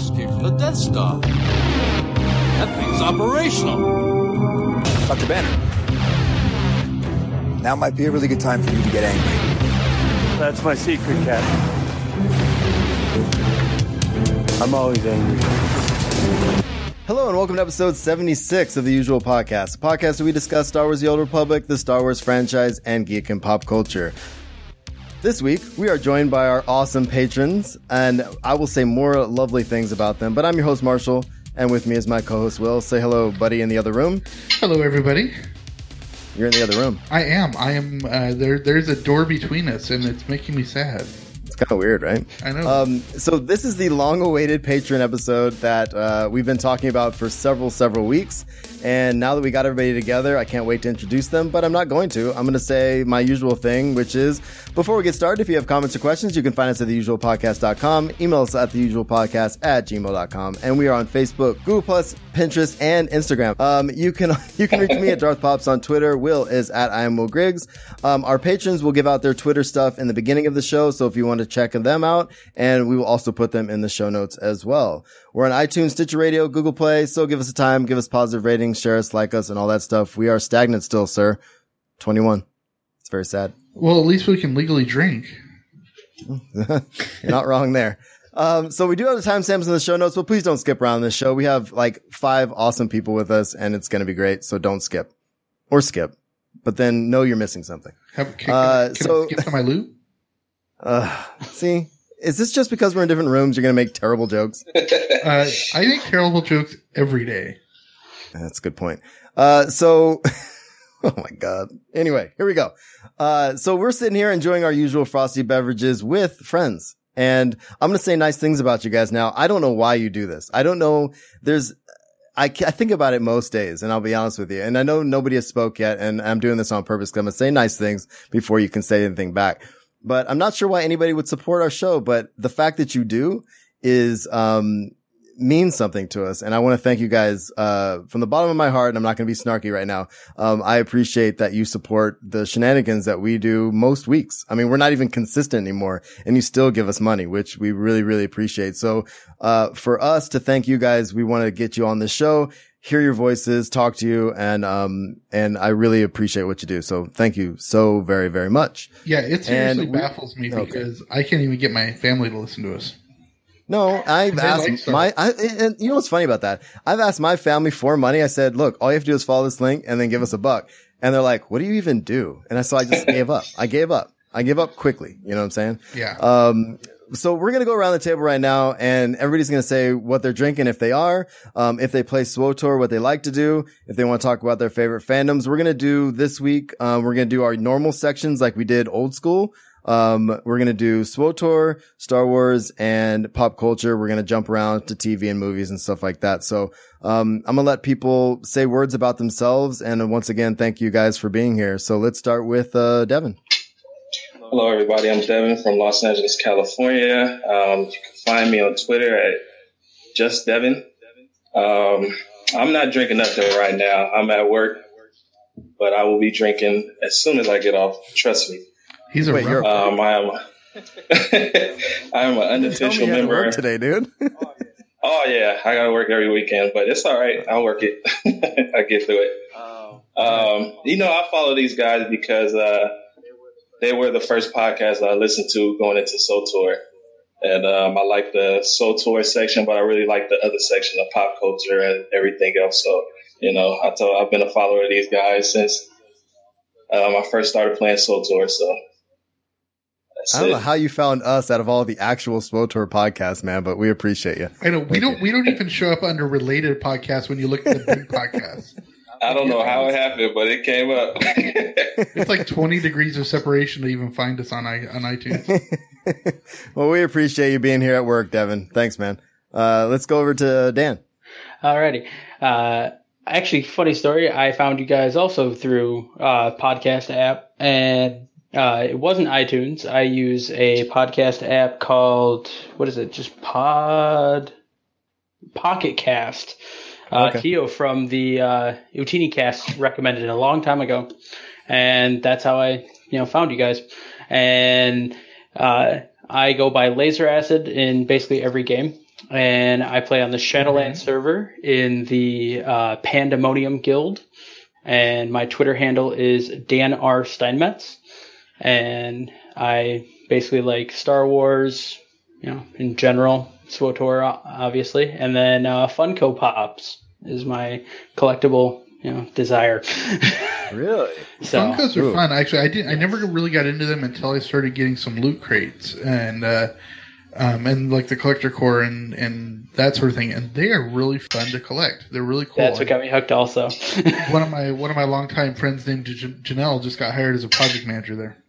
blast came from the Death Star. That thing's operational. Dr. Banner. Now might be a really good time for you to get angry. That's my secret, Captain. I'm always angry. Hello and welcome to episode 76 of the usual podcast, a podcast where we discuss Star Wars The Old Republic, the Star Wars franchise, and geek and pop culture. This week, we are joined by our awesome patrons, and I will say more lovely things about them, but I'm your host, Marshall, and with me is my co host, Will. Say hello, buddy, in the other room. Hello, everybody. You're in the other room. I am. I am. Uh, there. There's a door between us, and it's making me sad. Kind of weird, right? I know. Um, so this is the long-awaited patron episode that uh, we've been talking about for several, several weeks. And now that we got everybody together, I can't wait to introduce them, but I'm not going to. I'm going to say my usual thing, which is before we get started, if you have comments or questions, you can find us at theusualpodcast.com, email us at theusualpodcast at gmail.com, and we are on Facebook, Google Plus, Pinterest, and Instagram. Um, you can you can reach me at Darth Pops on Twitter. Will is at I am Will Griggs. Um, our patrons will give out their Twitter stuff in the beginning of the show, so if you want to check them out, and we will also put them in the show notes as well. We're on iTunes, Stitcher Radio, Google Play. So give us a time, give us positive ratings, share us, like us, and all that stuff. We are stagnant still, sir. 21. It's very sad. well, at least we can legally drink. You're not wrong there. Um, so we do have the timestamps in the show notes, but please don't skip around this show. We have like five awesome people with us and it's going to be great. So don't skip or skip, but then know you're missing something. Have, can, Uh, can, so- I skip to my loot? Uh, see, is this just because we're in different rooms? You're going to make terrible jokes? Uh, I make terrible jokes every day. That's a good point. Uh, so, oh my God. Anyway, here we go. Uh, so we're sitting here enjoying our usual frosty beverages with friends. And I'm going to say nice things about you guys now. I don't know why you do this. I don't know. There's, I, I think about it most days and I'll be honest with you. And I know nobody has spoke yet and I'm doing this on purpose because I'm going to say nice things before you can say anything back. But I'm not sure why anybody would support our show. But the fact that you do is, um, means something to us. And I want to thank you guys, uh, from the bottom of my heart. And I'm not going to be snarky right now. Um, I appreciate that you support the shenanigans that we do most weeks. I mean, we're not even consistent anymore and you still give us money, which we really, really appreciate. So, uh, for us to thank you guys, we want to get you on the show, hear your voices, talk to you. And, um, and I really appreciate what you do. So thank you so very, very much. Yeah, it seriously And we- baffles me Okay. because I can't even get my family to listen to us. No, I've They asked like my, I, and you know what's funny about that? I've asked my family for money. I said, look, all you have to do is follow this link and then give us a buck. And they're like, what do you even do? And I, so I just gave up. I gave up. I gave up quickly. You know what I'm saying? Yeah. Um, so we're going to go around the table right now and everybody's going to say what they're drinking if they are, um, if they play SWOTOR, what they like to do, if they want to talk about their favorite fandoms. We're going to do this week, um, we're going to do our normal sections like we did old school. Um, we're going to do SWOTOR, Star Wars and pop culture. We're going to jump around to TV and movies and stuff like that. So, um, I'm going to let people say words about themselves. And once again, thank you guys for being here. So let's start with, uh, Devin. Hello, everybody. I'm Devin from Los Angeles, California. Um, you can find me on Twitter at just Devin. Um, I'm not drinking nothing right now. I'm at work, but I will be drinking as soon as I get off. Trust me. He's a Wait, you're- Um, I am. I am an unofficial you had to member. work today, dude. Oh yeah, I gotta work every weekend, but it's all right. I'll work it. I get through it. Um, you know, I follow these guys because uh, they were the first podcast I listened to going into SWTOR. And um, I like the SWTOR section, but I really like the other section of pop culture and everything else. So, you know, I told, I've been a follower of these guys since um, I first started playing SWTOR. So that's I don't it. know how you found us out of all the actual SWOTOR podcasts, man, but we appreciate you. I know we don't we don't even show up under related podcasts when you look at the big podcasts. I don't know how it happened, but it came up. It's like twenty degrees of separation to even find us on i on iTunes. well, we appreciate you being here at work, Devin. Thanks, man. Uh, let's go over to Dan. Alrighty. Uh, actually, funny story. I found you guys also through uh, podcast app, and uh, it wasn't iTunes. I use a podcast app called what is it? Just Pod Pocket Cast. Uh, Okay. Keo from the uh, Ootinicast recommended it a long time ago, and that's how I you know found you guys. And uh, I go by Laser Acid in basically every game. and I play on the Shadowlands server in the uh, Pandemonium Guild. And my Twitter handle is Dan R Steinmetz, and I basically like Star Wars, you know, in general, SWTOR obviously, and then uh, Funko Pops is my collectible, you know, desire. Really? so Funkos are Ooh. fun. Actually, I did. I never really got into them until I started getting some loot crates and uh, um, and like the Collector Corps and and that sort of thing. And they are really fun to collect. They're really cool. that's what got me hooked. Also, one of my one of my longtime friends named Janelle just got hired as a project manager there.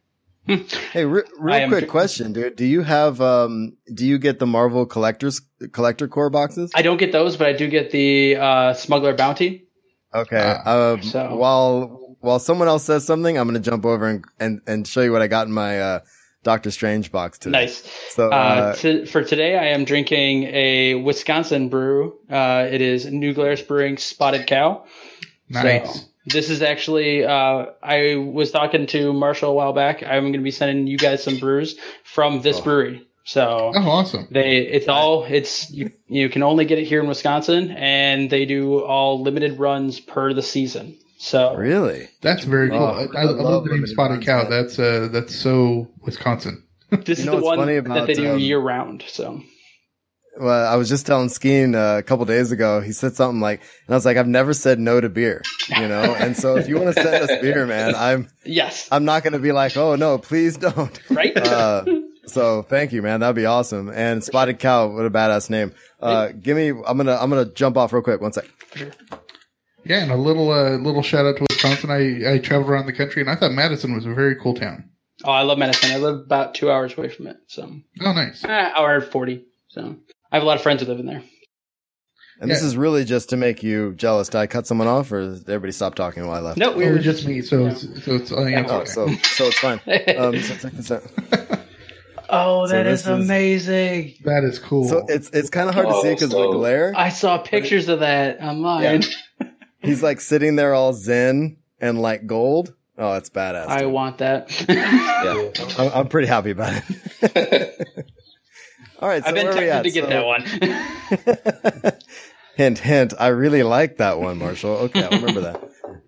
Hey, re- real quick dr- question, dude. Do you have um? Do you get the Marvel collectors Collector Corps boxes? I don't get those, but I do get the uh, Smuggler Bounty. Okay. Um, So- while while someone else says something, I'm gonna jump over and and, and show you what I got in my uh, Doctor Strange box today. Nice. So Uh, uh, to, for today, I am drinking a Wisconsin brew. Uh, it is New Glarus Brewing Spotted Cow. Nice. So this is actually, uh, I was talking to Marshall a while back. I'm going to be sending you guys some brews from this brewery. So Oh, awesome. they, it's all, it's, you, you can only get it here in Wisconsin and they do all limited runs per the season. So really, That's very cool. Oh, I, I I love, love the name Spotted runs, Cow. That's uh, that's so Wisconsin. this You is the one that they do um, year round. So well, I was just telling Skene uh, a couple days ago. He said something like, and I was like, I've never said no to beer, you know. and so if you want to send us beer, man, I'm yes, I'm not gonna be like, oh no, please don't. right? Uh, so thank you, man. That'd be awesome. And Spotted Cow, what a badass name. Uh, give me. I'm gonna. I'm gonna jump off real quick. One sec. Yeah, and a little uh, little shout out to Wisconsin. I I traveled around the country, and I thought Madison was a very cool town. Oh, I love Madison. I live about two hours away from it. So, Oh, nice. eh, hour 40. So, I have a lot of friends who live in there. And this is really just to make you jealous. Did I cut someone off, or did everybody stop talking while I left? No, It we're was just me, so it's so it's oh, yeah, it's Oh, okay. so so it's fine. Um, so check this out. Oh, So that this is is- amazing. that is cool. So it's it's kind of hard to Oh, see because of the glare. I saw pictures of that online. He's like sitting there all zen and like gold. Oh, it's badass. I dude. want that. yeah, I'm, I'm pretty happy about it. All right, so I've been where are we tempted to get So- that one. hint, hint. I really like that one, Marshall. Okay, I'll remember that.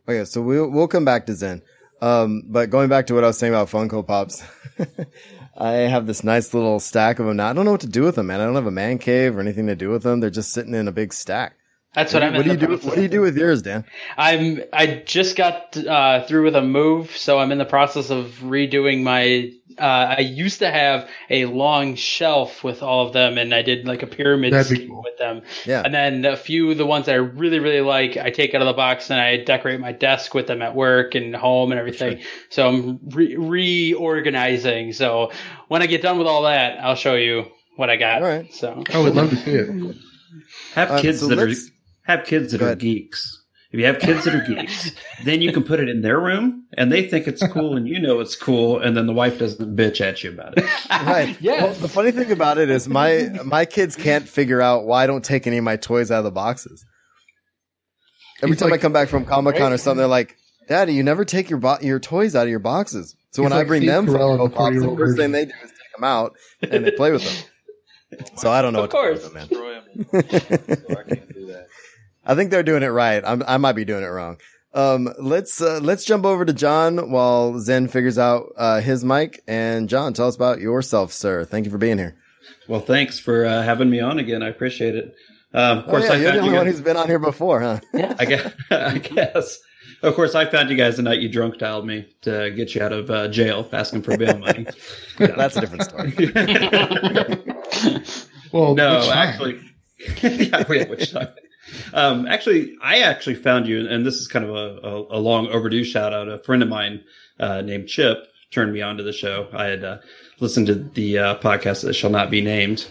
Okay, so we'll we'll come back to Zen. Um, but going back to what I was saying about Funko Pops, I have this nice little stack of them now. I don't know what to do with them, man. I don't have a man cave or anything to do with them. They're just sitting in a big stack. That's what, I'm. what do you do? What do you do with yours, Dan? I'm. I just got uh, through with a move, so I'm in the process of redoing my. Uh, I used to have a long shelf with all of them, and I did like a pyramid That'd scheme cool. with them. Yeah. And then a few of the ones that I really, really like, I take out of the box and I decorate my desk with them at work and home and everything. So I'm re- reorganizing. So when I get done with all that, I'll show you what I got. All right. So I would love to see it. Have Uh, kids so that are let's- have kids that are geeks. If you have kids that are geeks, then you can put it in their room and they think it's cool and you know it's cool and then the wife doesn't bitch at you about it. Right. Yeah. Well, the funny thing about it is my my kids can't figure out why I don't take any of my toys out of the boxes. Every He's time like- I come back from Comic Con or something, they're like, "Daddy, you never take your bo- your toys out of your boxes." So when He's I bring Steve them Carell in Funko the Pops, the first thing they do is take them out and they play with them. So I don't know Of what course. to do with them, man. I can't do that. I think they're doing it right. I'm, I might be doing it wrong. Um, let's uh, let's jump over to John while Zen figures out uh, his mic. And John, tell us about yourself, sir. Thank you for being here. Well, thanks for uh, having me on again. I appreciate it. Um, of Oh, course, yeah, I you're the only you one guys, who's been on here before, huh? I guess, I guess. Of course, I found you guys the night you drunk dialed me to get you out of uh, jail, asking for bail money. That's a different story. Well, no, which time? actually, yeah, yeah, which time? Um, actually, I actually found you, and this is kind of a, a, a long overdue shout out. A friend of mine uh, named Chip turned me on to the show. I had uh, listened to the uh, podcast that shall not be named,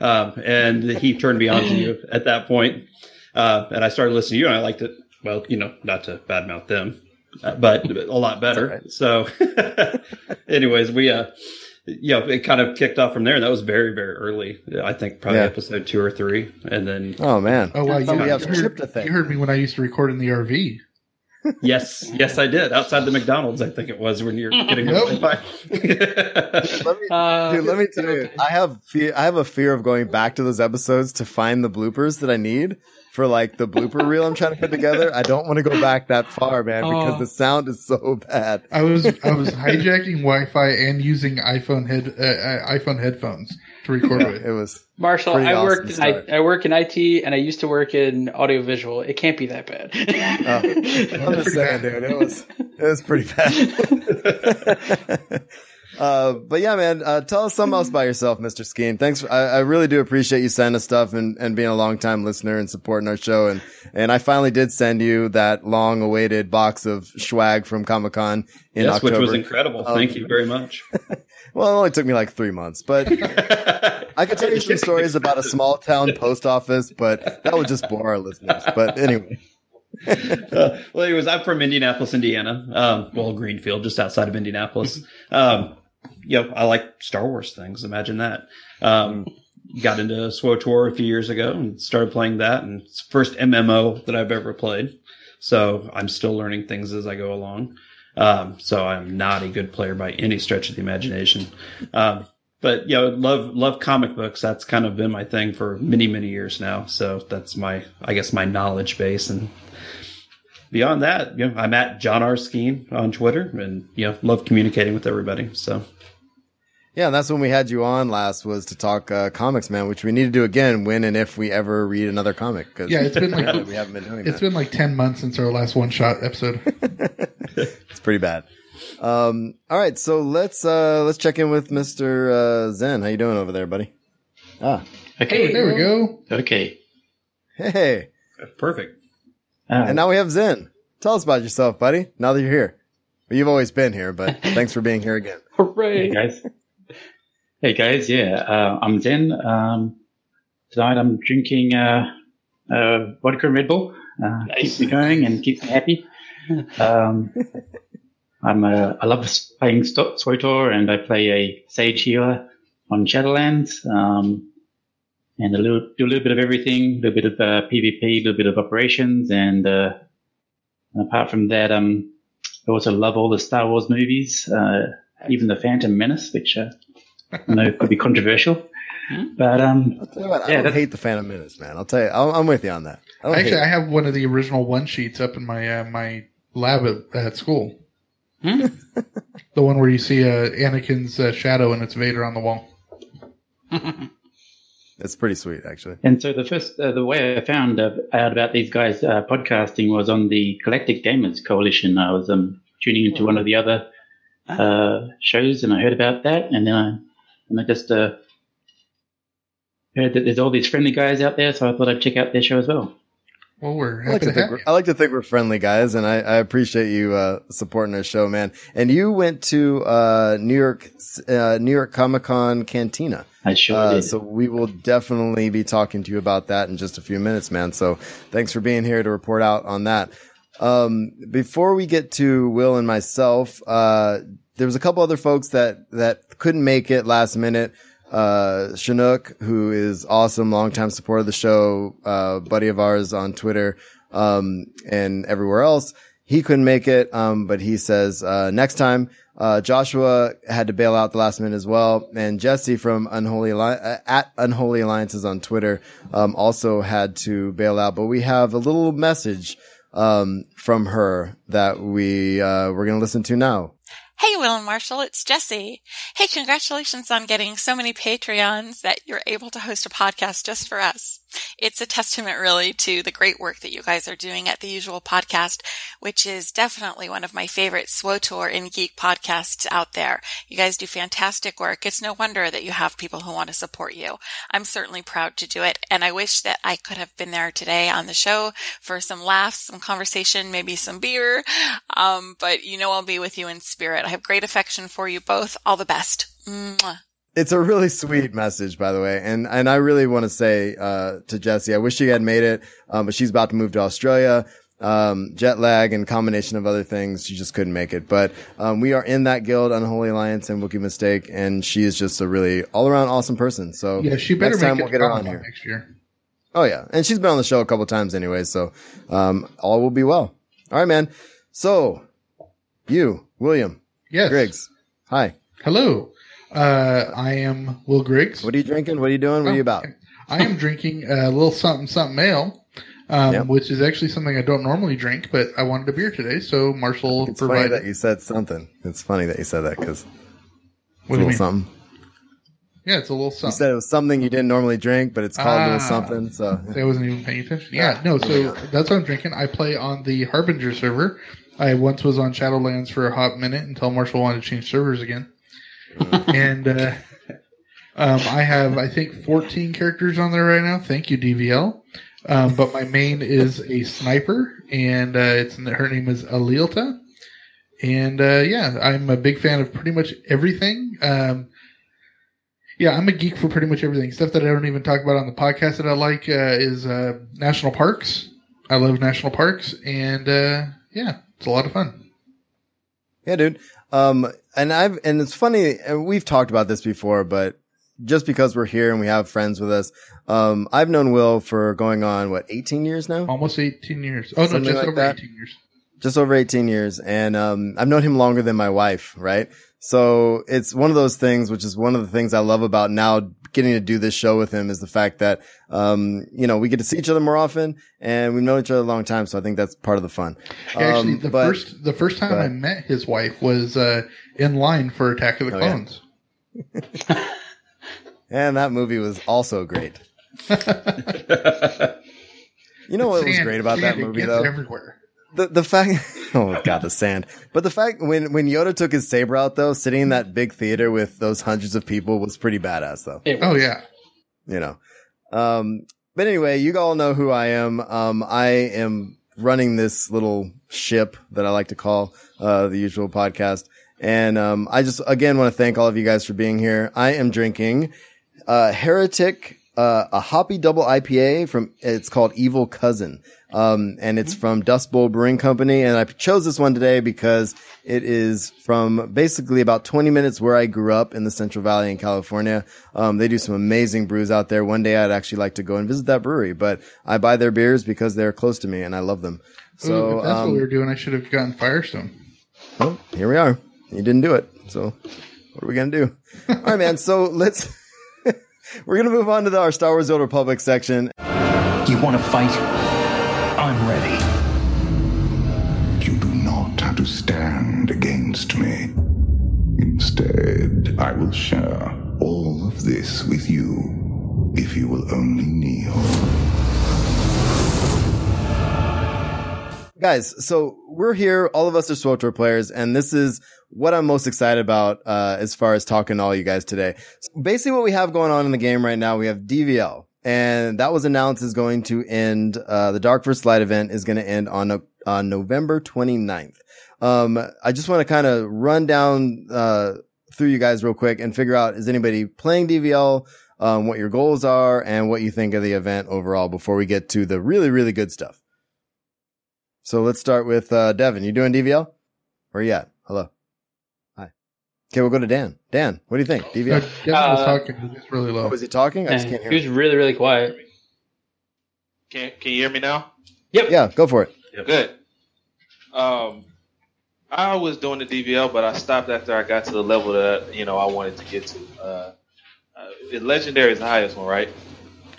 um, and he turned me on to you at that point. Uh, and I started listening to you, and I liked it. Well, you know, not to badmouth them, uh, but a lot better. So, anyways, we uh, you know, it kind of kicked off from there. That was very, very early. I think probably Yeah. episode two or three. And then, Oh man. Oh wow, you, So have you Chip heard, to thank. you heard me when I used to record in the RV. Yes, yes, I did. Outside the McDonald's, I think it was when you're getting Yep. by. Let me, Uh, dude, let me tell you, I have fear, I have a fear of going back to those episodes to find the bloopers that I need for like the blooper reel I'm trying to put together. I don't want to go back that far, man, because Oh. the sound is so bad. I was I was hijacking Wi-Fi and using iPhone head uh, uh, iPhone headphones to record with. It was Marshall, I awesome worked. In, I. I work in IT, and I used to work in audiovisual. It can't be that bad. I'm just saying, dude. It was it was pretty bad. uh, but yeah, man. Uh, tell us something else about yourself, Mr. Skene. Thanks. For, I, I really do appreciate you sending us stuff and, and being a long time listener and supporting our show. And and I finally did send you that long awaited box of swag from Comic Con in yes, October. which was incredible. Um, Thank you very much. Well, it only took me like three months, but I could tell you some stories about a small town post office, but that would just bore our listeners. But anyway. Uh, well, anyways, I'm from Indianapolis, Indiana. Um, well, Greenfield, just outside of Indianapolis. Um, you know, I like Star Wars things. Imagine that. Um, got into SWOTOR a few years ago and started playing that, and it's the first MMO that I've ever played. So I'm still learning things as I go along. Um, so I'm not a good player by any stretch of the imagination. Um, but you know, love love comic books. That's kind of been my thing for many many years now. So that's my I guess my knowledge base and beyond that, you know, I'm at John R. Skene on Twitter and, you know, love communicating with everybody. So, Yeah, and that's when we had you on last was to talk uh, comics, man, which we need to do again when and if we ever read another comic. Cause Yeah, it's been like- we haven't been doing It's that. been like ten months since our last one shot episode. it's pretty bad. Um, all right, so let's uh, let's check in with Mister uh, Zen. How you doing over there, buddy? Ah, Okay. There we go. Okay. hey, perfect. Uh, and now we have Zen. Tell us about yourself, buddy. Now that you're here, well, you've always been here, but thanks for being here again. hey Hooray! guys. Hey guys, yeah, uh, I'm Zen. Um, tonight I'm drinking uh, uh, vodka and Red Bull. Uh, Keeps me going and keeps me happy. Um, I'm uh, I love playing Sto- SWOTOR and I play a Sage healer on Shadowlands. Um, and a little, do a little bit of everything, a little bit of uh, PvP, a little bit of operations, and, uh, and apart from that, um, I also love all the Star Wars movies, uh, even the Phantom Menace, which uh, know it could be controversial. But um, I'll what, I Yeah, don't hate the Phantom Menace, man. I'll tell you, I'm, I'm with you on that. I Actually. I have one of the original one sheets up in my uh, my lab at, at school. the one where you see uh, Anakin's uh, shadow and it's Vader on the wall. That's pretty sweet, actually. and so the first, uh, the way I found uh, out about these guys uh, podcasting was on the Galactic Gamers Coalition. I was um, tuning into one of the other uh, shows, and I heard about that, and then I, and I just uh, heard that there's all these friendly guys out there, so I thought I'd check out their show as well. Well, we're I like, to to think have we're, you. I like to think we're friendly guys, and I, I appreciate you uh, supporting our show, man. And you went to uh, New York, uh, New York Comic Con Cantina. I sure Uh, did. so we will definitely be talking to you about that in just a few minutes, man. So thanks for being here to report out on that. Um, before we get to Will and myself, uh, there was a couple other folks that, that couldn't make it last minute. Uh, Chinook, who is awesome, longtime supporter of the show, uh, buddy of ours on Twitter, um, and everywhere else. He couldn't make it. Um, but he says, uh, next time, uh, Joshua had to bail out the last minute as well. And Jesse from Unholy Alli- uh, at Unholy Alliances on Twitter, um, also had to bail out. But we have a little message, um, from her that we, uh, we're going to listen to now. Hey, Will and Marshall, it's Jesse. Hey, congratulations on getting so many Patreons that you're able to host a podcast just for us. It's a testament really to the great work that you guys are doing at the usual podcast, which is definitely one of my favorite SWOTOR and geek podcasts out there. You guys do fantastic work. It's no wonder that you have people who want to support you. I'm certainly proud to do it. And I wish that I could have been there today on the show for some laughs, some conversation, maybe some beer. Um, but you know, I'll be with you in spirit. I have great affection for you both. All the best. Mwah. It's a really sweet message, by the way. And, and I really want to say, uh, to Jesse, I wish she had made it. Um, but she's about to move to Australia. Um, jet lag and combination of other things. She just couldn't make it. But, um, we are in that guild, Unholy Alliance and Wookie Mistake. And she is just a really all around awesome person. So Yeah, she better next time we'll get her on here. next year. Oh yeah. And she's been on the show a couple times anyway. So, um, all will be well. All right, man. So, you, William Yes. Griggs. Hi. Hello. Uh, I am Will Griggs. What are you drinking? What are you doing? What are you Oh, about? I am drinking a little something something ale, um, Yep. which is actually something I don't normally drink, but I wanted a beer today, so Marshall It's funny provided. that you said something. It's funny that you said that because you mean? something. Yeah, it's a little something. You said it was something you didn't normally drink, but it's called a little Ah. something. So I wasn't even paying attention. Yeah, no, so that's what I'm drinking. I play on the Harbinger server. I once was on Shadowlands for a hot minute until Marshall wanted to change servers again. And uh, um, I have, I think, 14 characters on there right now. Thank you, DVL. Um, but my main is a sniper, and uh, it's her name is Alilta. And uh, yeah, I'm a big fan of pretty much everything. Um, yeah, I'm a geek for pretty much everything. Stuff that I don't even talk about on the podcast that I like uh, is uh, national parks. I love national parks, and uh, yeah, it's a lot of fun. Yeah, dude. Um, and I've, and it's funny, and we've talked about this before, but just because we're here and we have friends with us, um, I've known Will for going on, what, 18 years now? Almost 18 years. Oh no, just like over that. 18 years. Just over 18 years. And, um, I've known him longer than my wife, right? So it's one of those things, which is one of the things I love about now getting to do this show with him is the fact that, um, you know, we get to see each other more often and we've known each other a long time. So I think that's part of the fun. Actually, Um, the but- first the first time I met his wife was uh, in line for Attack of the Oh, yeah. Clones. And that movie was also great. You know what was great about that movie though? Everywhere. The the fact oh god the sand. But the fact when when Yoda took his saber out though, sitting in that big theater with those hundreds of people was pretty badass though. Oh yeah. You know. Um but anyway, you all know who I am. Um I am running this little ship that I like to call uh the usual podcast. And um I just again want to thank all of you guys for being here. I am drinking uh Heretic uh, a hoppy double IPA from it's called Evil Cousin. Um, and it's from Dust Bowl Brewing Company. And I chose this one today because it is from basically about 20 minutes where I grew up in the Central Valley in California. Um, they do some amazing brews out there. One day I'd actually like to go and visit that brewery, but I buy their beers because they're close to me and I love them. Ooh, So, if that's um, what we were doing, I should have gotten Firestone. well, here we are. You didn't do it. So what are we going to do? All right, man. So let's, we're going to move on to the, our Star Wars Old Republic section. You want to fight? I'm ready. You do not have to stand against me. Instead, I will share all of this with you if you will only kneel. Guys, so we're here. All of us are SWTOR players, and this is what I'm most excited about uh, as far as talking to all you guys today. So basically, what we have going on in the game right now, we have DVL, and that was announced is going to end. Uh, the Dark vs. Light event is going to end on on November 29th. Um, I just want to kind of run down uh, through you guys real quick and figure out is anybody playing DVL, um, what your goals are, and what you think of the event overall before we get to the really really good stuff. So let's start with uh, Devin. You doing DVL? Where you at? Hello. Hi. Okay, we'll go to Dan. Dan, what do you think? Uh, DVL? Devin was Uh, talking, but it's really low. Oh, is he talking? I just can't hear. he was him. really, really quiet. Can Can you hear me now? Yep. Yeah, go for it. Good. Um, I was doing the DVL, but I stopped after I got to the level that you know I wanted to get to. Uh, uh, legendary is the highest one, right?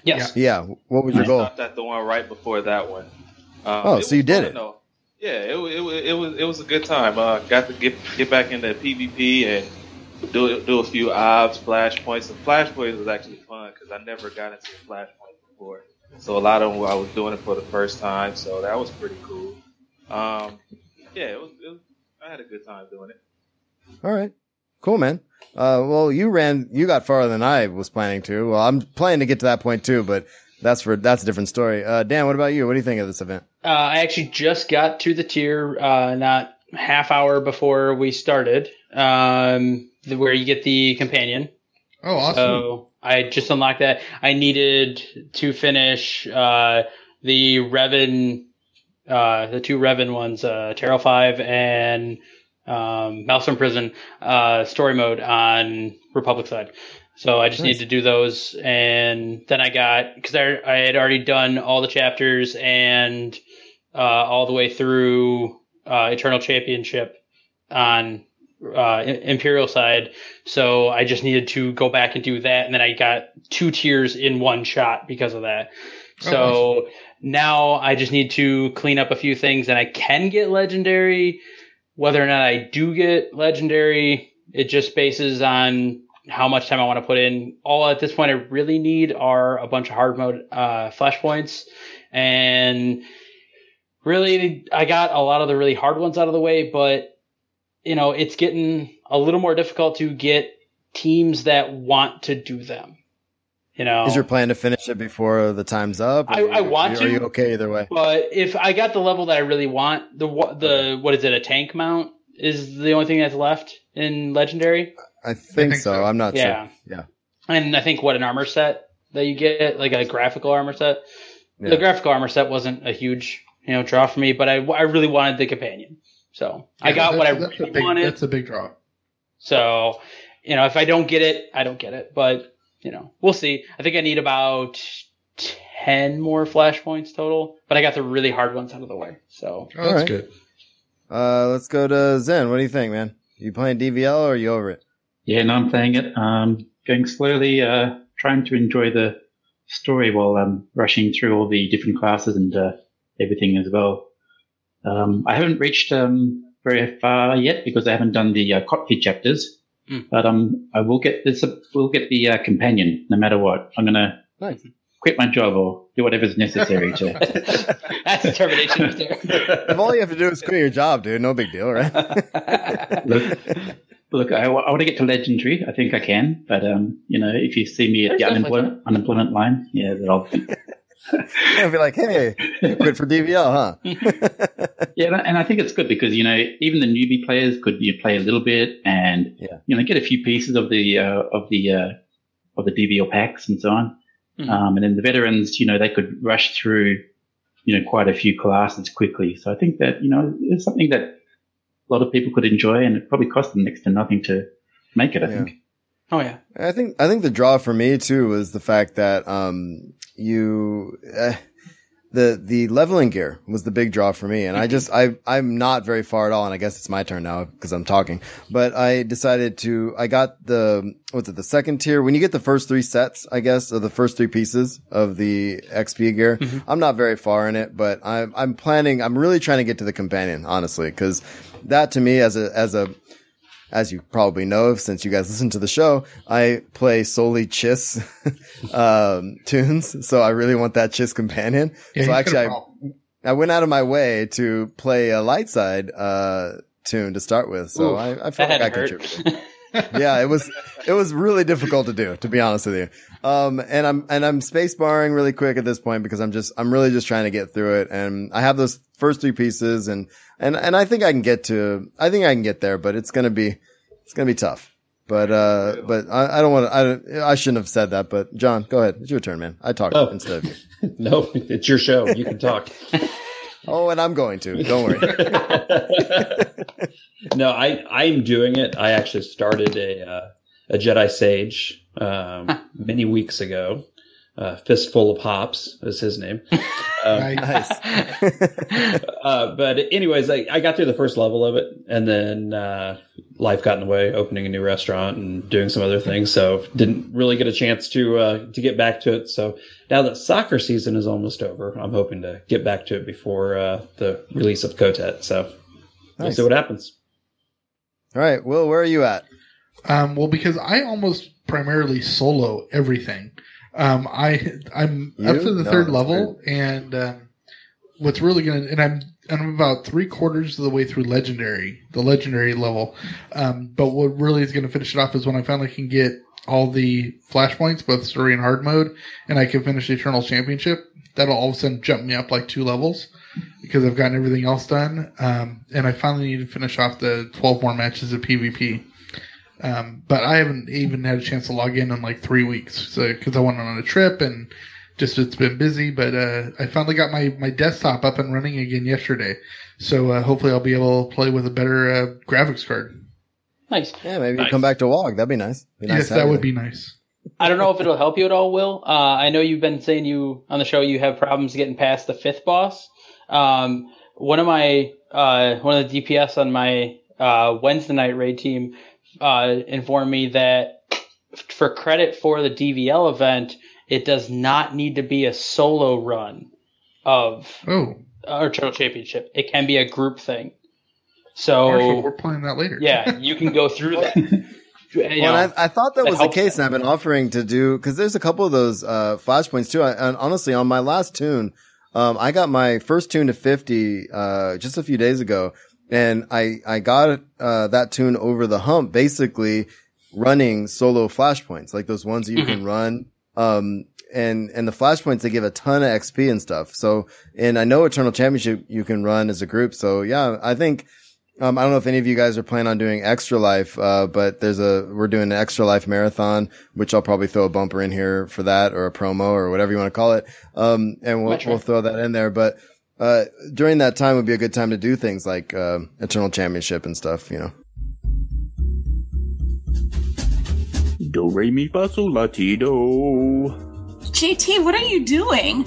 Yes. Yeah. What was your I goal? stopped at the one right before that one. Um, Oh, it so you did it. though. Yeah, it, it, it was it was a good time. Uh, got to get get back into PvP and do do a few obs, flashpoints. And flashpoints was actually fun because I never got into a flashpoint before. So a lot of them I was doing it for the first time, so that was pretty cool. Um, yeah, it was, it was. I had a good time doing it. All right. Cool, man. Uh, well, you ran, you got farther than I was planning to. Well, I'm planning to get to that point too, but that's for, that's a different story. Uh, Dan, what about you? What do you think of this event? Uh, I actually just got to the tier uh, not half hour before we started, um, where you get the companion. Oh, awesome. So I just unlocked that. I needed to finish uh, the Revan, uh, the two Revan ones, uh, Terrell Five and um, Maelstrom Prison uh, story mode on Republic side. So I just Nice. need to do those, and then I got because I, I had already done all the chapters and uh, all the way through uh, Eternal Championship on uh, Imperial side, so I just needed to go back and do that, and then I got two tiers in one shot because of that. So Oh, now I just need to clean up a few things, and I can get legendary. Whether or not I do get legendary, it just bases on how much time I want to put in. All at this point I really need are a bunch of hard mode uh, flashpoints, and really I got a lot of the really hard ones out of the way, but you know it's getting a little more difficult to get teams that want to do them. You know, Is your plan to finish it before the time's up? I- I want Are you to. okay either way? But if I got the level that I really want, the the what is it? A tank mount is the only thing that's left in legendary. I think, so. I'm not Yeah. sure. Yeah. And I think what an armor set that you get, like a graphical armor set. Yeah. The graphical armor set wasn't a huge you know draw for me, but I I really wanted the companion, so I got what I that's- that's really big- wanted. That's a big draw. So, you know, if I don't get it, I don't get it. But, you know, we'll see. I think I need about 10 more flashpoints total, but I got the really hard ones out of the way. So, Oh, that's All right. good. Uh, let's go to Zen. What do you think, man? You playing DVL or are you over it? Yeah, no, I'm playing it. Um, going slowly, uh, trying to enjoy the story while I'm rushing through all the different classes and uh, everything as well. Um, I haven't reached um, very far yet because I haven't done the uh, cockpit chapters, Mm. but um, I will get this. We'll get the uh, companion no matter what. I'm gonna Nice. quit my job or do whatever's necessary to. that's determination right there. If all you have to do is quit your job, dude, no big deal, right? look, look, I, want to get to legendary. I think I can, but um, you know, if you see me at There's the definitely unemployment unemployment line, yeah, then I'll. I'll be like, hey, you quit for DVL, huh? Yeah, and I- think it's good because you know even the newbie players could you know, play a little bit and Yeah. you know get a few pieces of the uh, of the uh, of the DVL packs and so on, Mhm. um, and then the veterans you know they could rush through you know quite a few classes quickly. So I think that you know it's something that a lot of people could enjoy, and it probably cost them next to nothing to make it. I Yeah. think. oh, yeah. I think I think the draw for me too was the fact that um you uh, the the leveling gear was the big draw for me, and I just I I'm not very far at all, and I guess it's my turn now because I'm talking. But I decided to I got the what's it the second tier when you get the first three sets, I guess, or the first three pieces of the XP gear. I'm not very far in it, but I'm I'm planning. I'm really trying to get to the companion, honestly, because that to me as a as a as you probably know, since you guys listen to the show, I play solely Chiss um, tunes. So I really want that Chiss companion. Yeah, so actually, I, I went out of my way to play a light side uh, tune to start with. So Oof, I, I felt like I to hurt. contributed. yeah, it was it was really difficult to do, to be honest with you. Um, and I'm and I'm space barring really quick at this point because I'm just I'm really just trying to get through it, and I have those first three pieces, and and and I think I can get to I think I can get there, but it's gonna be it's gonna be tough. But uh, but I, I don't want to. I don't, I shouldn't have said that. But John, go ahead. It's your turn, man. I talked Oh. instead of you. no, it's your show. You can talk. Oh, and I'm going to. Don't worry. no, I I'm doing it. I actually started a uh, a Jedi Sage um, many weeks ago. Uh, Fistful of Hops is his name. Um, Nice. uh, but anyways, I, I got through the first level of it, and then uh, life got in the way, opening a new restaurant and doing some other things. So didn't really get a chance to uh, to get back to it. So now that soccer season is almost over, I'm hoping to get back to it before uh, the release of Kotet. So we'll see what happens. All right, Will, where are you at? Um, well, because I almost primarily solo everything. Um, I I'm You? up to the No, third level, and um, what's really gonna and I'm and I'm about three quarters of the way through legendary, the legendary level. Um, but what really is gonna finish it off is when I finally can get all the flashpoints, both story and hard mode, and I can finish the Eternal Championship. That'll all of a sudden jump me up like two levels because I've gotten everything else done. Um, and I finally need to finish off the 12 more matches of PvP. Um, but I haven't even had a chance to log in in like three weeks. So, cause I went on a trip and just it's been busy, but, uh, I finally got my, my desktop up and running again yesterday. So, uh, hopefully I'll be able to play with a better, uh, graphics card. Nice. Yeah, maybe you Nice. come back to WOG. That'd be nice. Be nice yes, that would be nice. I don't know if it'll help you at all, Will. Uh, I know you've been saying you on the show you have problems getting past the fifth boss. Um, one of my uh, one of the DPS on my uh, Wednesday night raid team uh, informed me that for credit for the DVL event, it does not need to be a solo run of Oh, Eternal Championship. It can be a group thing. So Marshall, we're playing that later. yeah, you can go through that. You Well, know, and I, I thought that that was the helps case, and I've been offering to do because there's a couple of those uh, flashpoints too. I, and honestly, on my last tune, um, I got my first tune to 50 uh, just a few days ago, and I I got uh, that tune over the hump, basically running solo flashpoints, like those ones that you can run. Um, and and the flashpoints they give a ton of XP and stuff. So, and I know Eternal Championship you can run as a group. So yeah, I think. Um, I don't know if any of you guys are planning on doing Extra Life, uh, but there's a, we're doing an Extra Life marathon, which I'll probably throw a bumper in here for that or a promo or whatever you want to call it. Um, and we'll, we'll throw that in there. But, uh, during that time would be a good time to do things like, uh, Eternal Championship and stuff, you know. Do re mi fa sol la ti do. JT, what are you doing?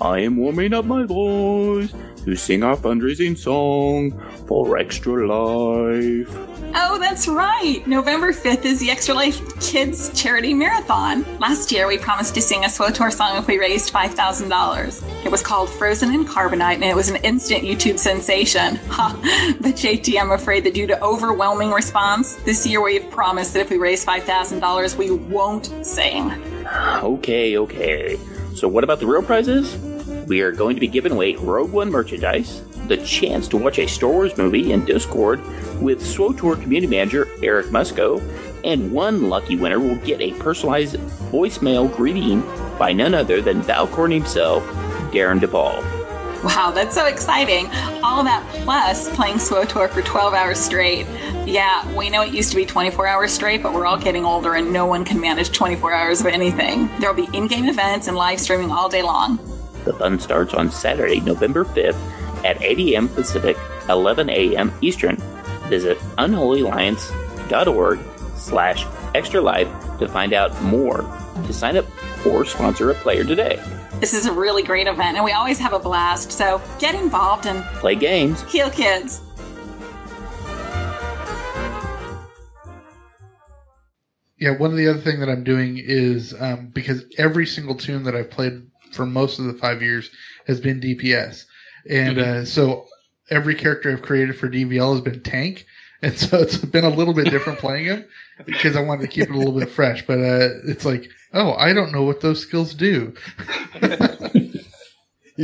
I am warming up my voice to sing our fundraising song for Extra Life. Oh, that's right. November 5th is the Extra Life Kids Charity Marathon. Last year, we promised to sing a SWOTOR song if we raised $5,000. It was called Frozen in Carbonite, and it was an instant YouTube sensation. Ha! But JT, I'm afraid that due to overwhelming response, this year we've promised that if we raise $5,000, we won't sing. Okay, okay. So, what about the real prizes? We are going to be giving away Rogue One merchandise, the chance to watch a Star Wars movie in Discord with SWOTOR community manager Eric Musco, and one lucky winner will get a personalized voicemail greeting by none other than Valkorion himself, Darren Duvall. Wow, that's so exciting. All that plus playing SWOTOR for 12 hours straight. Yeah, we know it used to be 24 hours straight, but we're all getting older and no one can manage 24 hours of anything. There'll be in game events and live streaming all day long. The fun starts on Saturday, November 5th at 8 a.m. Pacific, 11 a.m. Eastern. Visit unholyalliance.org slash extra life to find out more. To sign up or sponsor a player today. This is a really great event and we always have a blast, so get involved and Play games. heal kids. Yeah, one of the other thing that I'm doing is um, because every single tune that I've played for most of the five years has been DPS, and uh, so every character I've created for DVL has been tank, and so it's been a little bit different playing him because I wanted to keep it a little bit fresh. But uh, it's like, oh, I don't know what those skills do.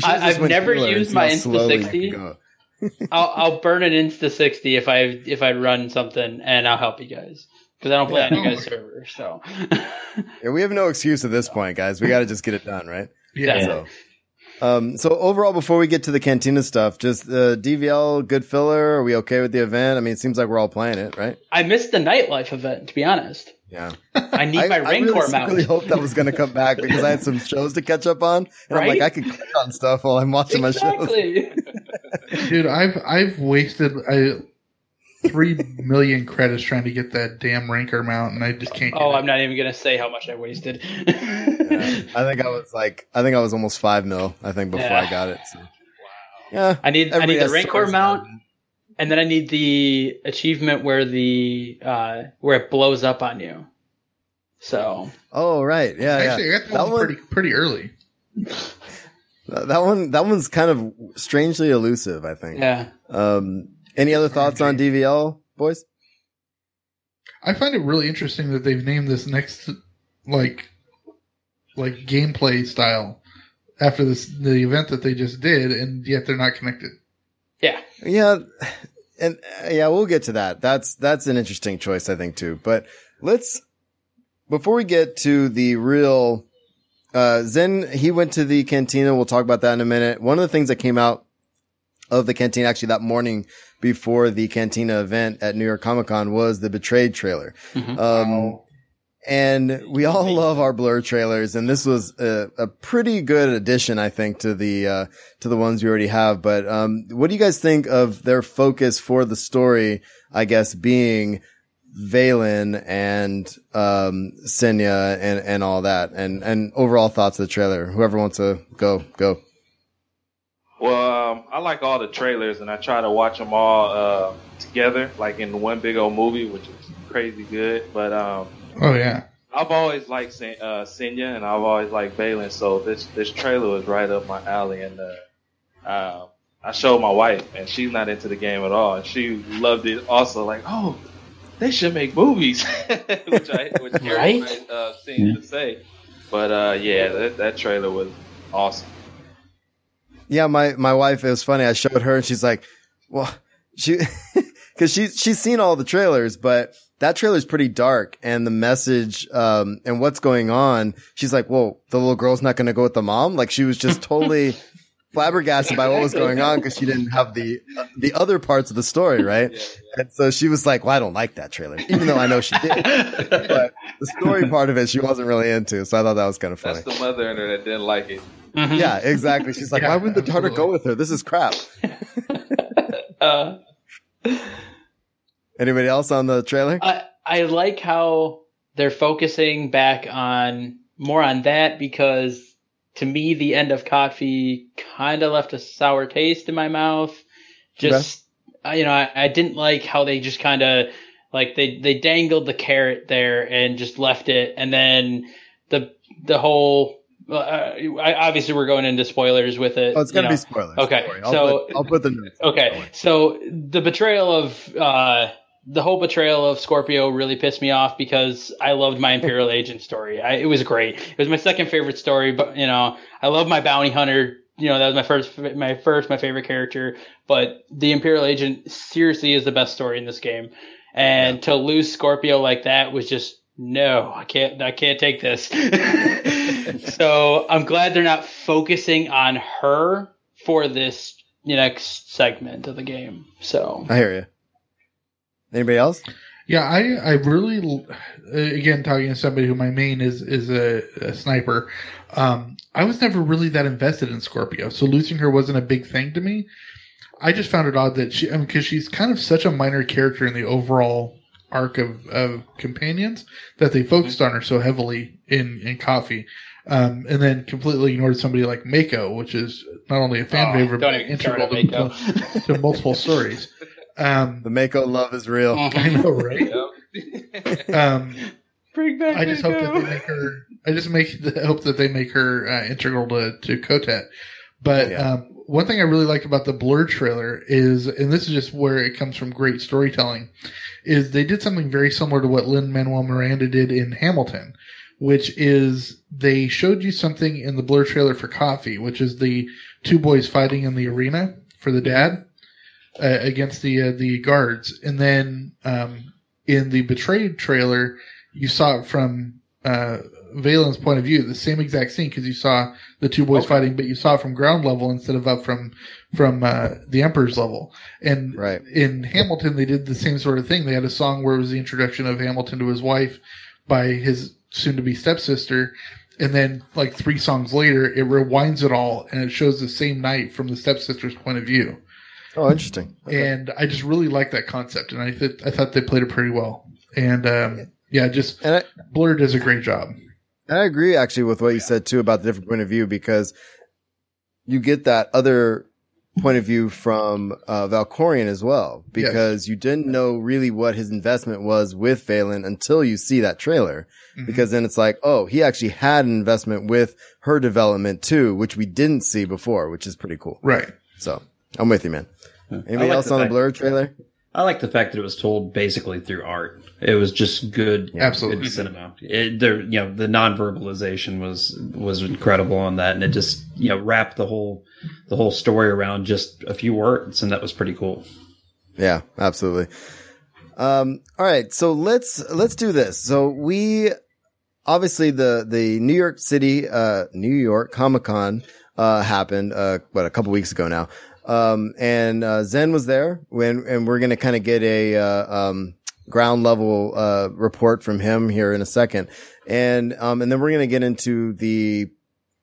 I, I've never used my Insta sixty. I'll I'll burn an Insta sixty if I if I run something, and I'll help you guys because I don't play Yeah. on you guys' server. So Yeah, we have no excuse at this point, guys. We got to just get it done, right? Yeah. So, um, so overall, before we get to the cantina stuff, just uh, DVL, good filler. Are we okay with the event? I mean, it seems like we're all playing it, right? I missed the nightlife event. To be honest, Yeah. I need my I ring really core mount. secretly hoped that was going to come back because I had some shows to catch up on, and I'm like, Right? I could click on stuff while I'm watching my shows. Dude, I've I've wasted I, three million credits trying to get that damn Rancor mount, and I just can't. Get Oh, it. I'm not even gonna say how much I wasted. I think I was like, I think I was almost five mil. I think before Yeah. I got it. So. Yeah, I need I need the has rank core mount, and then I need the achievement where the uh where it blows up on you. So Oh right, yeah, Actually, yeah. I got that, one pretty pretty early. That that one, that one's kind of strangely elusive. I think. Yeah. Um. Any other thoughts on DVL, boys? I find it really interesting that they've named this next like like gameplay style after this the event that they just did, and yet they're not connected. Yeah. Yeah, and uh, yeah, we'll get to that. That's that's an interesting choice, I think, too. But let's before we get to the real uh Zen, he went to the cantina. We'll talk about that in a minute. One of the things that came out of the cantina actually that morning before the cantina event at New York Comic Con was the Betrayed trailer. Um, and we all love our blur trailers and this was a, a pretty good addition i think to the uh to the ones we already have. But um what do you guys think of their focus for the story i guess being Vaylin and um Senya and and all that? And and overall thoughts of the trailer. Whoever wants to go go. Well, um, I like all the trailers, and I try to watch them all uh, together, like in one big old movie, which is crazy good. But um, Oh yeah. I've always liked Sen- uh, Senya, and I've always liked Vaylin, so this this trailer was right up my alley. And uh, uh, I showed my wife, and she's not into the game at all, and she loved it. Also, like, oh, they should make movies, which I which Right? everybody uh, seems to say. But uh, yeah, that, that trailer was awesome. Yeah, my my wife. It was funny. I showed her, and she's like, "Well, she," because she she's seen all the trailers, but that trailer is pretty dark, and the message um and what's going on. She's like, "Whoa, the little girl's not going to go with the mom." Like she was just totally flabbergasted by what was going on because she didn't have the the other parts of the story, right? And so she was like, "Well, I don't like that trailer," even though I know she did. but the story part of it, she wasn't really into. So I thought that was kind of funny. That's the mother in her that didn't like it. Yeah, exactly. She's like, Yeah, why wouldn't the daughter go with her? This is crap. Uh, Anybody else on the trailer? I I like how they're focusing back on more on that because to me the end of KOTFE kind of left a sour taste in my mouth. Just uh, you know, I, I didn't like how they just kind of like they they dangled the carrot there and just left it, and then the the whole. Uh, I, obviously, we're going into spoilers with it. Oh, it's gonna be know. spoilers. Okay, I'll so put, I'll put the. Okay, so the betrayal of uh, the whole betrayal of Scorpio really pissed me off because I loved my Imperial Agent story. I, it was great. It was my second favorite story, but you know, I love my bounty hunter. You know, that was my first, my first, my favorite character. But the Imperial Agent seriously is the best story in this game, and to lose Scorpio like that was just no. I can't, I can't take this. so I'm glad they're not focusing on her for this next segment of the game. So I hear you. Anybody else? Yeah, I I really uh, again talking to somebody who my main is is a, a sniper. Um, I was never really that invested in Scorpio, so losing her wasn't a big thing to me. I just found it odd that she, I mean, because she's kind of such a minor character in the overall arc of, of companions that they focused on her so heavily in in KOTFE, um, and then completely ignored somebody like Mako, which is not only a fan Oh, favorite but integral to, to multiple stories. Um, The Mako love is real. I know, right? um, Bring back I just hope that they make her. I just make hope that they make her uh, integral to to Kotet. But um, one thing I really liked about the Blur trailer is, and this is just where it comes from great storytelling, is they did something very similar to what Lin Manuel Miranda did in Hamilton, which is they showed you something in the Blur trailer for KOTFE, which is the two boys fighting in the arena for the dad uh, against the uh, the guards, and then um, in the Betrayed trailer, you saw it from uh, Vaylin's point of view, the same exact scene because you saw the two boys fighting, but you saw it from ground level instead of up from from uh, the Emperor's level. And Right. in Hamilton, they did the same sort of thing. They had a song where it was the introduction of Hamilton to his wife by his soon-to-be stepsister. And then, like three songs later, it rewinds it all and it shows the same night from the stepsister's point of view. Oh, interesting. And I just really like that concept, and I th- I thought they played it pretty well. And um, yeah, just And I, Blur does a great job. I agree actually with what you said too about the different point of view because you get that other point of view from uh, Valkorion as well because you didn't know really what his investment was with Vaylin until you see that trailer. Mhm. Because then it's like, oh, he actually had an investment with her development too, which we didn't see before, which is pretty cool. Right. So I'm with you, man. Anybody like else the on the Blur trailer? I like the fact that it was told basically through art. It was just good, Absolutely. good cinema. It, there, you know, the non-verbalization was was incredible on that, and it just you know wrapped the whole the whole story around just a few words, and that was pretty cool. Yeah, absolutely. Um, all right. So let's, let's do this. So we, obviously the, the New York City, uh, New York Comic Con, uh, happened, uh, what, a couple weeks ago now. Um, and, uh, Zen was there when, and we're going to kind of get a, uh, um, ground level, uh, report from him here in a second. And, um, and then we're going to get into the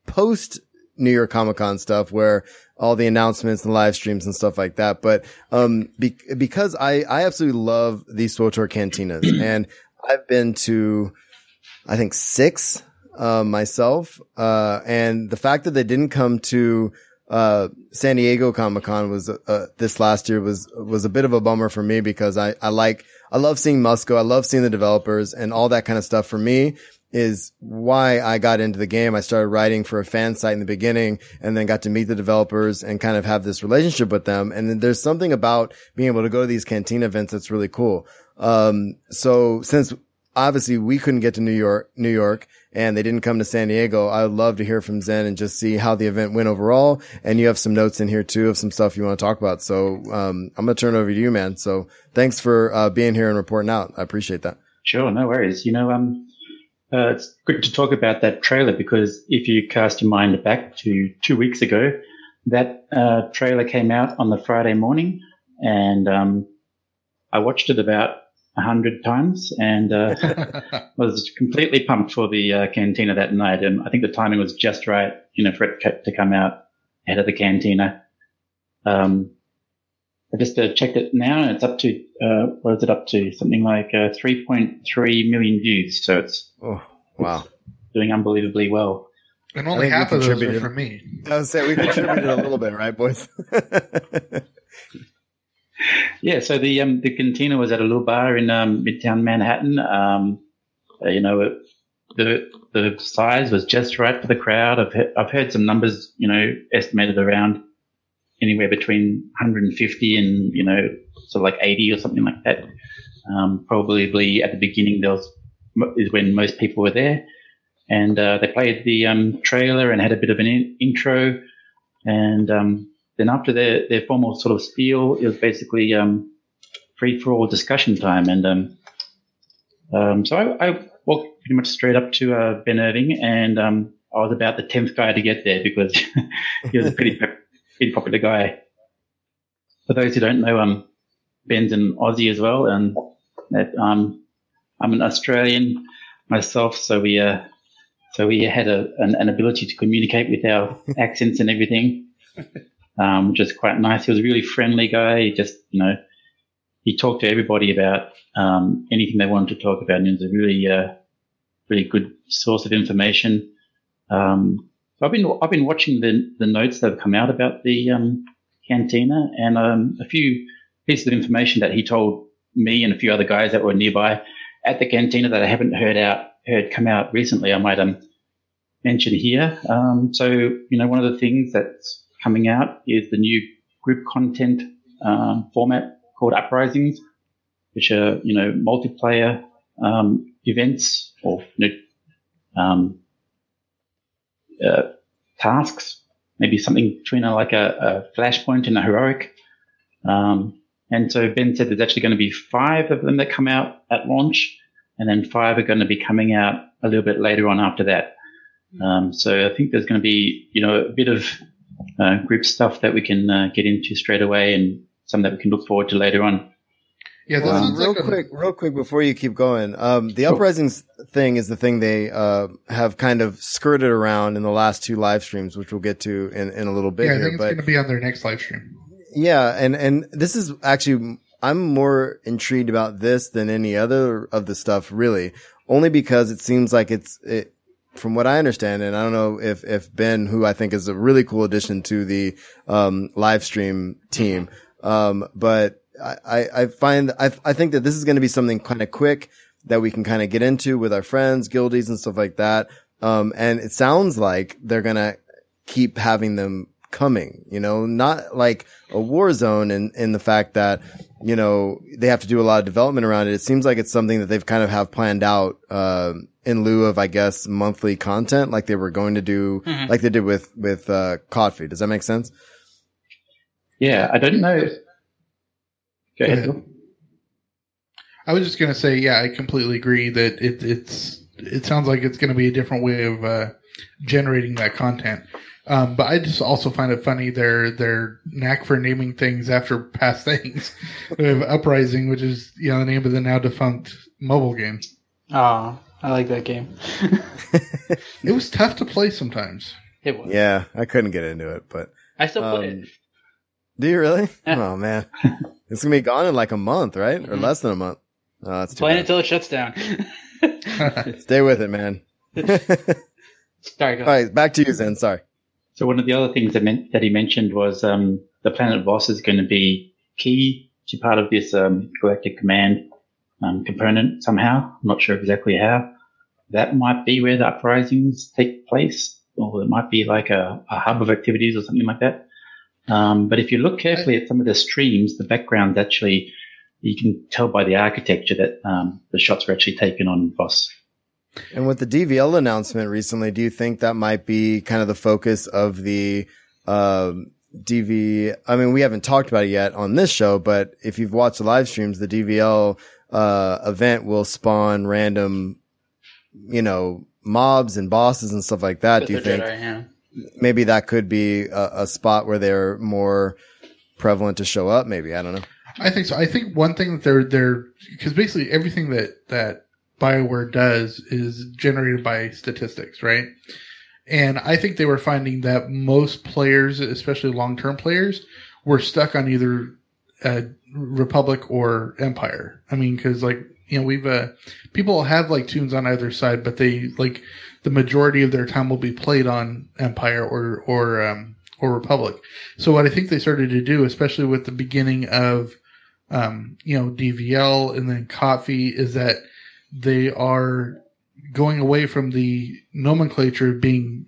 post New York Comic Con stuff where all the announcements and live streams and stuff like that. But, um, be- because I, I absolutely love these SWTOR cantinas and I've been to, I think six, uh, myself. Uh, and the fact that they didn't come to, uh, San Diego Comic Con was, uh, this last year was, was a bit of a bummer for me because I, I like, I love seeing Musco. I love seeing the developers and all that kind of stuff for me is why I got into the game. I started writing for a fan site in the beginning and then got to meet the developers and kind of have this relationship with them. And then there's something about being able to go to these canteen events that's really cool. Um, so since obviously we couldn't get to New York, New York, and they didn't come to San Diego. I would love to hear from Zen and just see how the event went overall. And you have some notes in here too of some stuff you want to talk about. So, um, I'm going to turn it over to you, man. So thanks for, uh, being here and reporting out. I appreciate that. Sure. No worries. You know, um, uh, it's good to talk about that trailer because if you cast your mind back to two weeks ago, that uh, trailer came out on the Friday morning, and um, I watched it about a hundred times and uh, was completely pumped for the uh, cantina that night. And I think the timing was just right, you know, for it to come out ahead of the cantina. Um, I just uh, checked it now, and it's up to uh, what is it up to? Something like uh, 3.3 million views. So it's oh wow, it's doing unbelievably well. And only half of those are for me. I was saying we contributed a little bit, right, boys? yeah. So the um, the cantina was at a little bar in um, Midtown Manhattan. Um, uh, you know, the the size was just right for the crowd. I've he- I've heard some numbers, you know, estimated around anywhere between 150 and you know sort of like 80 or something like that. Um, probably at the beginning there was is when most people were there, and uh, they played the um, trailer and had a bit of an in- intro, and um, then after their their formal sort of spiel, it was basically um, free for all discussion time, and um, um, so I, I, walked pretty much straight up to uh, Ben Irving, and um, I was about the tenth guy to get there because he was a pretty pretty popular guy. For those who don't know, um, Ben's an Aussie as well, and that, um, I'm an Australian myself, so we uh, so we had a, an, an ability to communicate with our accents and everything, um, which is quite nice. He was a really friendly guy. He just you know he talked to everybody about um, anything they wanted to talk about, and it was a really uh, really good source of information. Um, so I've been I've been watching the the notes that have come out about the um, cantina and um, a few pieces of information that he told me and a few other guys that were nearby at the cantina that I haven't heard out heard come out recently. I might um, mention here. Um, so you know, one of the things that's coming out is the new group content um, format called Uprisings, which are you know multiplayer um, events or you know, um, uh, tasks, maybe something between a, like a, a, flashpoint and a heroic. Um, and so Ben said there's actually going to be five of them that come out at launch, and then five are going to be coming out a little bit later on after that. Um, so I think there's going to be, you know, a bit of uh, group stuff that we can uh, get into straight away, and some that we can look forward to later on. Yeah, um, real like a- quick, real quick before you keep going. Um, the sure. uprisings thing is the thing they uh, have kind of skirted around in the last two live streams, which we'll get to in, in a little bit. Yeah, I here, it's going to be on their next live stream. Yeah, and and this is actually I'm more intrigued about this than any other of the stuff, really, only because it seems like it's it. From what I understand, and I don't know if, if Ben, who I think is a really cool addition to the, um, live stream team, um, but I, I find, I, I think that this is going to be something kind of quick that we can kind of get into with our friends, guildies and stuff like that. Um, and it sounds like they're going to keep having them coming, you know, not like a war zone in, in the fact that, you know, they have to do a lot of development around it. It seems like it's something that they've kind of have planned out, uh, in lieu of, I guess, monthly content, like they were going to do, mm-hmm. like they did with, with, uh, KOTFE. Does that make sense? Yeah. I don't know. Go ahead. I was just going to say, yeah, I completely agree that it, it's, it sounds like it's going to be a different way of, uh, generating that content. Um, but I just also find it funny their their knack for naming things after past things. we have Uprising, which is you know the name of the now defunct mobile game. Oh, I like that game. it was tough to play sometimes. It was. Yeah, I couldn't get into it, but I still um, play it. Do you really? Oh man, it's gonna be gone in like a month, right, or mm-hmm. less than a month. Oh, that's playing it until it shuts down. Stay with it, man. Sorry. All right, back to you, Zen. Sorry. So one of the other things that, meant, that he mentioned was um, the planet Voss is going to be key to part of this um, galactic command um, component somehow. I'm not sure exactly how. That might be where the uprisings take place, or it might be like a, a hub of activities or something like that. Um, but if you look carefully at some of the streams, the background actually, you can tell by the architecture that um, the shots were actually taken on Voss. And with the DVL announcement recently, do you think that might be kind of the focus of the um, DV? I mean, we haven't talked about it yet on this show, but if you've watched the live streams, the DVL uh, event will spawn random, you know, mobs and bosses and stuff like that. With do you think Jedi, yeah. maybe that could be a, a spot where they're more prevalent to show up? Maybe I don't know. I think so. I think one thing that they're they're because basically everything that that Bioware does is generated by statistics, right? And I think they were finding that most players, especially long term players, were stuck on either uh, Republic or Empire. I mean, because like you know we've uh, people have like tunes on either side, but they like the majority of their time will be played on Empire or or um, or Republic. So what I think they started to do, especially with the beginning of um, you know DVL and then KOTFE, is that they are going away from the nomenclature of being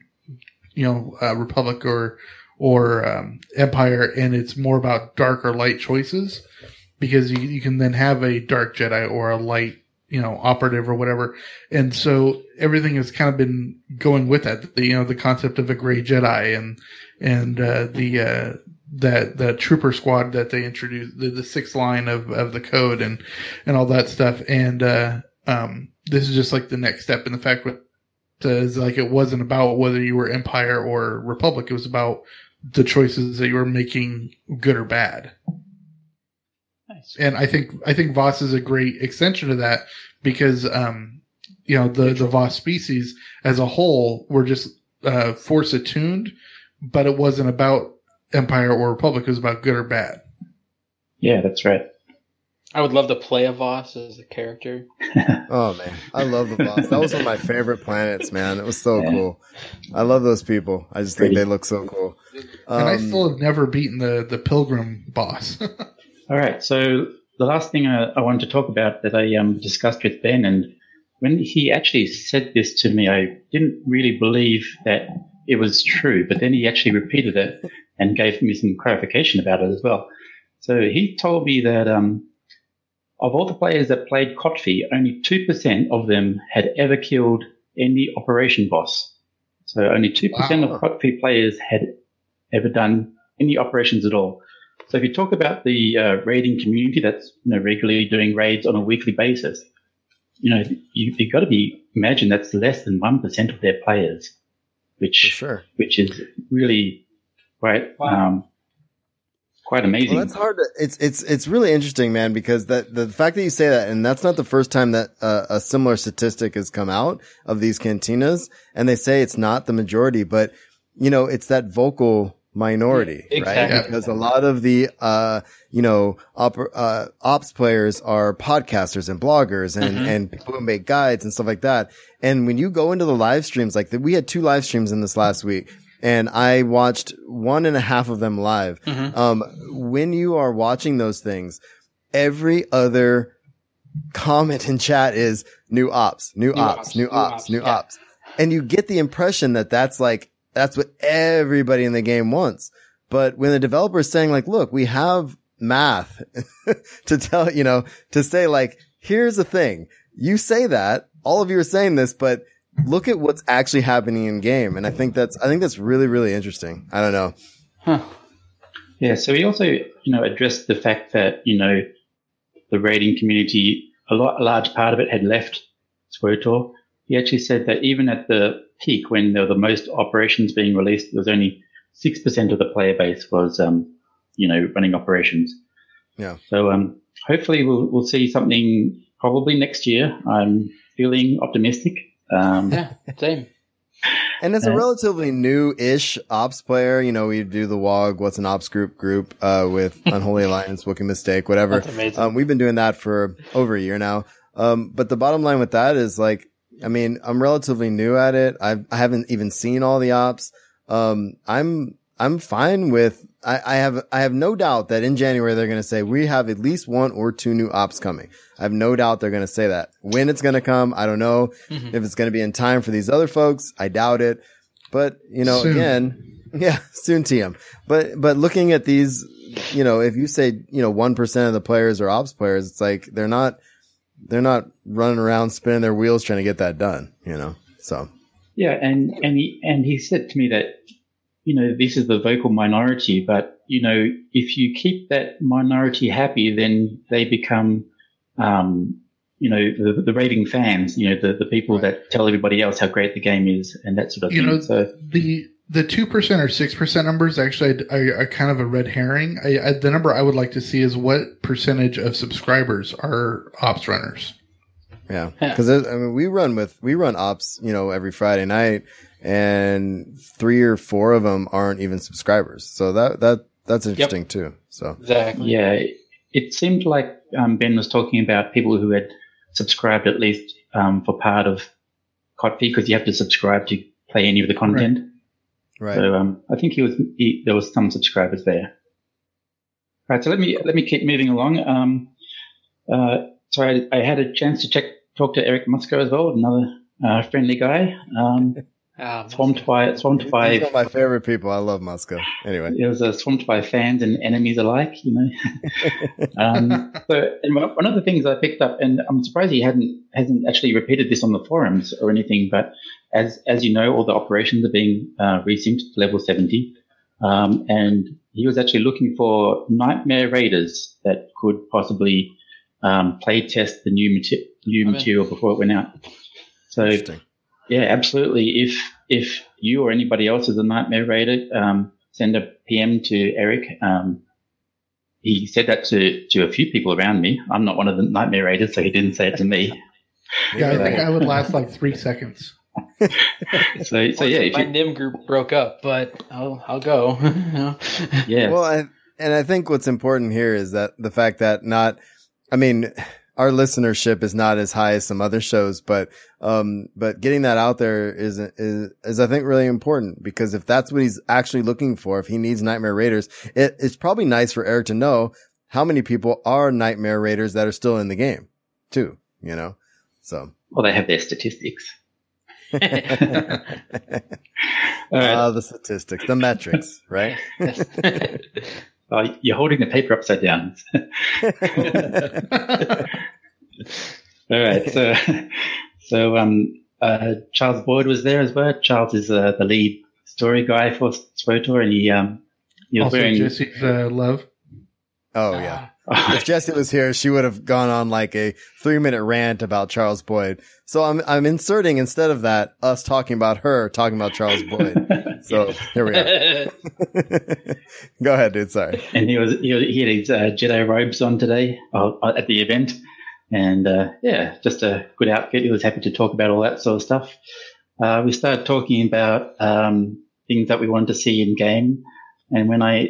you know uh, Republic or or um, Empire, and it's more about dark or light choices because you, you can then have a dark Jedi or a light you know operative or whatever. And so everything has kind of been going with that the, you know the concept of a gray jedi and and uh, the uh, that the trooper squad that they introduced the, the sixth line of of the code and and all that stuff. And uh, um, this is just like the next step in the fact that that is like it wasn't about whether you were empire or republic it was about the choices that you were making good or bad nice. and I think I think Voss is a great extension of that because um, you know the the Voss species as a whole were just uh, force attuned, but it wasn't about Empire or Republic. It was about good or bad. Yeah, that's right. I would love to play a Voss as a character. Oh man, I love the boss. That was one of my favorite planets, man. It was so cool. I love those people. I just think they look so cool. and I Um, still have never beaten the the Pilgrim boss. All right. So the last thing I, I wanted to talk about that I um, discussed with Ben, and when he actually said this to me, I didn't really believe that it was true. But then he actually repeated it and gave me some clarification about it as well. So he told me that um, of all the players that played KOTFE, only two percent of them had ever killed any operation boss. So only two percent of KOTFE players had ever done any operations at all. So if you talk about the uh, raiding community that's you know, regularly doing raids on a weekly basis, you know you, you've got to be imagine that's less than one percent of their players, which sure. which is really quite um, quite amazing. Well, that's hard to, it's, it's, it's really interesting, man, because that, the fact that you say that, and that's not the first time that uh, a similar statistic has come out of these cantinas, and they say it's not the majority, but, you know, it's that vocal minority, Exactly. right? Because a lot of the, uh, you know, op- uh, ops players are podcasters and bloggers and, Mhm. and people who make guides and stuff like that. And when you go into the live streams, like the, we had two live streams in this last week and I watched one and a half of them live. Mhm. Um, when you are watching those things, every other comment in chat is new ops, new, New ops, ops, new new ops, ops, new yeah. ops. And you get the impression that that's like, that's what everybody in the game wants. But when the developer is saying like, look, we have math to tell, you know, to say like, here's the thing. You say that, all of you are saying this, but look at what's actually happening in game. And I think that's, I think that's really, really interesting. I don't know. Yeah, so he also, you know, addressed the fact that, you know, the raiding community, a, lot, a large part of it had left SWTOR. He actually said that even at the peak, when there were the most operations being released, there was only 6% of the player base was, um, you know, running operations. Yeah. So, um, hopefully we'll, we'll see something probably next year. I'm feeling optimistic. Um, Yeah, same. And as a relatively new-ish ops player, you know, we do the WOG, what's an ops group group, uh, with Unholy Alliance, Wookiee Mistake, whatever. That's amazing. Um, we've been doing that for over a year now. Um, but the bottom line with that is like, I mean, I'm relatively new at it. I've, I haven't even seen all the ops. um, I'm, I'm fine with, I, I have, I have no doubt that in January they're going to say we have at least one or two new ops coming. I have no doubt they're going to say that. When it's going to come, I don't know. Mm-hmm. If it's going to be in time for these other folks, I doubt it. But, you know, Soon. again, yeah, soon TM. But, but looking at these, you know, if you say, you know, 1% of the players are ops players, it's like they're not, they're not running around spinning their wheels trying to get that done, you know? So, Yeah, and and he and he said to me that you know this is the vocal minority, but you know if you keep that minority happy, then they become, um, you know, the, the raving fans. You know, the the people that tell everybody else how great the game is and that sort of You thing. know, so the the two percent or six percent numbers actually are, are kind of a red herring. I, I, the number I would like to see is what percentage of subscribers are ops runners. yeah. Cause I mean, we run with, we run ops, you know, every Friday night and three or four of them aren't even subscribers. So that, that, that's interesting too. So Exactly. Yeah, it, it seemed like um, Ben was talking about people who had subscribed at least um, for part of KOTFE because you have to subscribe to play any of the content. Right. So um, I think he was he, there was some subscribers there. Right. So let me let me keep moving along. Um, uh, so I, I had a chance to check talk to Eric Musco as well, another uh, friendly guy. Um, swamped by swamped by He's one of my favorite people. I love Musco. Anyway. it was uh, swamped by fans and enemies alike, you know. um, so, and one one of the things I picked up, and I'm surprised he hadn't hasn't actually repeated this on the forums or anything, but as as you know, all the operations are being uh, resynced to level 70, um, and he was actually looking for nightmare raiders that could possibly um, play test the new mate- new I'm material before it went out. So yeah, absolutely. If if you or anybody else is a nightmare raider, um, send a PM to Eric. Um, he said that to, to a few people around me. I'm not one of the nightmare raiders, so he didn't say it to me. Yeah, I think I would last like three seconds. So so yeah, if my you, NIM group broke up, but I'll I'll go. Yeah. Well, I, and I think what's important here is that the fact that not, I mean, our listenership is not as high as some other shows, but, um, but getting that out there is, is, is I think really important because if that's what he's actually looking for, if he needs Nightmare Raiders, it, it's probably nice for Eric to know how many people are Nightmare Raiders that are still in the game too, you know? So. well, they have their statistics. Uh, the statistics, the metrics, right? Oh, you're holding the paper upside down. All right. So, so um, uh, Charles Boyd was there as well. Charles is uh, the lead story guy for SWTOR, and he um, he was Also, wearing. Jesse's uh, love. Oh yeah. if Jesse was here, she would have gone on like a three minute rant about Charles Boyd. So I'm I'm inserting instead of that us talking about her talking about Charles Boyd. so here we are. Go ahead, dude. Sorry. and he was he, was- he had his uh, Jedi robes on today uh, at the event, and uh, yeah, just a good outfit. He was happy to talk about all that sort of stuff. Uh, we started talking about um, things that we wanted to see in game, and when I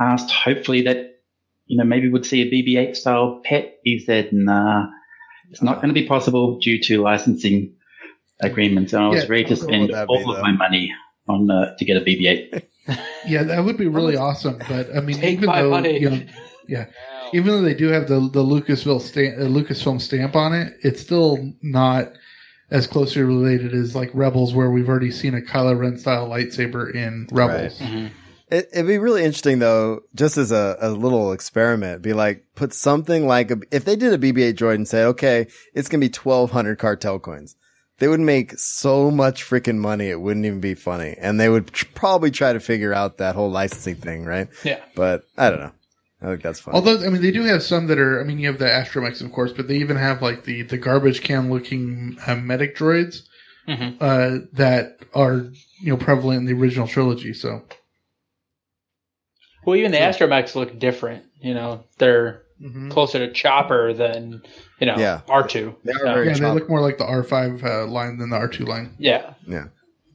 asked, hopefully that you know maybe we'd see a BB-8 style pet, he said, "Nah, it's not going to be possible due to licensing agreements." And I was Yeah, ready to spend that be, all of my money on uh, to get a BB-8. Yeah, that would be really awesome. But I mean, Take even though money. you know, yeah, even though they do have the the Lucasville stamp, uh, Lucasfilm stamp on it, it's still not as closely related as like Rebels, where we've already seen a Kylo Ren style lightsaber in Rebels. It, it'd be really interesting though, just as a, a little experiment, be like, put something like a, if they did a BB-8 droid and say, okay, it's going to be 1200 cartel coins. They would make so much freaking money. It wouldn't even be funny. And they would tr- probably try to figure out that whole licensing thing, right? Yeah. But I don't know. I think that's fun. Although, I mean, they do have some that are. I mean, you have the Astromechs, of course, but they even have like the the garbage can looking uh, medic droids Mhm. uh, that are you know prevalent in the original trilogy. So Well, even the astromechs look different. You know, they're Mhm. closer to Chopper than you know Yeah. R two. yeah, they look more like the R five uh, line than the R two line. Yeah. Yeah.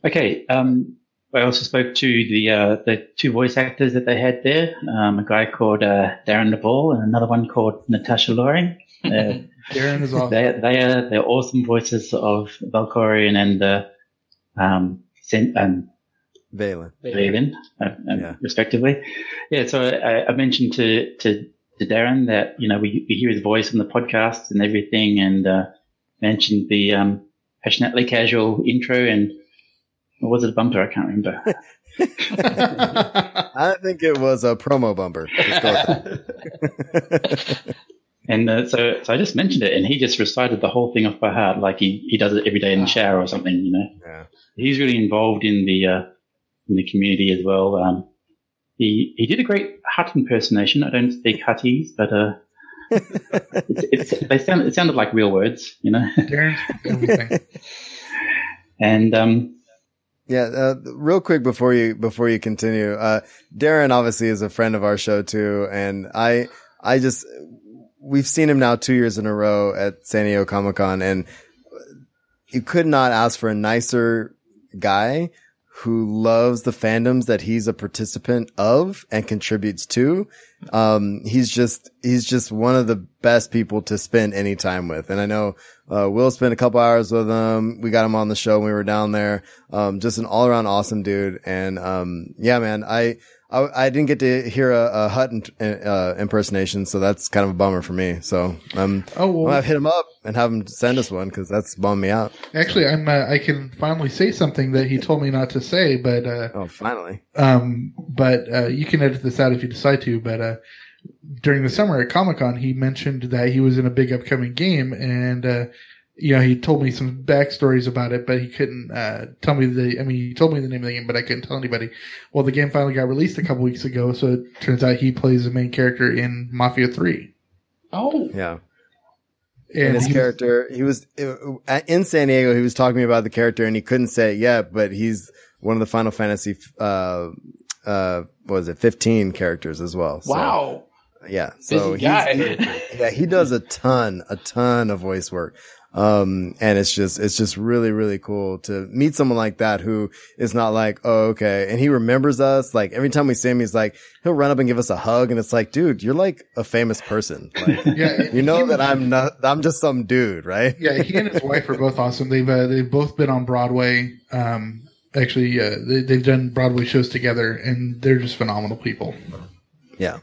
Okay. Um, I also spoke to the uh, the two voice actors that they had there. Um, a guy called uh, Darin De Paul and another one called Natasha Loring. Uh, Darin is awesome. They they are they're awesome voices of Valkorion and uh, um, Sen- um, Vaylin. Vaylin, uh, uh, respectively. Yeah, so I, I mentioned to, to, to Darin that, you know, we, we hear his voice on the podcast and everything and, uh, mentioned the, um, passionately casual intro and, or was it a bumper? I can't remember. I think it was a promo bumper. and uh, so, so I just mentioned it, and he just recited the whole thing off by heart, like he, he does it every day in the shower or something. You know, yeah. he's really involved in the uh, in the community as well. Um, he he did a great Hutt impersonation. I don't speak Huttese, but uh, it's, it's, they sound, it sounded like real words, you know. everything. and um, yeah, uh, real quick before you before you continue, uh, Darin obviously is a friend of our show too, and I I just we've seen him now two years in a row at San Diego Comic Con, and you could not ask for a nicer guy who loves the fandoms that he's a participant of and contributes to. Um, he's just, he's just one of the best people to spend any time with. And I know, uh, Will spent a couple hours with him. We got him on the show when we were down there. Um, just an all around awesome dude. And, um, yeah, man, I, I, I didn't get to hear a, a Hutt in, uh, impersonation, so that's kind of a bummer for me. So um, oh, well, I've hit him up and have him send us one because that's bummed me out. Actually, I'm uh, I can finally say something that he told me not to say, but uh, oh, finally. Um, but uh, you can edit this out if you decide to. But uh, during the summer at Comic Con, he mentioned that he was in a big upcoming game and uh, you know, he told me some backstories about it, but he couldn't uh, tell me the. I mean, he told me the name of the game, but I couldn't tell anybody. Well, the game finally got released a couple weeks ago, so it turns out he plays the main character in Mafia Three. Oh, yeah. And, And his he was- character, he was uh, in San Diego. He was talking to me about the character, and he couldn't say it yet. But he's one of the Final Fantasy, uh, uh, what was it, fifteen characters as well. So, wow. yeah. So he's- he- yeah, he does a ton, a ton of voice work. Um, and it's just, it's just really, really cool to meet someone like that who is not like, oh, okay. And he remembers us. Like every time we see him, he's like, he'll run up and give us a hug. And it's like, dude, you're like a famous person. Like, Yeah, you know that I'm not, I'm just some dude, right? yeah, he and his wife are both awesome. They've uh, they've both been on Broadway. Um, actually, uh, they, they've done Broadway shows together, and they're just phenomenal people. Yeah.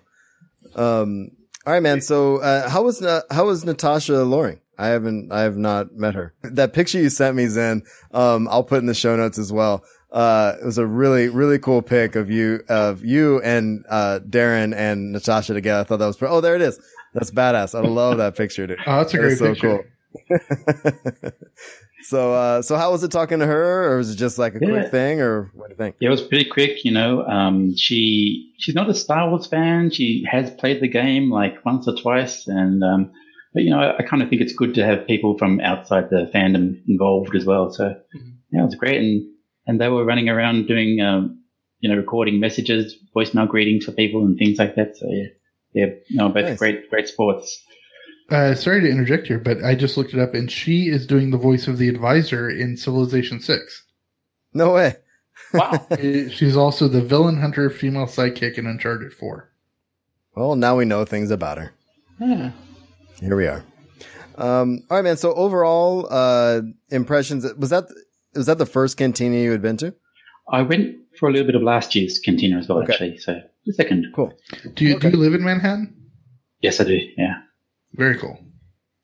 Um, all right, man. So, uh, how was, how was Natasha Loring? I haven't, I have not met her. That picture you sent me, Zen, um, I'll put in the show notes as well. Uh, it was a really, really cool pic of you, of you and, uh, Darin and Natasha together. I thought that was, pre- oh, there it is. That's badass. I love that picture, dude. Oh, that's a That great so picture. cool. so, uh, so how was it talking to her or was it just like a Yeah. quick thing or what do you think? Yeah, it was pretty quick, you know. Um, she she's not a Star Wars fan. She has played the game like once or twice, and um, but you know, I, I kind of think it's good to have people from outside the fandom involved as well. So yeah, it was great, and and they were running around doing um, you know recording messages, voicemail greetings for people, and things like that. So yeah, yeah, no, but Nice. great great sports. Uh, sorry to interject here, but I just looked it up, and she is doing the voice of the advisor in Civilization Six. No way. Wow. She's also the villain hunter female sidekick in Uncharted Four. Well, now we know things about her. Yeah. Here we are. Um, all right, man. So overall, uh, impressions, was that, was that the first cantina you had been to? I went for a little bit of last year's cantina as well, Okay. actually. So the second. Cool. Do you do you live in Manhattan? Yes, I do. Yeah. Very cool.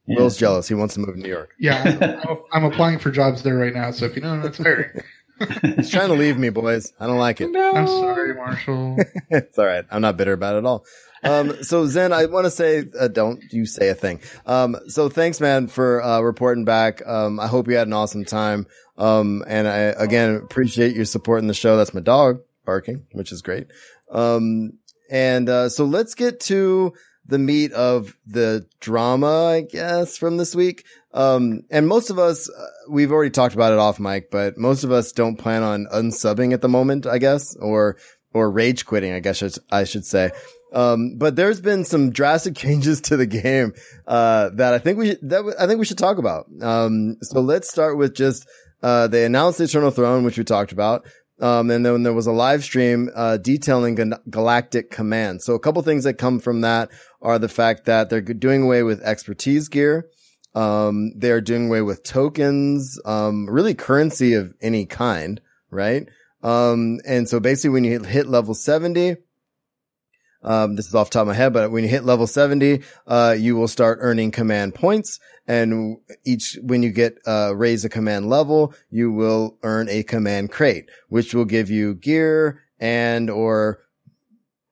Yeah. Will's jealous. He wants to move to New York. Yeah, I'm, I'm applying for jobs there right now. So if you know that's hiring, He's trying to leave me, boys. I don't like it. I'm sorry, Marshall. it's all right. I'm not bitter about it at all. Um, so Zen, I want to say, uh, don't you say a thing. Um, so thanks, man, for, uh, reporting back. Um, I hope you had an awesome time. Um, and I, again, appreciate your support in the show. That's my dog barking, which is great. Um, and, uh, so let's get to the meat of the drama, I guess, from this week. Um, and most of us, uh, we've already talked about it off mic, but most of us don't plan on unsubbing at the moment, I guess, or, or rage quitting, I guess I should- I should say. Um, but there's been some drastic changes to the game, uh, that I think we, that I think we should talk about. Um, so let's start with just, uh, they announced the Eternal Throne, which we talked about. Um, and then there was a live stream, uh, detailing Gal- Galactic Command. So a couple things that come from that are the fact that they're doing away with expertise gear. Um, they're doing away with tokens, um, really currency of any kind, right? Um, and so basically when you hit level 70, um, this is off the top of my head, but when you hit level 70, uh, you will start earning command points. And each, when you get, uh, raise a command level, you will earn a command crate, which will give you gear and or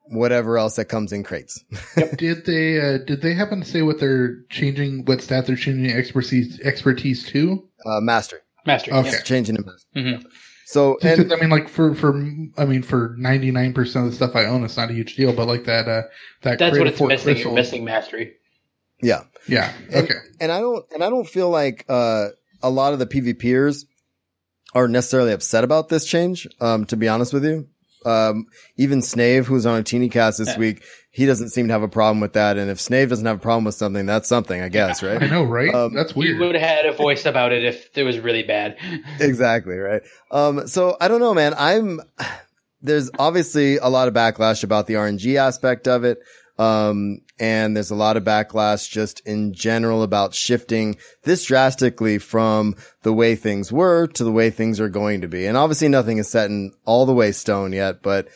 whatever else that comes in crates. did they uh, did they happen to say what they're changing? What stat they're changing expertise expertise to? Uh, mastery. Mastery. Okay. yes. Changing to mastery. Mhm. So, Just and 'cause, I mean, like for for I mean, for ninety nine percent of the stuff I own, it's not a huge deal. But like that uh that That's what it's four missing. You're missing mastery. yeah. Yeah. And, Okay. And I don't, and I don't feel like, uh, a lot of the PvPers are necessarily upset about this change. Um, to be honest with you. Um, even Snave, who's on Ootinicast this Yeah. week, he doesn't seem to have a problem with that. And if Snave doesn't have a problem with something, that's something, I guess, right? I know, right? Um, That's You weird. would have had a voice about it if it was really bad. exactly right um so i don't know man i'm there's obviously a lot of backlash about the rng aspect of it um and there's a lot of backlash just in general about shifting this drastically from the way things were to the way things are going to be and obviously nothing is set in all the way stone yet but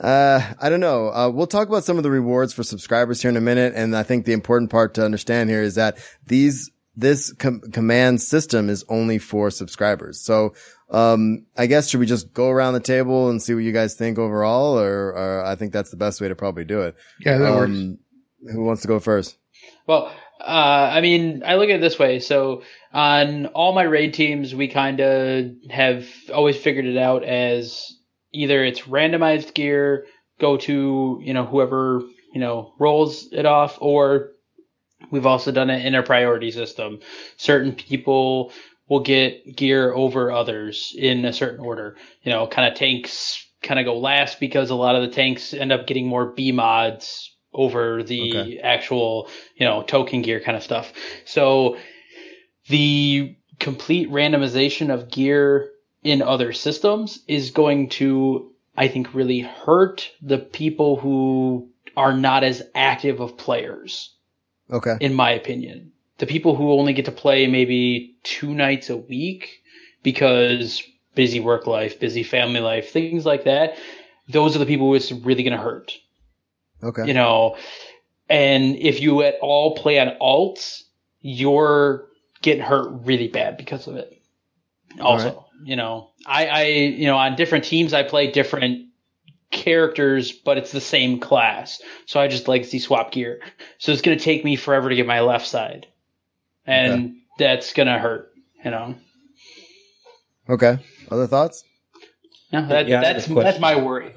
uh, I don't know. Uh, we'll talk about some of the rewards for subscribers here in a minute. And I think the important part to understand here is that these, this com- command system is only for subscribers. So, um, I guess should we just go around the table and see what you guys think overall? Or, or I think that's the best way to probably do it. Yeah, that works. Um, Who wants to go first? Well, uh, I mean, I look at it this way. So on all my raid teams, we kind of have always figured it out as either it's randomized gear, go to, you know, whoever, you know, rolls it off, or we've also done it in a priority system. Certain people will get gear over others in a certain order. You know, kind of tanks kind of go last because a lot of the tanks end up getting more B mods over the Okay. actual, you know, token gear kind of stuff. So the complete randomization of gear in other systems is going to, I think, really hurt the people who are not as active of players, Okay. in my opinion. The people who only get to play maybe two nights a week because busy work life, busy family life, things like that. Those are the people who it's really going to hurt Okay. you know, and if you at all play on alts, you're getting hurt really bad because of it. Also. You know, I, I, you know, on different teams, I play different characters, but it's the same class. So I just legacy swap gear. So it's going to take me forever to get my left side. And that's going to hurt, you know. Okay. Other thoughts? No, that, Yeah, I have a that's, that's my worry.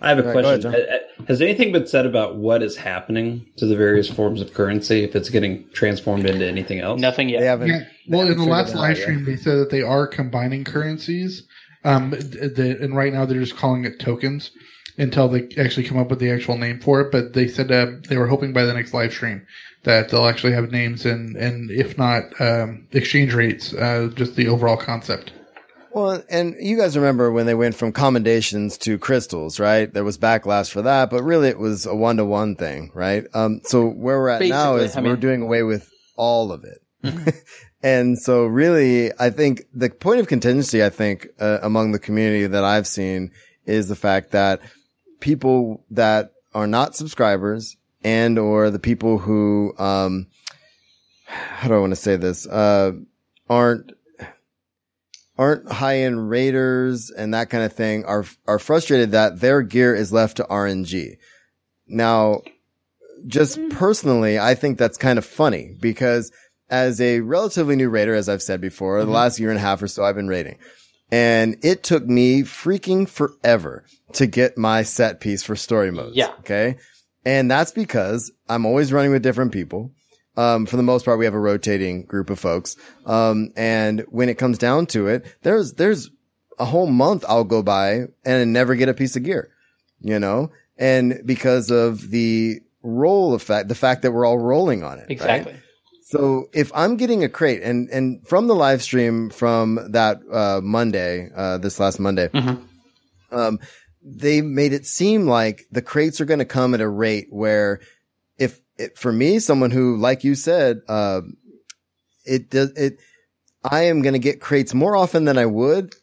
I have a All right, go ahead, question. Uh, Has anything been said about what is happening to the various forms of currency if it's getting transformed into anything else? Nothing yet. They haven't. Yeah. Well, they in the haven't last figured it out live yet. stream, they said that they are combining currencies. Um, the, and right now they're just calling it tokens until they actually come up with the actual name for it. But they said uh, they were hoping by the next live stream that they'll actually have names and, and if not um, exchange rates, uh, just the overall concept. Well, and you guys remember when they went from commendations to crystals, right? There was backlash for that, but really it was a one to one thing, right? Um, so where we're at now is I we're doing away with all of it. and so really, I think the point of contingency, I think, uh, among the community that I've seen is the fact that people that are not subscribers and or the people who, um, how do I want to say this? Uh, aren't, aren't high end raiders and that kind of thing are, are frustrated that their gear is left to RNG. Now, just mm-hmm. personally, I think that's kind of funny because as a relatively new raider, as I've said before, the mm-hmm. last year and a half or so I've been raiding and it took me freaking forever to get my set piece for story modes. Yeah. Okay. And that's because I'm always running with different people. Um, for the most part, we have a rotating group of folks. Um, and when it comes down to it, there's, there's a whole month I'll go by and never get a piece of gear, you know, and because of the roll effect, the fact that we're all rolling on it. right? Exactly. So if I'm getting a crate and, and from the live stream from that, uh, Monday, uh, this last Monday, um, they made it seem like the crates are going to come at a rate where it, for me, someone who, like you said, uh, it does, it, I am going to get crates more often than I would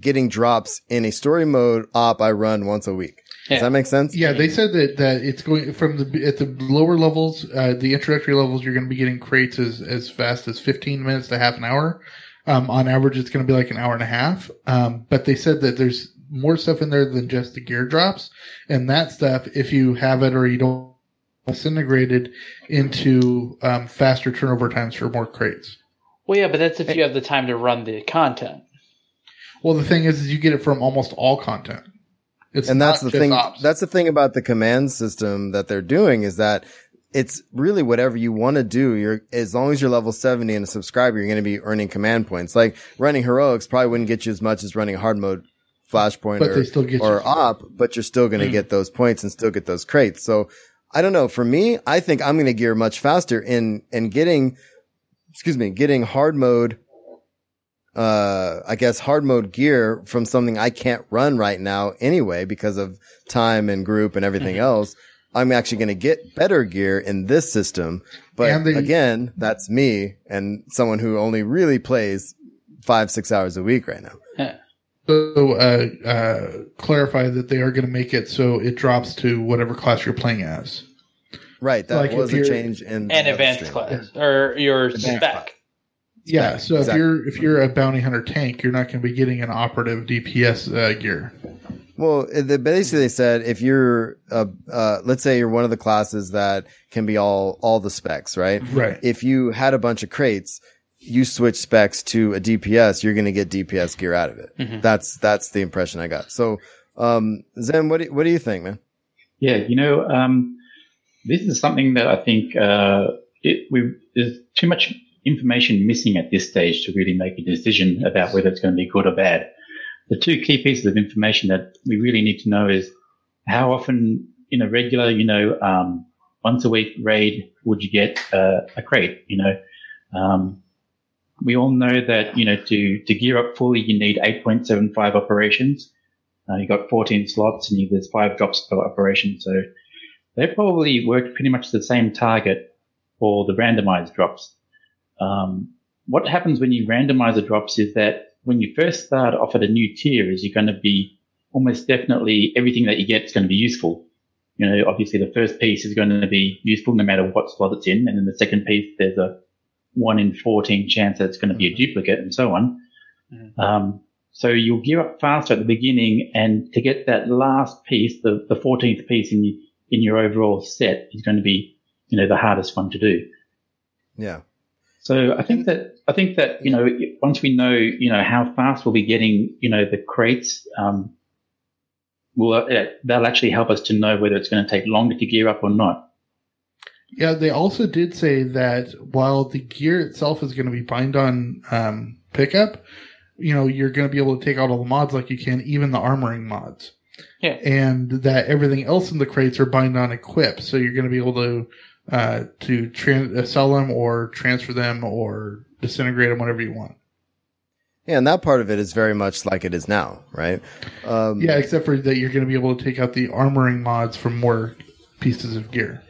getting drops in a story mode op I run once a week. Does that make sense? Yeah, they said that, that it's going from the at the lower levels, uh, the introductory levels, you're going to be getting crates as, as fast as 15 minutes to half an hour. Um, on average, it's going to be like an hour and a half. Um, but they said that there's more stuff in there than just the gear drops, and that stuff, if you have it or you don't, disintegrated into um, faster turnover times for more crates. Well, yeah, but that's if you have the time to run the content. Well, the thing is, is you get it from almost all content. It's and that's the thing. ops. That's the thing about the command system that they're doing is that it's really whatever you want to do. You're as long as you're level seventy and a subscriber, you're going to be earning command points. Like running heroics probably wouldn't get you as much as running hard mode flashpoint But or, they still get or op, but you're still going to Mm. get those points and still get those crates. So I don't know. For me, I think I'm going to gear much faster in in getting, excuse me, getting hard mode uh, I guess hard mode gear from something I can't run right now anyway because of time and group and everything Mm-hmm. else. I'm actually going to get better gear in this system. But they- again, that's me and someone who only really plays five, six hours a week right now. So, uh, uh, clarify that they are going to make it so it drops to whatever class you're playing as. Right. That Like was a change in And the advanced stream. class or your Advanced spec. Yeah. Right, So exactly. if you're if you're a bounty hunter tank, you're not going to be getting an operative DPS uh, gear. Well, it- they basically they said if you're, uh, uh, let's say you're one of the classes that can be all, all the specs, right? Right. If you had a bunch of crates, you switch specs to a DPS, you're going to get DPS gear out of it. Mhm. That's, that's the impression I got. So, um, Zen, what do, what do you think, man? Yeah, you know, um, this is something that I think uh, it, we, there's too much information missing at this stage to really make a decision about whether it's going to be good or bad. The two key pieces of information that we really need to know is how often in a regular, you know, um, once a week raid would you get uh, a crate? You know, um, we all know that you know to to gear up fully you need 8.75 operations. Uh, you got 14 slots and you, there's five drops per operation, so they probably work pretty much the same target for the randomized drops. Um, what happens when you randomize the drops is that when you first start off at a new tier is you're going to be almost definitely everything that you get is going to be useful. You know, obviously the first piece is going to be useful no matter what slot it's in. And then the second piece, there's a one in 14 chance that it's going to be a duplicate and so on. Um, so you'll gear up faster at the beginning and to get that last piece, the, the 14th piece in, in your overall set is going to be, you know, the hardest one to do. Yeah. So I think that I think that you know once we know you know how fast we'll be getting you know the crates, um, will uh, that'll actually help us to know whether it's going to take longer to gear up or not. Yeah, they also did say that while the gear itself is going to be bind on um, pickup, you know, you're going to be able to take out all the mods like you can, even the armoring mods. Yeah. And that everything else in the crates are bind on equip, so you're going to be able to uh, to tran- uh, sell them or transfer them or disintegrate them, whatever you want. Yeah. And that part of it is very much like it is now, right? Um, Yeah, except for that you're going to be able to take out the armoring mods from more pieces of gear.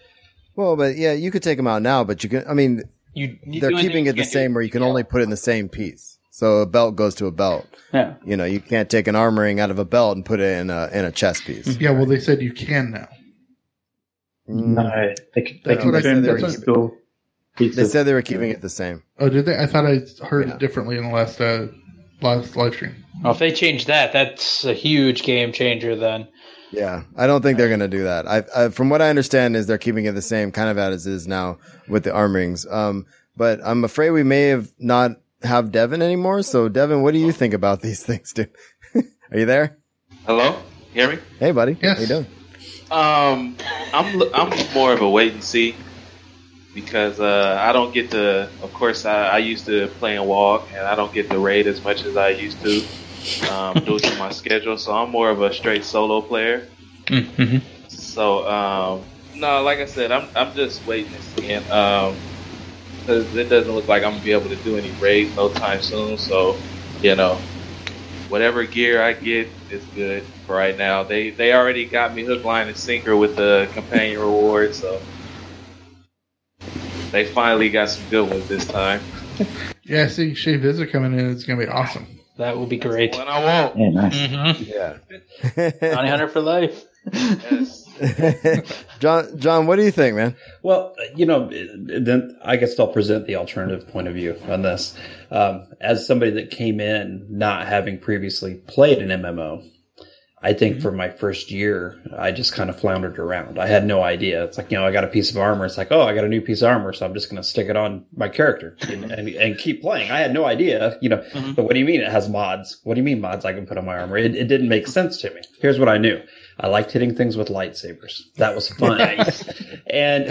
Well, but yeah, you could take them out now, but you can, I mean, You, you they're keeping it the can't same where you can only put it in the same piece. So a belt goes to a belt. Yeah. You know, you can't take an armoring out of a belt and put it in a in a chest piece. Yeah, well, they said you can now. No, they, can- they That's what I said, that that's it's still. They said they were keeping it the same. Oh, did they? I thought I heard it differently in the last uh, last live stream. Well, if they change that, that's a huge game changer. Then Yeah, I don't think they're going to do that. I, I, from what I understand, is they're keeping it the same kind of as is now with the armorings. Um, but I'm afraid we may have not have Devin anymore. So, Devin, what do you think about these things, dude? Are you there? Hello, hear me? Hey, buddy. Yes. How you doing? Um, I'm I'm more of a wait and see because uh, I don't get to. Of course, I, I used to play and walk, and I don't get to raid as much as I used to um, due to my schedule. So I'm more of a straight solo player. Mm-hmm. So um, no, like I said, I'm I'm just waiting and seeing. Um, 'cause it doesn't look like I'm gonna be able to do any raids no time soon. So you know, whatever gear I get is good for right now. They they already got me hook, line, and sinker with the companion reward, so they finally got some good ones this time. Yeah, see Shea Vizsla coming in. It's gonna be awesome. That will be great. And I won't. Yeah, nice. Mm-hmm. Yeah. Bounty Hunter for life. John, John, what do you think, man? Well, you know, then I guess I'll present the alternative point of view on this. Um, as somebody that came in not having previously played an MMO, I think mm-hmm. for my first year, I just kind of floundered around. I had no idea. It's like, you know, I got a piece of armor. It's like, oh, I got a new piece of armor. So I'm just going to stick it on my character and, mm-hmm. and, and keep playing. I had no idea, you know, mm-hmm. but what do you mean it has mods? What do you mean mods I can put on my armor? It, it didn't make sense to me. Here's what I knew. I liked hitting things with lightsabers. That was fun. and,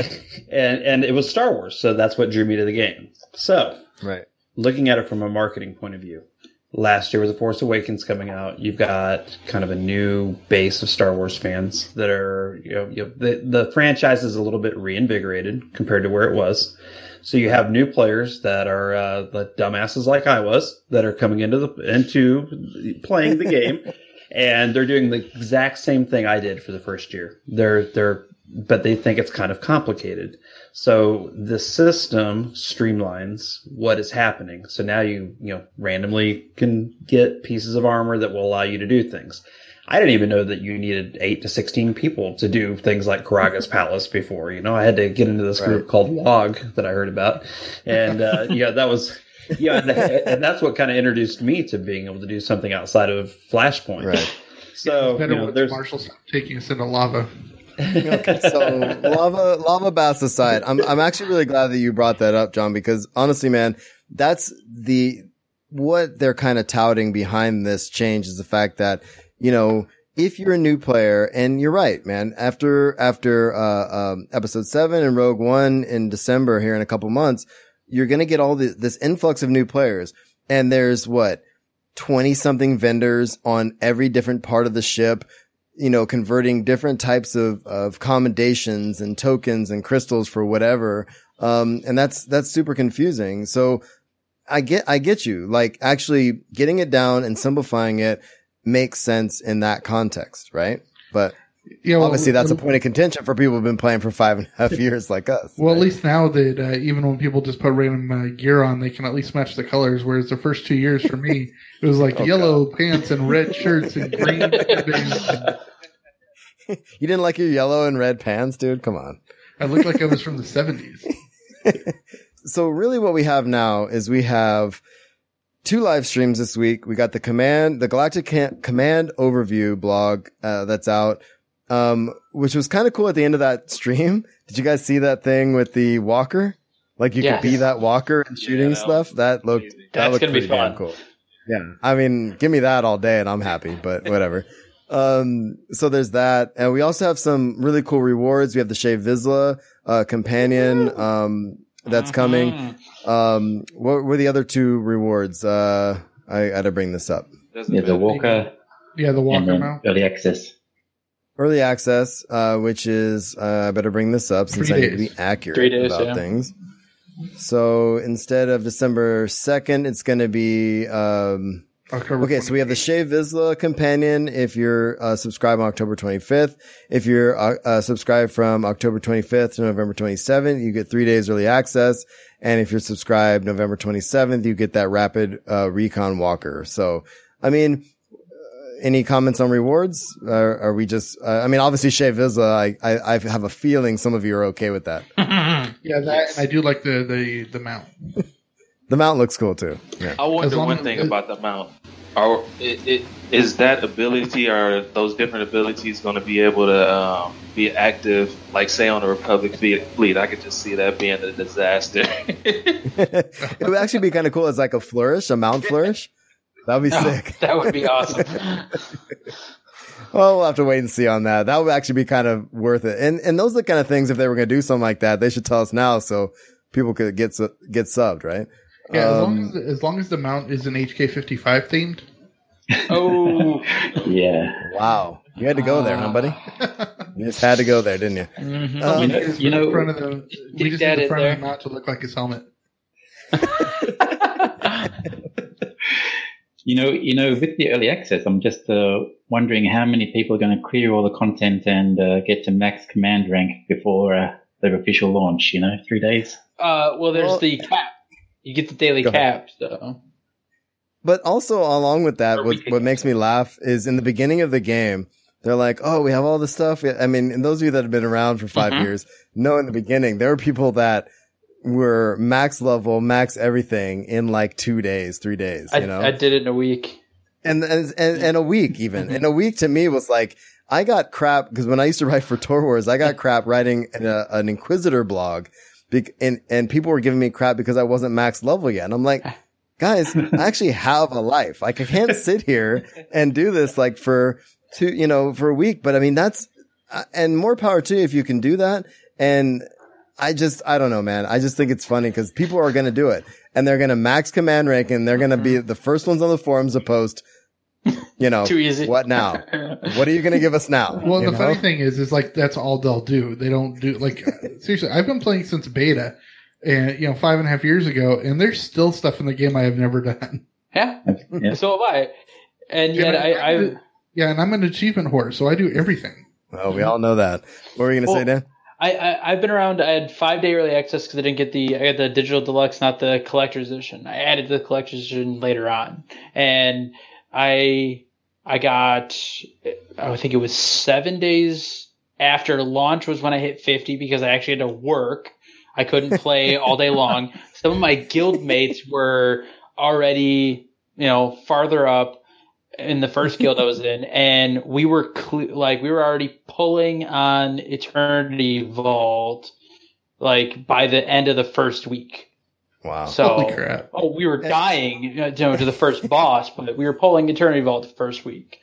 and, and it was Star Wars. So that's what drew me to the game. So Right. looking at it from a marketing point of view, last year with The Force Awakens coming out, you've got kind of a new base of Star Wars fans that are, you know, you know the, the franchise is a little bit reinvigorated compared to where it was. So you have new players that are uh, the dumbasses like I was that are coming into the into playing the game, and they're doing the exact same thing I did for the first year. They're they're but they think it's kind of complicated. So the system streamlines what is happening. So now you, you know, randomly can get pieces of armor that will allow you to do things. I didn't even know that you needed eight to 16 people to do things like Karagga's Palace before. You know, I had to get into this group called Log that I heard about. And, uh, yeah, that was, yeah, and, and that's what kind of introduced me to being able to do something outside of Flashpoint. Right. So, Better you know, there's, Marshall stopped taking us into lava. okay, so lava lava baths aside, I'm I'm actually really glad that you brought that up, John, because honestly, man, that's the what they're kind of touting behind this change is the fact that you know if you're a new player, and you're right, man, after after uh, um, episode seven and Rogue One in December here in a couple months, you're gonna get all the, this influx of new players, and there's what 20 something vendors on every different part of the ship, you know, converting different types of, of commendations and tokens and crystals for whatever. Um, and that's, that's super confusing. So I get, I get you. Like actually getting it down and simplifying it makes sense in that context, right? But Yeah, well, obviously that's a point of contention for people who've been playing for five and a half years like us. Well, at least now that uh, even when people just put random uh, gear on, they can at least match the colors. Whereas the first two years for me, it was like Oh, yellow pants and red shirts and green. You didn't like your yellow and red pants, dude? Come on. I looked like I was from the seventies. so really what we have now is we have two live streams this week. We got the command, the Galactic Command overview blog, uh, that's out. Um, which was kind of cool at the end of that stream. Did you guys see that thing with the walker? Like you Yes. could be that walker and shooting stuff. That looked, that That's looked gonna be pretty damn fun. cool. Yeah. I mean, give me that all day and I'm happy, but whatever. um, so there's that. And we also have some really cool rewards. We have the Shea Vizsla, uh, companion, um, that's coming. Um, what were the other two rewards? Uh, I had to bring this up. Yeah, the Walker. Yeah, the Walker then mount. early access. Early access, uh, which is, uh, I better bring this up since Three I need to be accurate Three days, about yeah. things. So instead of December 2nd, it's going to be, um, October Okay, so we have the Shea Vizsla companion if you're uh, subscribed on October 25th. If you're uh, uh, subscribed from October 25th to November 27th, you get three days early access. And if you're subscribed November 27th, you get that rapid uh, recon walker. So, I mean, any comments on rewards? Or are we just, uh, I mean, obviously Shea Vizsla, I, I, I have a feeling some of you are okay with that. Yeah, that and I do like the the the mount. The mount looks cool too. Yeah. I wonder As long one as- thing about the mount. Are it, it, is that ability or those different abilities going to be able to um, be active, like say on the Republic fleet? fleet? I could just see that being a disaster. it would actually be kind of cool as like a flourish, a mount flourish. That'd be sick. That would be awesome. Well, we'll have to wait and see on that. That would actually be kind of worth it. And and those are the kind of things if they were going to do something like that, they should tell us now so people could get su- get subbed, right? Yeah, as, Um, long as, as long as the mount is an HK fifty five themed. Oh, Yeah. wow, you had to go there, huh, buddy? You just had to go there, didn't you? Mhm. Um, You know- Just you the know- front of the, we just that need the front of the there. mount to look like his helmet. You know, you know, with the early access, I'm just uh, wondering how many people are going to clear all the content and uh, get to max command rank before uh, their official launch. You know, three days. Uh, well, there's Well- the cap. You get the daily cap, so but also along with that, what, what makes me laugh is in the beginning of the game, they're like, "Oh, we have all this stuff." I mean, and those of you that have been around for 5 Mhm. years know in the beginning there were people that were max level, max everything in like two days, three days. I, You know, I did it in a week. and and and, and a week even. And a week to me was like I got crap because when I used to write for Tor Wars, I got crap writing in a, an Inquisitor blog, bec- and and people were giving me crap because I wasn't max level yet. And I'm like, guys, I actually have a life. Like I can't sit here and do this like for two, you know, for a week. But I mean, that's uh, and more power to you if you can do that. And I just, I don't know, man. I just think it's funny because people are going to do it and they're going to max command rank and they're going to be mm-hmm. the first ones on the forums to post, you know, Too easy. what now? what are you going to give us now? Well, You the know? funny thing is, is like that's all they'll do. They don't do like seriously. I've been playing since beta, and you know, five and a half years ago, and there's still stuff in the game I have never done. Yeah. So have I. And yet And I, I, yeah, and I'm an achievement whore, so I do everything. Well, we all know that. What were you going to say, Dan? I, I I've been around. I had five day early access because I didn't get the I got the digital deluxe, not the collector's edition. I added the collector's edition later on, and I I got I think it was seven days after launch was when I hit fifty because I actually had to work. I couldn't play all day long. Some of my guild mates were already you know farther up in the first guild I was in, and we were cle- like we were already pulling on Eternity Vault like by the end of the first week. Wow! So Holy crap. oh, we were dying uh, you know, to the first boss, but we were pulling Eternity Vault the first week.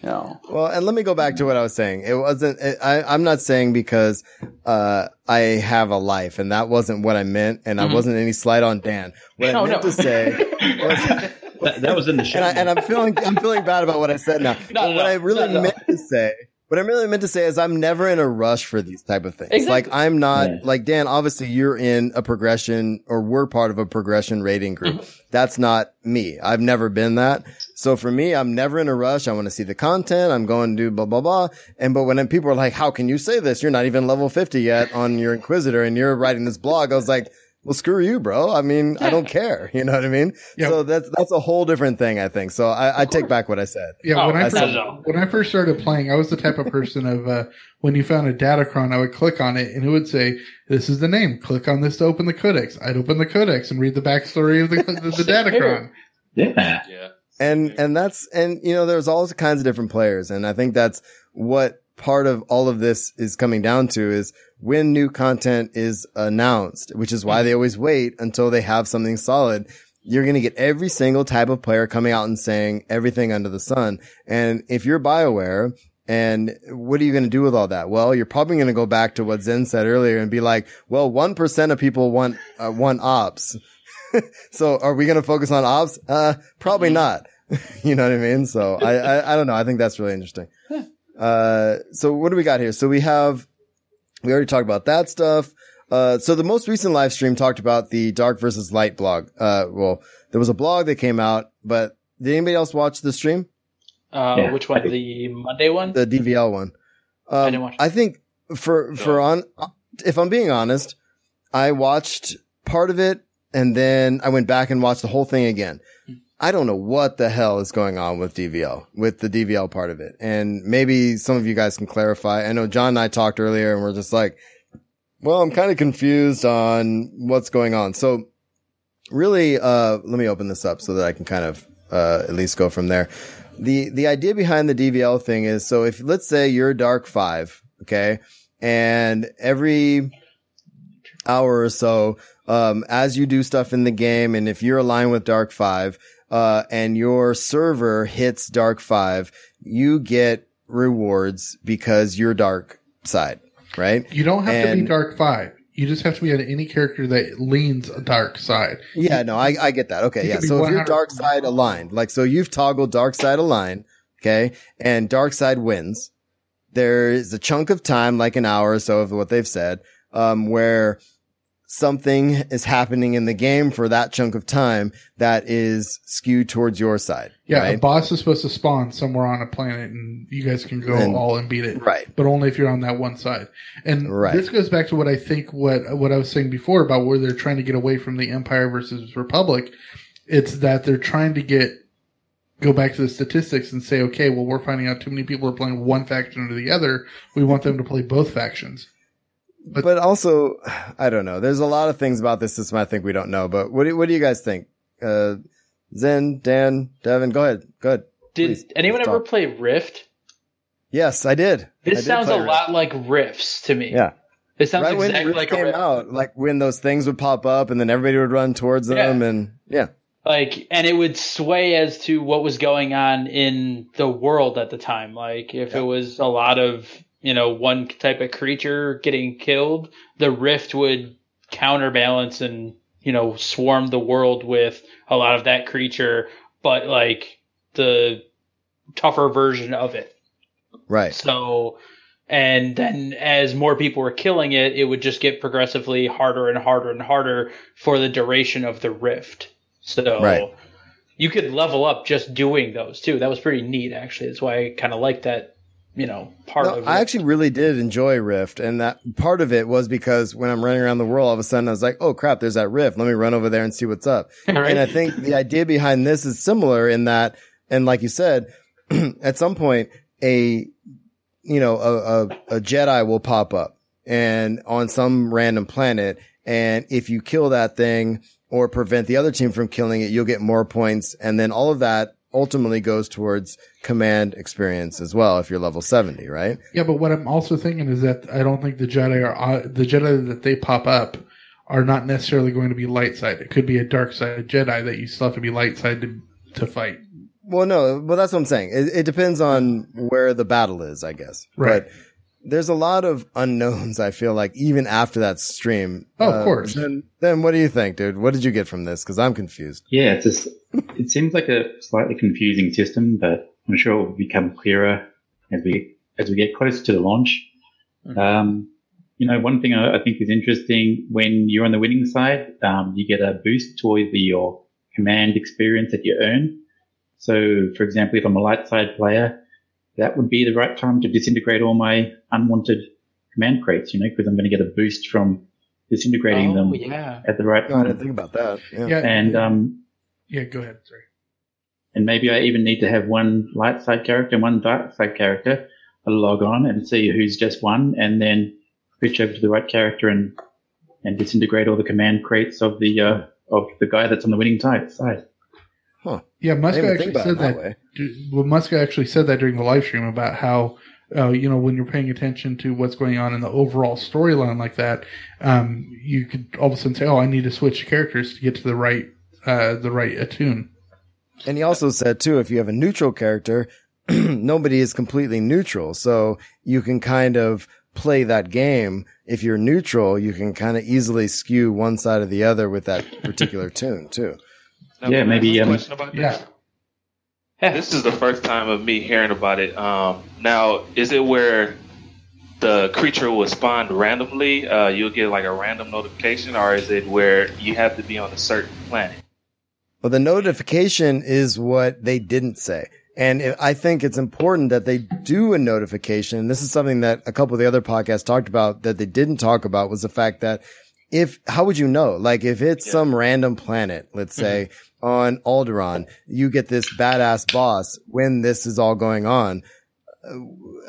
You know. Well, and let me go back to what I was saying. It wasn't, it, I, I'm not saying because, uh, I have a life and that wasn't what I meant. And I Mhm. wasn't any slight on Dan. What No, I meant no. to say That, that was in the show. and, I, and I'm feeling I'm feeling bad about what I said now. No, no, what I really No, no. meant to say, what I really meant to say is I'm never in a rush for these type of things. Like I'm not Yeah. like Dan. Obviously, you're in a progression or we're part of a progression rating group. Mm-hmm. That's not me. I've never been that. So for me, I'm never in a rush. I want to see the content. I'm going to do blah blah blah. And but when people are like, "How can you say this? You're not even level 50 yet on your Inquisitor, and you're writing this blog." I was like. Well, screw you, bro. I mean, I don't care. You know what I mean? Yeah. So that's, that's a whole different thing, I think. So I, I take back what I said. Yeah, Oh, when I not first when I first started playing, I was the type of person of uh, when you found a Datacron, I would click on it and it would say, "This is the name. Click on this to open the codex." I'd open the codex and read the backstory of the the, the Datacron. Yeah. Yeah. and and that's and you know there's all kinds of different players and i think that's what part of all of this is coming down to is when new content is announced which is why they always wait until they have something solid you're going to get every single type of player coming out and saying everything under the sun and if you're bioware and what are you going to do with all that? Well, you're probably going to go back to what Zen said earlier and be like, well, 1% of people want, uh, want ops. so are we going to focus on ops? Uh, probably not. you know what I mean? So I, I, I don't know. I think that's really interesting. Uh, so what do we got here? So we have, we already talked about that stuff. Uh, so the most recent live stream talked about the dark versus light blog. Uh, well, there was a blog that came out, but did anybody else watch the stream? Uh, Yeah. which one? The Monday one? The DVL one. Um, didn't watch I think for, for on, if I'm being honest, I watched part of it and then I went back and watched the whole thing again. I don't know what the hell is going on with DVL, with the DVL part of it. And maybe some of you guys can clarify. I know John and I talked earlier and we're just like, well, I'm kind of confused on what's going on. So really, uh, let me open this up so that I can kind of, uh, at least go from there. The, the idea behind the DVL thing is, so if, let's say you're Dark 5, okay, and every hour or so, um, as you do stuff in the game, and if you're aligned with Dark 5, uh, and your server hits Dark 5, you get rewards because you're Dark side, right? You don't have to be Dark Five. You just have to be on any character that leans a dark side. Yeah, no, I, I get that. Okay, You yeah. So if you're dark side aligned, like, so you've toggled dark side aligned, okay, and dark side wins, there is a chunk of time, like an hour or so of what they've said, um, where something is happening in the game for that chunk of time that is skewed towards your side. Yeah, right? a boss is supposed to spawn somewhere on a planet, and you guys can go And- all and beat it. Right. But only if you're on that one side. And Right. this goes back to what I think what what I was saying before about where they're trying to get away from the Empire versus Republic. It's that they're trying to get go back to the statistics and say, okay, well, we're finding out too many people are playing one faction or the other. We want them to play both factions. But, also, I don't know. There's a lot of things about this system I think we don't know. But what do, what do you guys think? Uh, Zen, Dan, Devin, go ahead. Go ahead. Did Please, anyone please ever talk. play Rift? Yes, I did. I This did sounds a Rift. lot like Rifts to me. Yeah. It sounds right when Rift like a came Rift. out, like when those things would pop up and then everybody would run towards them and yeah. like and it would sway as to what was going on in the world at the time like if it was a lot of you know one type of creature getting killed the rift would counterbalance and you know swarm the world with a lot of that creature but like the tougher version of it Right. so and then as more people were killing it it would just get progressively harder and harder and harder for the duration of the rift so Right. you could level up just doing those too. That was pretty neat, actually. That's why I kind of like that, you know, part No, of I actually really did enjoy Rift, and that part of it was because when I'm running around the world, all of a sudden I was like, "Oh crap, there's that Rift. Let me run over there and see what's up." Right. And I think the idea behind this is similar in that, and like you said, at some point, a you know a, a, a Jedi will pop up and on some random planet, and if you kill that thing or prevent the other team from killing it, you'll get more points, and then all of that ultimately goes towards command experience as well if you're level 70, right? Yeah, but what I'm also thinking is that I don't think the Jedi are uh, the Jedi that they pop up are not necessarily going to be light side. It could be a dark side Jedi that you still have to be light side to to fight. Well, no, well, that's what I'm saying. It, it depends on where the battle is, I guess. Right. But there's a lot of unknowns, I feel like, even after that stream. Oh, of course. Then, then what do you think, dude? What did you get from this? Cause I'm confused. Yeah, it's just, it seems like a slightly confusing system, but I'm sure it will become clearer as we as we get closer to the launch. Um, you know, one thing I, I think is interesting when you're on the winning side, um, you get a boost towards the, your command experience that you earn. So, for example, if I'm a light side player, that would be the right time to disintegrate all my unwanted command crates, you know, because I'm going to get a boost from disintegrating Oh, them yeah. at the right No, I time. didn't think about that. Yeah. Yeah. And um, Yeah, go ahead. Sorry. and maybe I even need to have one light side character and one dark side character. I'll log on and see who's just one, and then switch over to the right character and and disintegrate all the command crates of the uh, of the guy that's on the winning side. Huh. Yeah, I Musco even think actually about said it that that. Way. d- Well, Musco actually said that during the live stream about how, uh, you know, when you're paying attention to what's going on in the overall storyline like that, um, you could all of a sudden say, "Oh, I need to switch characters to get to the right, uh, the right attune." And he also said too, if you have a neutral character, nobody is completely neutral. So you can kind of play that game. If you're neutral, you can kind of easily skew one side or the other with that particular tune too. Now, Yeah, maybe, ask um, question about this? This is the first time of me hearing about it. Um, now, is it where the creature will spawn randomly? Uh, you'll get like a random notification, or is it where you have to be on a certain planet? Well, the notification is what they didn't say. And it- I think it's important that they do a notification. This is something that a couple of the other podcasts talked about that they didn't talk about was the fact that if, how would you know? Like if it's some random planet, let's say on Alderaan, you get this badass boss when this is all going on. Uh,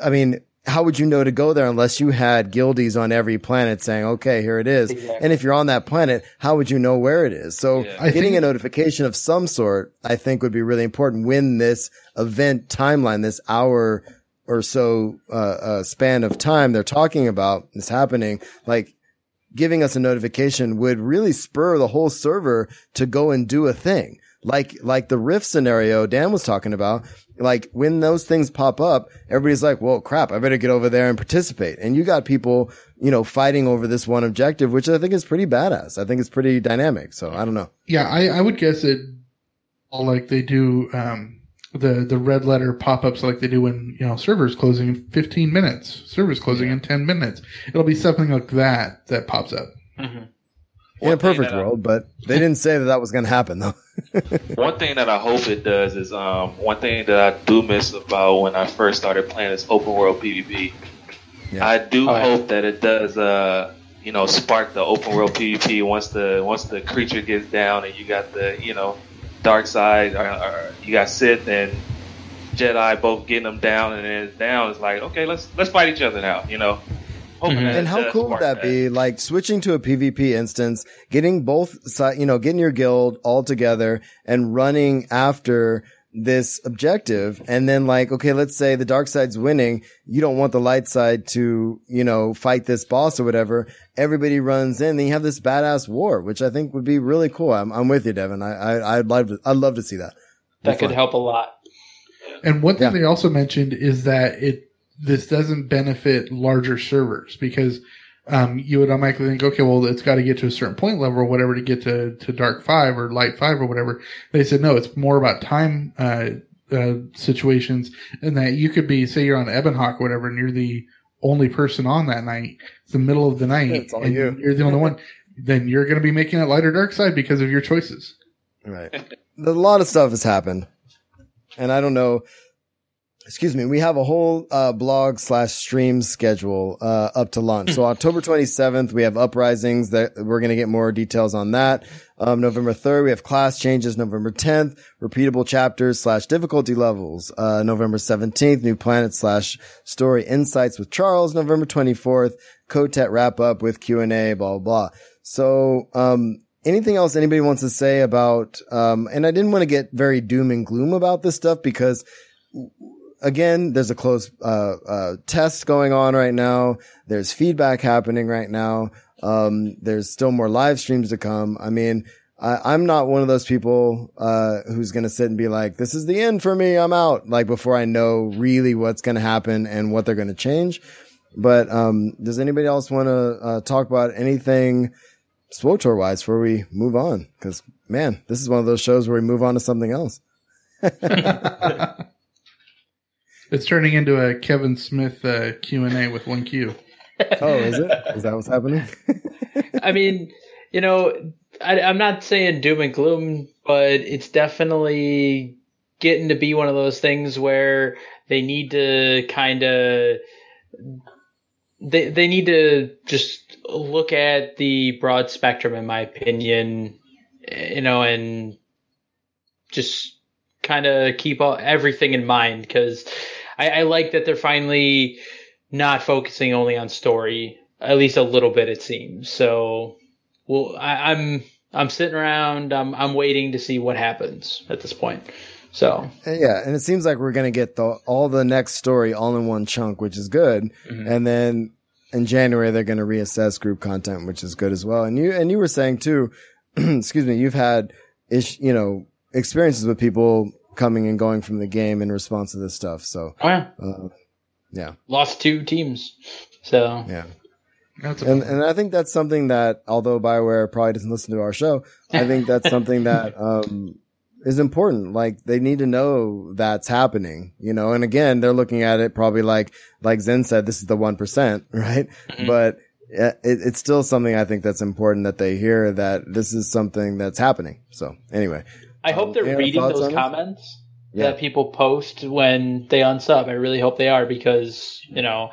I mean, how would you know to go there unless you had guildies on every planet saying, okay, here it is. And if you're on that planet, how would you know where it is? So I getting think- a notification of some sort, I think would be really important when this event timeline, this hour or so, uh, uh, span of time they're talking about is happening. Like giving us a notification would really spur the whole server to go and do a thing. Like, like the Rift scenario Dan was talking about. Like when those things pop up, everybody's like, well, crap, I better get over there and participate. And you got people, you know, fighting over this one objective, which I think is pretty badass. I think it's pretty dynamic. So I don't know. Yeah, I, I would guess it all like they do um, the the red letter pop ups like they do when you know servers closing in 15 minutes, servers closing in 10 minutes. It'll be something like that that pops up. In a perfect world, but they didn't say that that was going to happen though. One thing that I hope it does is um, one thing that I do miss about when I first started playing this open world PvP. I do Oh, yeah. hope that it does, uh, you know, spark the open world PvP once the once the creature gets down and you got the you know dark side, or, or you got Sith and Jedi both getting them down, and then down. It's like okay, let's let's fight each other now. You know. Hoping mm-hmm. that And how cool would spark that be? Like switching to a PvP instance, getting both side, you know, getting your guild all together and running after this objective. And then like, okay, let's say the dark side's winning. You don't want the light side to, you know, fight this boss or whatever. Everybody runs in. Then you have this badass war, which I think would be really cool. I'm, I'm with you, Devin. I, I, I'd love to, I'd love to see that. That could help a lot. And one thing they also mentioned is that it this doesn't benefit larger servers because um, you would automatically think, okay, well, it's got to get to a certain point level or whatever to get to, to dark five or light five or whatever. They said, no, it's more about time, uh, uh, situations and that you could be, say you're on Ebonhawk or whatever, and you're the only person on that night. It's the middle of the night It's all and you. you're the only one. Then you're going to be making it lighter dark side because of your choices. Right. a lot of stuff has happened. And I don't know. Excuse me. We have a whole uh, blog slash stream schedule uh, up to launch. So October 27th, we have uprisings that we're going to get more details on that. Um, November 3rd, we have class changes. November 10th, repeatable chapters slash difficulty levels. Uh, November 17th, new planet slash story insights with Charles. November 24th, KOTET wrap up with Q and A, blah, blah, blah. So, um, anything else anybody wants to say about, um, and I didn't want to get very doom and gloom about this stuff because again, there's a close, uh, uh, test going on right now. There's feedback happening right now. Um, there's still more live streams to come. I mean, I, I'm not one of those people, uh, who's going to sit and be like, this is the end for me. I'm out. Like before I know really what's going to happen and what they're going to change. But, um, does anybody else want to, uh, talk about anything SWTOR wise before we move on? Cause man, this is one of those shows where we move on to something else. It's turning into a Kevin Smith uh, Q and A with one Q. oh, is it? Is that what's happening? I mean, you know, I, I'm not saying doom and gloom, but it's definitely getting to be one of those things where they need to kind of they they need to just look at the broad spectrum, in my opinion, you know, and just kind of keep all, everything in mind because I, I like that they're finally not focusing only on story, at least a little bit it seems. So, well, I, I'm I'm sitting around. I'm I'm waiting to see what happens at this point. So yeah, and it seems like we're gonna get the all the next story all in one chunk, which is good. Mhm. And then in January they're gonna reassess group content, which is good as well. And you and you were saying too, excuse me, you've had ish, you know, experiences with people coming and going from the game in response to this stuff. So Oh, yeah. uh, yeah. lost two teams. So Yeah. That's and and I think that's something that although Bioware probably doesn't listen to our show, I think that's something that um is important. Like they need to know that's happening, you know. And again, they're looking at it probably like like Zen said, this is the one percent, right? But uh, it, it's still something I think that's important that they hear that this is something that's happening. So anyway, I hope Um, they're reading those comments Yeah. that people post when they unsub. I really hope they are because you know.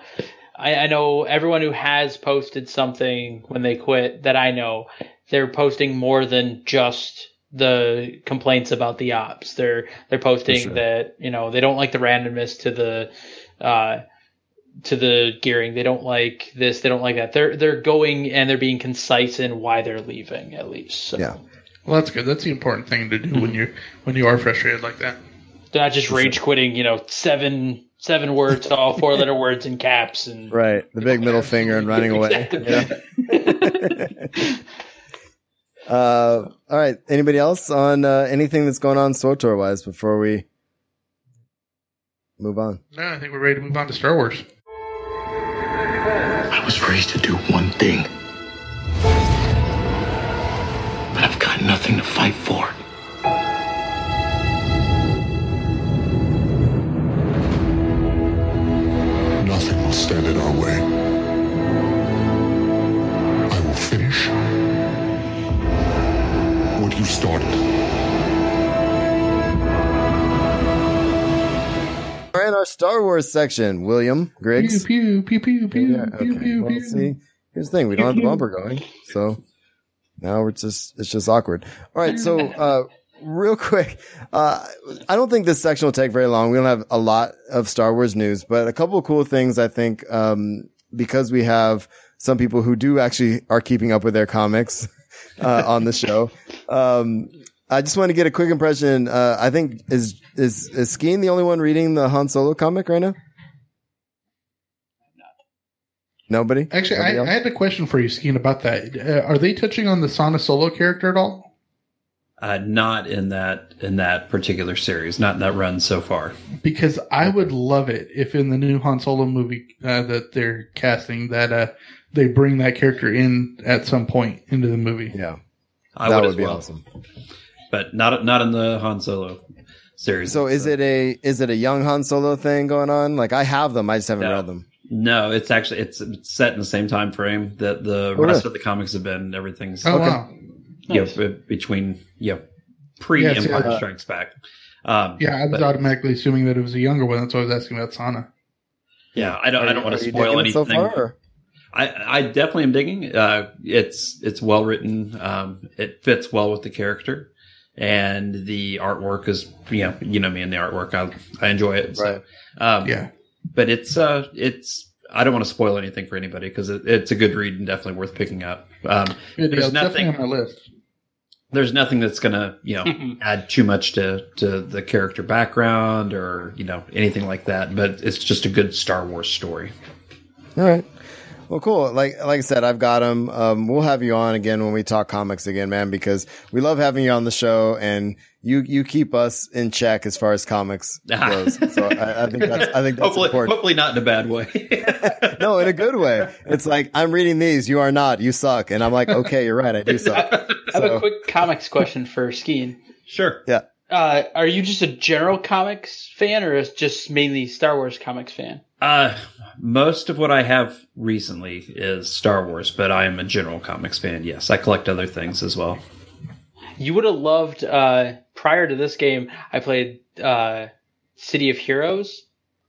I, I know everyone who has posted something when they quit that I know, they're posting more than just the complaints about the ops. They're they're posting sure. that you know they don't like the randomness to the uh, to the gearing. They don't like this. They don't like that. They're they're going and they're being concise in why they're leaving at least. So yeah. Well, that's good. That's the important thing to do when you when you are frustrated like that. they're not just rage quitting. You know, seven seven words, all four letter words in caps, and right, the big middle finger and running away. Uh, all right. Anybody else on uh, anything that's going on SWTOR wise before we move on? No, I think we're ready to move on to Star Wars. I was raised to do one thing. Got nothing to fight for. Nothing will stand in our way. I will finish what you started. We're in our Star Wars section. William Griggs. Pew pew pew pew Yeah, okay. Well, see, here's the thing: we don't have the bumper going, so now we're just it's just awkward. All right, so uh, real quick, uh, I don't think this section will take very long. We don't have a lot of Star Wars news, but a couple of cool things I think, um, because we have some people who do actually are keeping up with their comics, uh, on the show. Um, I just want to get a quick impression. Uh, I think is, is, is Skene the only one reading the Han Solo comic right now? Nobody? Actually, Nobody I. I had a question for you, Skene, about that. Uh, are they touching on the Sana Solo character at all? Uh, not in that in that particular series, not in that run so far. Because I would love it if in the new Han Solo movie uh, that they're casting that uh, they bring that character in at some point into the movie. Yeah, I That would, would be well. awesome. but not not in the Han Solo series. So is it a, is it a young Han Solo thing going on? Like I have them. I just haven't No. read them. No, it's actually it's it's set in the same time frame that the Oh, rest really? of the comics have been. Everything's Oh, wow. yeah, Nice. be- between yeah, pre Yeah, see, Empire uh, Strikes Back. Um, Yeah, I was but- automatically assuming that it was a younger one. That's why I was asking about Sana. Yeah, I don't. Are I don't want to spoil digging it so anything. far, I, I definitely am digging. Uh, it's it's well written. Um, it fits well with the character, and the artwork is you know you know me and the artwork. I I enjoy it. So, Right. um, Yeah. But it's uh it's I don't want to spoil anything for anybody because it, it's a good read and definitely worth picking up. Um, Good deal. there's It's nothing on my list. there's nothing that's gonna you know add too much to to the character background or you know anything like that. But it's just a good Star Wars story. All right. Well, cool. Like, like I said, I've got them. Um, we'll have you on again when we talk comics again, man, because we love having you on the show and you, you keep us in check as far as comics goes. So I, I think that's, I think that's hopefully, important. hopefully not in a bad way. No, in a good way. It's like, I'm reading these. You are not. You suck. And I'm like, okay, you're right. I do suck. I have a quick comics question for Skene. Sure. Yeah. Uh, are you just a general comics fan, or is just mainly Star Wars comics fan? Uh, most of what I have recently is Star Wars, but I am a general comics fan. Yes, I collect other things as well. You would have loved. Uh, prior to this game, I played uh, City of Heroes.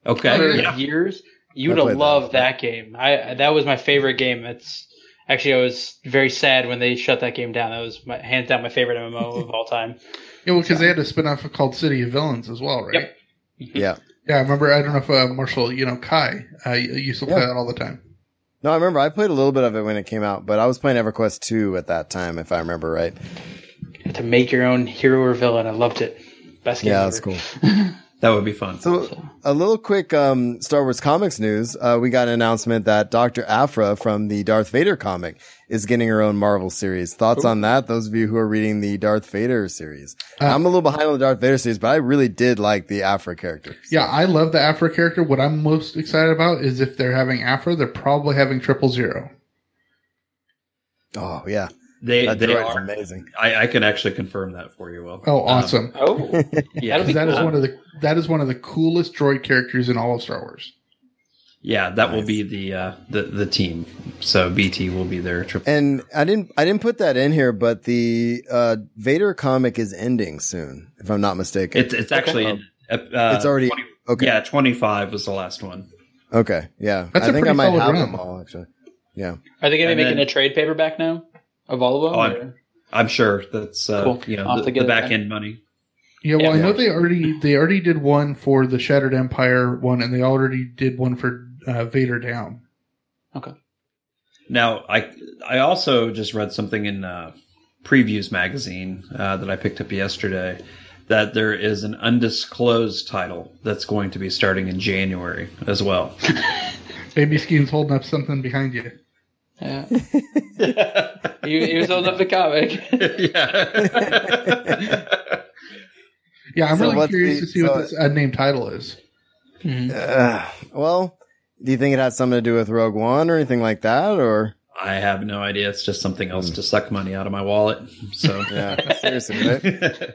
Okay. for Yeah. years. You would have played that. loved that. game. I that was my favorite game. It's actually I was very sad when they shut that game down. That was my, hands down my favorite MMO of all time. Yeah, well, because they had a spin off called City of Villains as well, right? Yep. Yeah. Yeah, I remember. I don't know if uh, Marshall, you know, Kai uh, used to play Yeah. that all the time. No, I remember I played a little bit of it when it came out, but I was playing EverQuest 2 at that time, if I remember right. To make your own hero or villain, I loved it. Best game. Yeah, ever. that's cool. That would be fun. So a little quick um, Star Wars comics news. Uh, we got an announcement that Dr. Aphra from the Darth Vader comic is getting her own Marvel series. Thoughts on that? Those of you who are reading the Darth Vader series. Uh, I'm a little behind on the Darth Vader series, but I really did like the Aphra character. Yeah, I love the Aphra character. What I'm most excited about is if they're having Aphra, they're probably having Triple Zero. Oh yeah, They that they are amazing. I, I can actually confirm that for you, Will. Oh, Um, awesome! Oh, yeah, That'll be that is one of the that is one of the coolest droid characters in all of Star Wars. yeah, that will be the uh, the the team. So BT will be their triple. And I didn't, I didn't put that in here, but the uh, Vader comic is ending soon, if I'm not mistaken. It's it's actually Okay. uh, It's already- 20 okay. Yeah, twenty five was the last one. okay, yeah. That's I a think I might have run. them all actually. Yeah. Are they going to be making then- a trade paperback now of all of them? Oh, I'm- I'm sure that's uh, Cool. you know the, to the back end money. Yeah, well, Yeah. I know they already they already did one for the Shattered Empire one, and they already did one for uh, Vader Down. Okay. Now, I I also just read something in uh, Previews magazine uh, that I picked up yesterday that there is an undisclosed title that's going to be starting in January as well. Baby Skene's holding up something behind you. Yeah. he, he was holding up the comic. yeah. Yeah, I'm So really curious the- to see so- what this uh, name title is. Uh, well, do you think it has something to do with Rogue One or anything like that, or? I have no idea. It's just something else to suck money out of my wallet. So Yeah, seriously, right?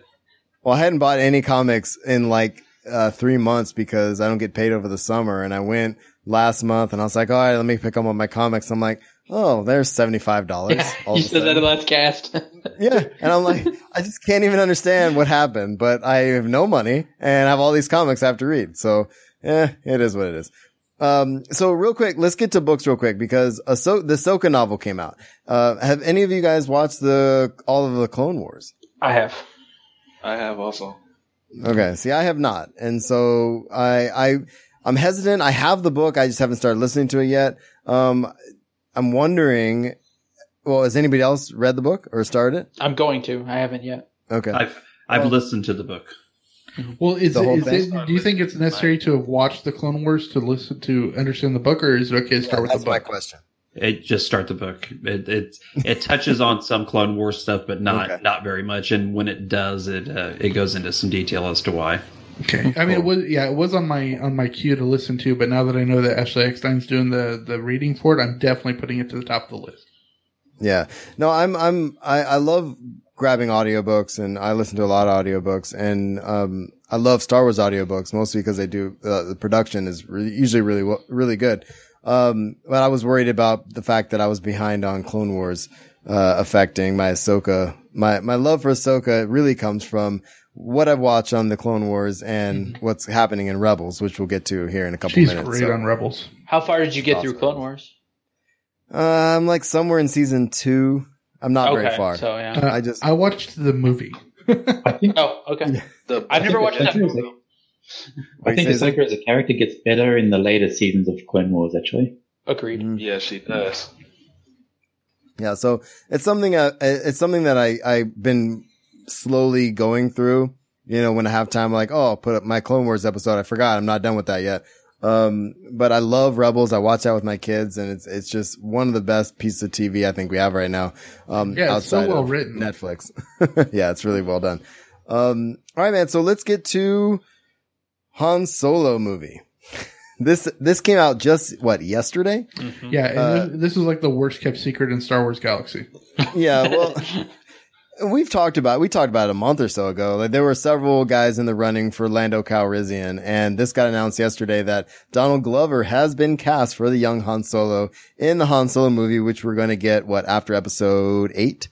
Well, I hadn't bought any comics in like uh, three months because I don't get paid over the summer. And I went last month and I was like, all right, let me pick up on my comics. I'm like, oh, there's $75. all you of a said that in last cast. Yeah. And I'm like, I just can't even understand what happened, but I have no money and I have all these comics I have to read. So, eh, it is what it is. Um, so real quick, let's get to books real quick because Ahso- the Soka novel came out. Uh, have any of you guys watched the, all of the Clone Wars? I have. I have also. Okay. See, I have not. And so I, I, I'm hesitant. I have the book. I just haven't started listening to it yet. Um, I'm wondering, well, has anybody else read the book or started it? I'm going to. I haven't yet. Okay. I've I've Well- listened to the book. Well, is, The it, whole is thing? it, do you think it's necessary to have watched the Clone Wars to listen to understand the book, or is it okay to start with the book? That's the my book? question. It just start the book. It it it touches on some Clone Wars stuff, but not Okay. not very much. And when it does, it uh, it goes into some detail as to why. Okay. I mean, it was yeah, it was on my on my queue to listen to, but now that I know that Ashley Eckstein's doing the the reading for it, I'm definitely putting it to the top of the list. Yeah. No, I'm, I'm, I, I love grabbing audiobooks and I listen to a lot of audiobooks and, um, I love Star Wars audiobooks mostly because they do, uh, the production is re- usually really, really good. Um, but I was worried about the fact that I was behind on Clone Wars, uh, affecting my Ahsoka. My, my love for Ahsoka really comes from what I've watched on the Clone Wars and what's happening in Rebels, which we'll get to here in a couple She's minutes. great So, on Rebels. How far did you get Awesome. through Clone Wars? uh, I'm like somewhere in season two. I'm not very far. so, yeah. Uh, I just, I watched the movie. Oh, okay. The, I've never watched that Ahsoka is movie. I think Wait, say Ahsoka as a character gets better in the later seasons of Clone Wars, actually. Agreed. yeah, she does. Yeah, so it's something uh, it's something that I I've been slowly going through. You know, when I have time, I'm like, oh, I'll put up my Clone Wars episode. I forgot, I'm not done with that yet. Um, but I love Rebels. I watch that with my kids, and it's it's just one of the best pieces of TV I think we have right now. Um, Yeah, it's so well written. Netflix. yeah, it's really well done. Um, all right, man. So let's get to Han Solo movie. this this came out just what yesterday. Yeah, and Uh, this, this is like the worst kept secret in Star Wars Galaxy. Yeah, well, we've talked about we talked about it a month or so ago. Like there were several guys in the running for Lando Calrissian, and this got announced yesterday that Donald Glover has been cast for the young Han Solo in the Han Solo movie, which we're going to get what after Episode eight.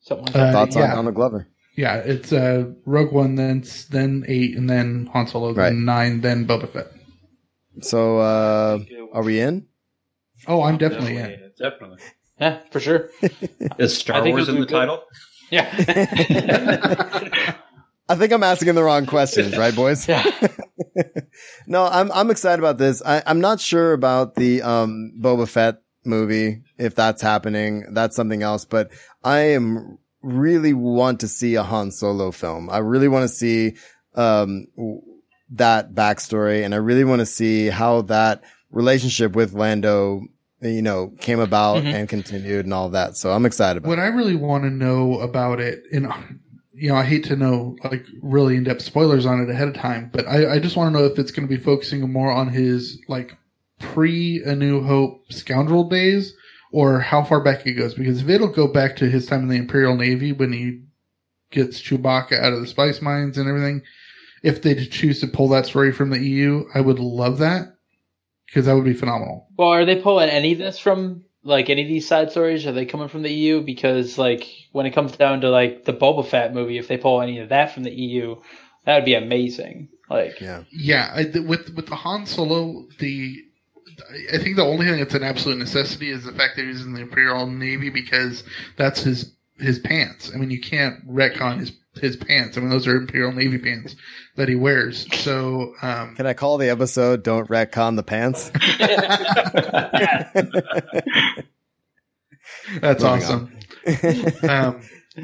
Something like Uh. Thoughts yeah. on Donald Glover? Yeah, it's uh, Rogue One, then then eight, and then Han Solo, then Right. nine, then Boba Fett. So, uh, are we in? Oh, I'm definitely in. Definitely. Yeah, for sure. Is Star I think Wars in the good. title? Yeah. I think I'm asking the wrong questions, right, boys? yeah. no, I'm I'm excited about this. I, I'm not sure about the um Boba Fett movie if that's happening. That's something else. But I am really want to see a Han Solo film. I really want to see um w- that backstory, and I really want to see how that relationship with Lando, you know, came about Mhm. and continued and all that. So I'm excited about. What it. I really want to know about it, and you know, I hate to know like really in depth spoilers on it ahead of time, but I, I just want to know if it's going to be focusing more on his like pre A New Hope scoundrel days, or how far back it goes. Because if it'll go back to his time in the Imperial Navy when he gets Chewbacca out of the spice mines and everything, if they choose to pull that story from the EU, I would love that because that would be phenomenal. Well, are they pulling any of this from like any of these side stories? Are they coming from the EU? Because like when it comes down to like the Boba Fett movie, if they pull any of that from the EU, that would be amazing. Like, yeah, Yeah, I, with with the Han Solo, the I think the only thing that's an absolute necessity is the fact that he's in the Imperial Navy because that's his his pants. I mean, you can't retcon his his pants. I mean, those are Imperial Navy pants that he wears. So, um, Can I call the episode "Don't Retcon the Pants"? that's Moving awesome. um,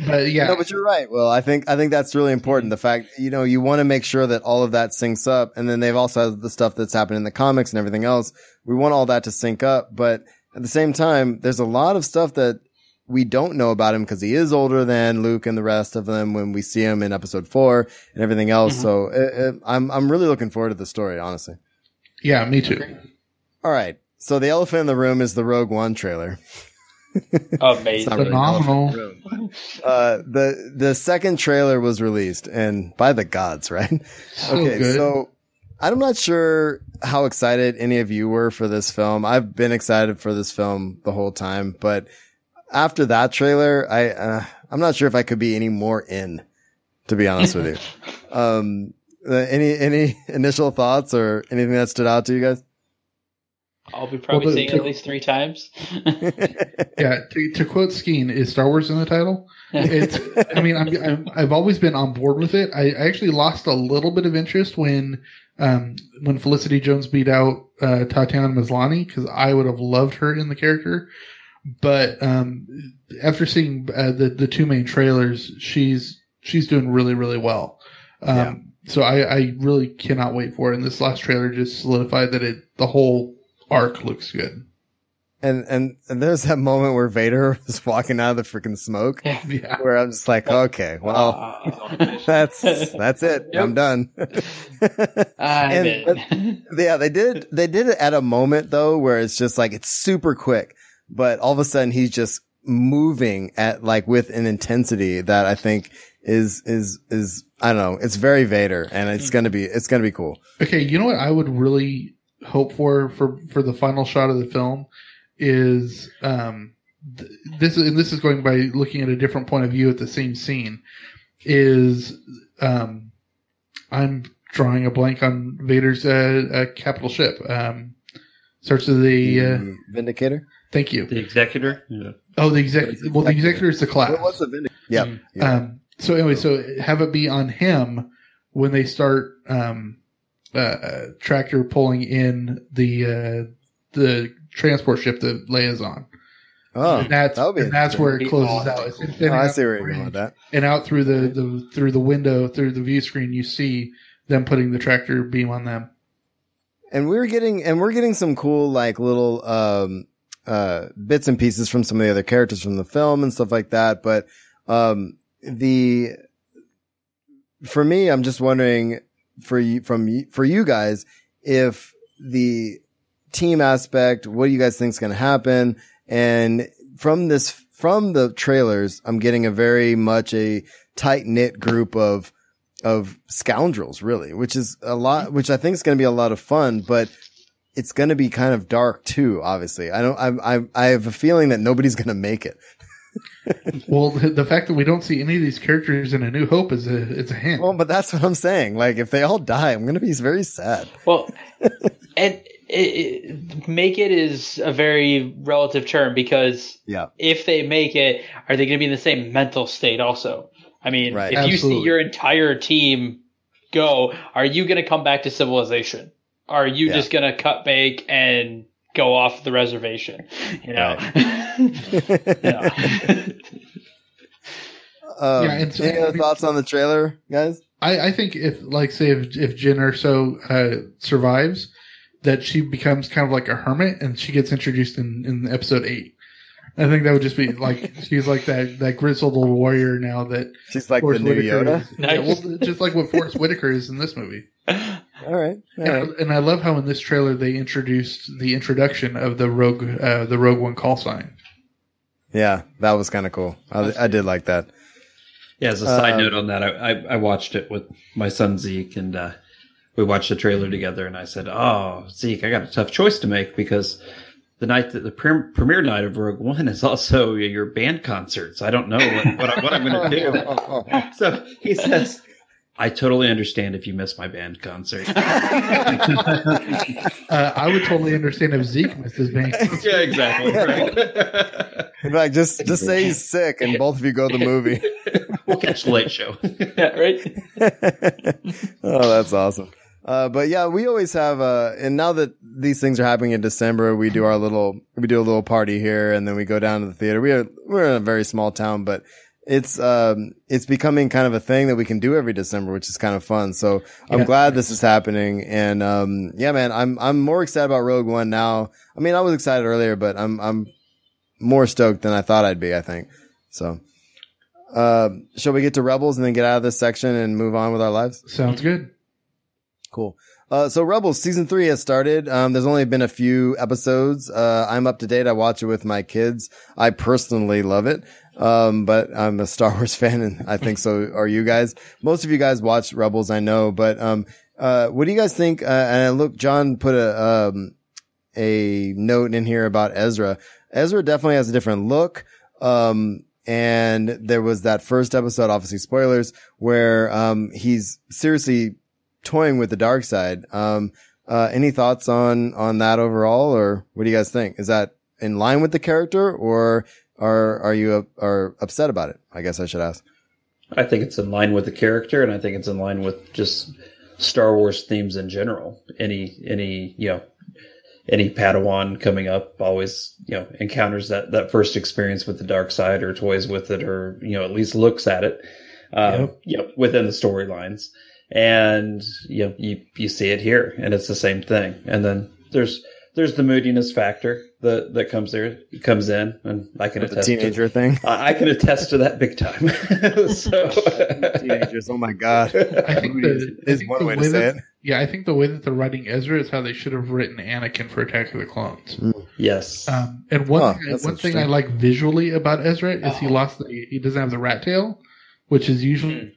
but yeah, No, but you're right. Well, I think I think that's really important. The fact you know you want to make sure that all of that syncs up, and then they've also had the stuff that's happened in the comics and everything else. We want all that to sync up, but at the same time, there's a lot of stuff that we don't know about him because he is older than Luke and the rest of them when we see him in Episode Four and everything else. Mhm. So it, it, I'm I'm really looking forward to the story, honestly. yeah, me too. All right. So the elephant in the room is the Rogue One trailer. amazing. It's really an the Phenomenal. Uh, the the second trailer was released, and by the gods, right? So okay, good. so I'm not sure how excited any of you were for this film. I've been excited for this film the whole time, but after that trailer, I uh, I'm not sure if I could be any more in. To be honest with you, um, uh, any any initial thoughts or anything that stood out to you guys? I'll be probably Well, seeing it to- at least three times. yeah, to, to quote Skene, is Star Wars in the title? It's. I mean, I'm, I'm I've always been on board with it. I, I actually lost a little bit of interest when um when Felicity Jones beat out uh, Tatiana Maslany because I would have loved her in the character. But um after seeing uh, the the two main trailers, she's she's doing really really well. Um, So I, I really cannot wait for it. And this last trailer just solidified that it the whole arc looks good. And, and and there's that moment where Vader was walking out of the freaking smoke, Yeah. where I'm just like, okay, well, that's that's it. I'm done. I'm And- but- yeah, they did they did it at a moment though where it's just like it's super quick, but all of a sudden he's just moving at like with an intensity that I think is is is I don't know, it's very Vader and it's gonna be it's gonna be cool. Okay, you know what I would really hope for for for the final shot of the film is um th- this is and this is going by looking at a different point of view at the same scene is um I'm drawing a blank on Vader's uh, uh capital ship um starts with the uh, The Vindicator. Thank you The executor. Yeah. oh the exec well the executor is the class What was the Vindicator? Yep. yeah. um, so anyway, so have it be on him when they start um, uh, uh, tractor pulling in the uh, the transport ship that Leia's on. Oh, and that's be and that's where it interesting. closes out. It's Oh, I see where you're going with that. and out through the, the through the window through the view screen, you see them putting the tractor beam on them. and we're getting and we're getting some cool like little um uh bits and pieces from some of the other characters from the film and stuff like that but um the for me i'm just wondering for you from for you guys if the team aspect what do you guys think is going to happen? And from this from the trailers i'm getting a very much a tight knit group of of scoundrels, really, which is a lot, which I think is going to be a lot of fun, but it's going to be kind of dark too, obviously. I don't, I, I, I have a feeling that nobody's going to make it. Well, the, the fact that we don't see any of these characters in A New Hope is a it's a hint. Well, but that's what I'm saying. Like, if they all die, I'm going to be very sad. Well, and it, it, make it is a very relative term because Yeah. if they make it, are they going to be in the same mental state also? I mean, Right. if you see your entire team go, are you going to come back to civilization? Are you Yeah. just going to cut bake and go off the reservation? You know, Um, Yeah, and so- any other thoughts on the trailer, guys? I, I think if, like, say, if if Jyn Erso uh, survives, that she becomes kind of like a hermit, and she gets introduced in, in episode eight. I think that would just be like she's like that that grizzled old warrior now that She's like Forrest the new Whitaker Yoda. is. Yeah, well, just like what Forrest Whitaker is in this movie. All right. All And, right. I, and I love how in this trailer they introduced the introduction of the Rogue uh, the Rogue One call sign. Yeah, that was kind of cool. I, I did like that. Yeah, as a side Um, note on that, I, I, I watched it with my son Zeke, and uh, we watched the trailer together. And I said, "Oh, Zeke, I got a tough choice to make because the night that the pre- premiere night of Rogue One is also your band concerts. I don't know what, what, I, what I'm going to do." so he says, "I totally understand if you miss my band concert." Uh, I would totally understand if Zeke missed his band. yeah, exactly. Right. In fact, just just say he's sick, and both of you go to the movie. we'll catch the late show. yeah, right. oh, that's awesome. Uh, but yeah, we always have, uh, and now that these things are happening in December, we do our little, we do a little party here and then we go down to the theater. We are, we're in a very small town, but it's, um, it's becoming kind of a thing that we can do every December, which is kind of fun. So I'm Yeah. glad this is happening. And, um, yeah, man, I'm, I'm more excited about Rogue One now. I mean, I was excited earlier, but I'm, I'm more stoked than I thought I'd be, I think. So, uh, shall we get to Rebels and then get out of this section and move on with our lives? Sounds good. Cool. Uh, so Rebels season three has started. Um, there's only been a few episodes. Uh, I'm up to date. I watch it with my kids. I personally love it. Um, but I'm a Star Wars fan and I think so are you guys. Most of you guys watch Rebels, I know, but, um, uh, what do you guys think? Uh, and look, John put a, um, a note in here about Ezra. Ezra definitely has a different look. Um, and there was that first episode, obviously spoilers, where, um, he's seriously toying with the dark side. Um, Uh, any thoughts on, on that overall, or what do you guys think? Is that in line with the character or are, are you, uh, are upset about it? I guess I should ask. I think it's in line with the character, and I think it's in line with just Star Wars themes in general. Any any you know any Padawan coming up always you know encounters that that first experience with the dark side, or toys with it, or you know at least looks at it. Um, Yep. you know, within the storylines, and you know you you see it here, and it's the same thing. And then there's there's the moodiness factor that that comes there comes in, and I can attest The attest teenager to, thing. I, I can attest to that big time. so Teenagers. Oh my God. I think the, I is think one the way to say that, it. Yeah, I think the way that they're writing Ezra is how they should have written Anakin for Attack of the Clones. yes, Um, and one Huh, thing, one thing I like visually about Ezra is he lost the, he doesn't have the rat tail, which is usually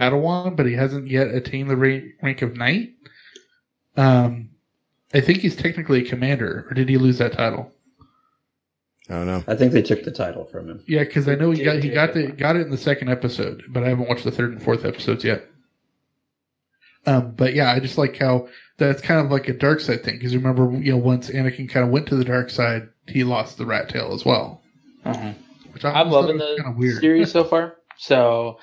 Padawan, but he hasn't yet attained the rank, rank of knight. Um, I think he's technically a commander, or did he lose that title? I don't know. I think they took the title from him. Yeah, because I know he got he got that the got it in the second episode, but I haven't watched the third and fourth episodes yet. Um, but yeah, I just like how that's kind of like a dark side thing because remember, you know, once Anakin kind of went to the dark side, he lost the rat tail as well. Which I I'm always loving the kinda weird. series so far. So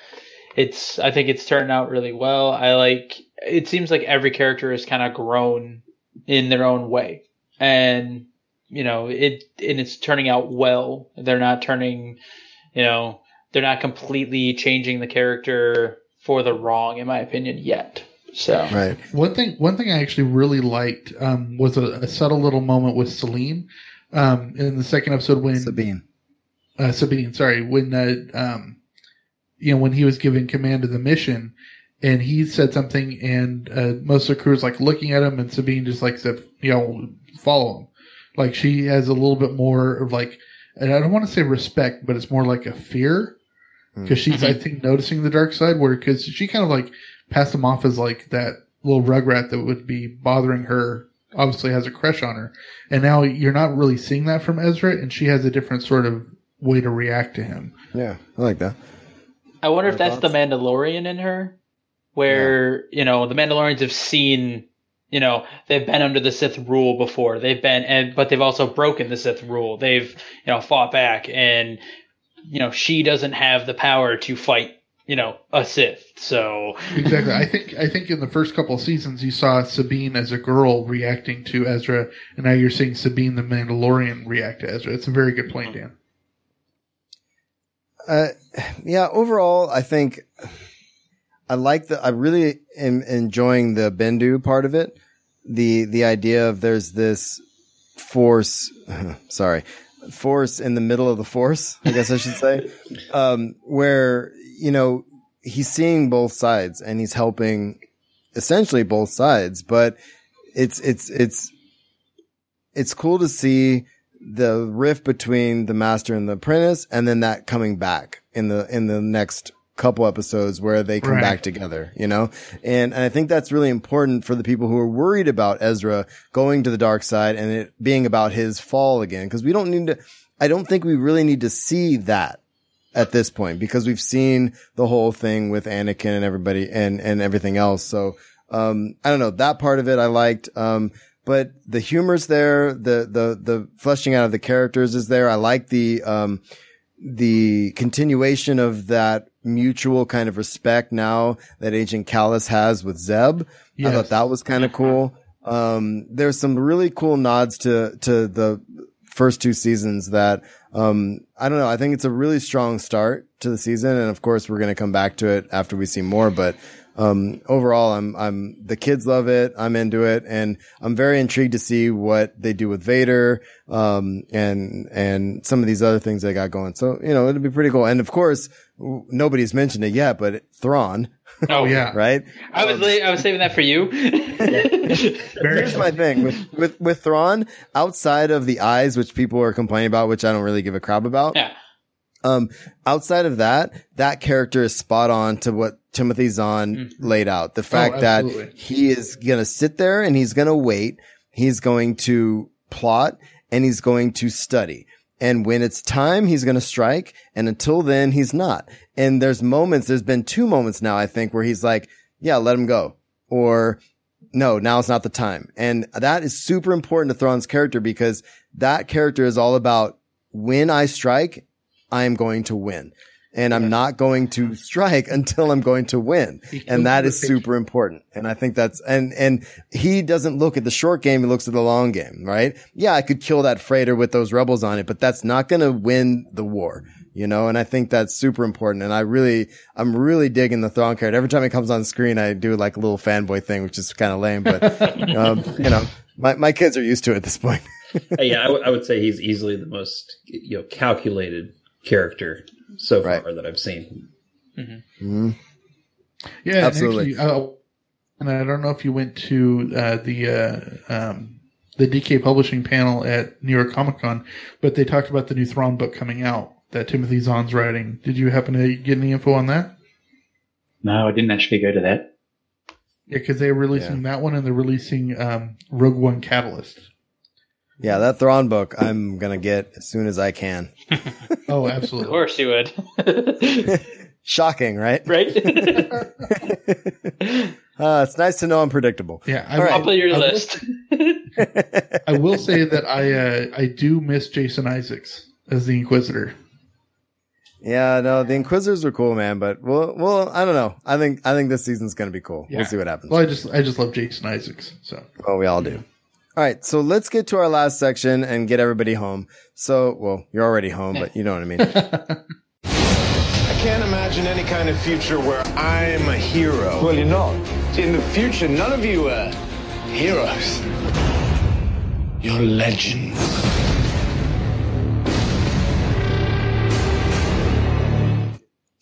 it's I think it's turned out really well. I like it seems like every character has kind of grown in their own way. And you know, it and it's turning out well. They're not turning, you know, they're not completely changing the character for the wrong in my opinion yet. So Right. One thing, one thing I actually really liked um, was a, a subtle little moment with Celine um, in the second episode when Sabine. uh, Sabine, sorry, when uh, um, you know when he was given command of the mission, and he said something, and uh, most of the crew was like looking at him, and Sabine just like said, you know, follow him. Like she has a little bit more of like, and I don't want to say respect, but it's more like a fear because she's I think noticing the dark side where because she kind of like passed him off as like that little rugrat that would be bothering her. Obviously has a crush on her, and now you're not really seeing that from Ezra, and she has a different sort of way to react to him. Yeah, I like that. I wonder if Other that's the Mandalorian in her, where you know the Mandalorians have seen, you know, they've been under the Sith rule before. They've been, and but they've also broken the Sith rule. They've you know fought back, and you know she doesn't have the power to fight, you know, a Sith. So Exactly. I think I think in the first couple of seasons you saw Sabine as a girl reacting to Ezra, and now you're seeing Sabine the Mandalorian react to Ezra. It's a very good point, Dan. Uh, yeah, overall, I think I like the, I really am enjoying the Bendu part of it. The, the idea of there's this force, sorry, force in the middle of the force, I guess I should say, um, where, you know, he's seeing both sides and he's helping essentially both sides, but it's, it's, it's, it's cool to see the rift between the master and the apprentice and then that coming back in the in the next couple episodes where they come Right. back together you know and, and i think that's really important for the people who are worried about ezra going to the dark side and it being about his fall again because we don't need to i don't think we really need to see that at this point because we've seen the whole thing with anakin and everybody and and everything else so um i don't know that part of it i liked um but the humor's there. The, the, the fleshing out of the characters is there. I like the, um, the continuation of that mutual kind of respect now that Agent Kallus has with Zeb. I thought that was kind of cool. Um, there's some really cool nods to, to the first two seasons that, um, I don't know. I think it's a really strong start to the season. And of course, we're going to come back to it after we see more, but, um, overall, I'm, I'm, the kids love it. I'm into it and I'm very intrigued to see what they do with Vader, um, and, and some of these other things they got going. So, you know, it'll be pretty cool. And of course, w- nobody's mentioned it yet, but Thrawn. Oh, yeah. Right? I was la- I was saving that for you. Here's my thing with, with, with Thrawn outside of the eyes, which people are complaining about, which I don't really give a crap about. Yeah. Um, outside of that, that character is spot on to what Timothy Zahn laid out. The fact that he is going to sit there and he's going to wait. He's going to plot and he's going to study. And when it's time, he's going to strike. And until then, he's not. And there's moments, there's been two moments now, I think, where he's like, yeah, let him go. Or no, now it's not the time. And that is super important to Thrawn's character because that character is all about when I strike, I am going to win. And I'm not going to strike until I'm going to win. And that is super important. And I think that's, and, and he doesn't look at the short game. He looks at the long game, right? Yeah, I could kill that freighter with those rebels on it, but that's not going to win the war, you know? And I think that's super important. And I really, I'm really digging the Thrawn character. Every time he comes on screen, I do like a little fanboy thing, which is kind of lame, but, um, you know, my, my kids are used to it at this point. Yeah, I, w- I would say he's easily the most you know calculated character so far that I've seen. Mhm. Yeah, Absolutely. And, actually, uh, and I don't know if you went to uh, the uh, um, the DK Publishing panel at New York Comic Con, but they talked about the new Thrawn book coming out that Timothy Zahn's writing. Did you happen to get any info on that? No, I didn't actually go to that. Yeah, because they're releasing that one and they're releasing um, Rogue One Catalyst. Yeah, that Thrawn book I'm going to get as soon as I can. Oh, absolutely. Of course you would. Shocking, right? right? Uh, it's nice to know I'm predictable. Yeah, I, All right. Top of your I will- list. I will say that I uh, I do miss Jason Isaacs as the Inquisitor. Yeah, no, the Inquisitors are cool, man. But well, well, I don't know. I think I think this season's gonna be cool. Yeah. We'll see what happens. Well, I just I just love Jason Isaacs. So Oh, we all do. All right, so let's get to our last section and get everybody home. So, well, you're already home, but you know what I mean. I can't imagine any kind of future where I'm a hero. Well, you're not. In the future, none of you are heroes. You're legends.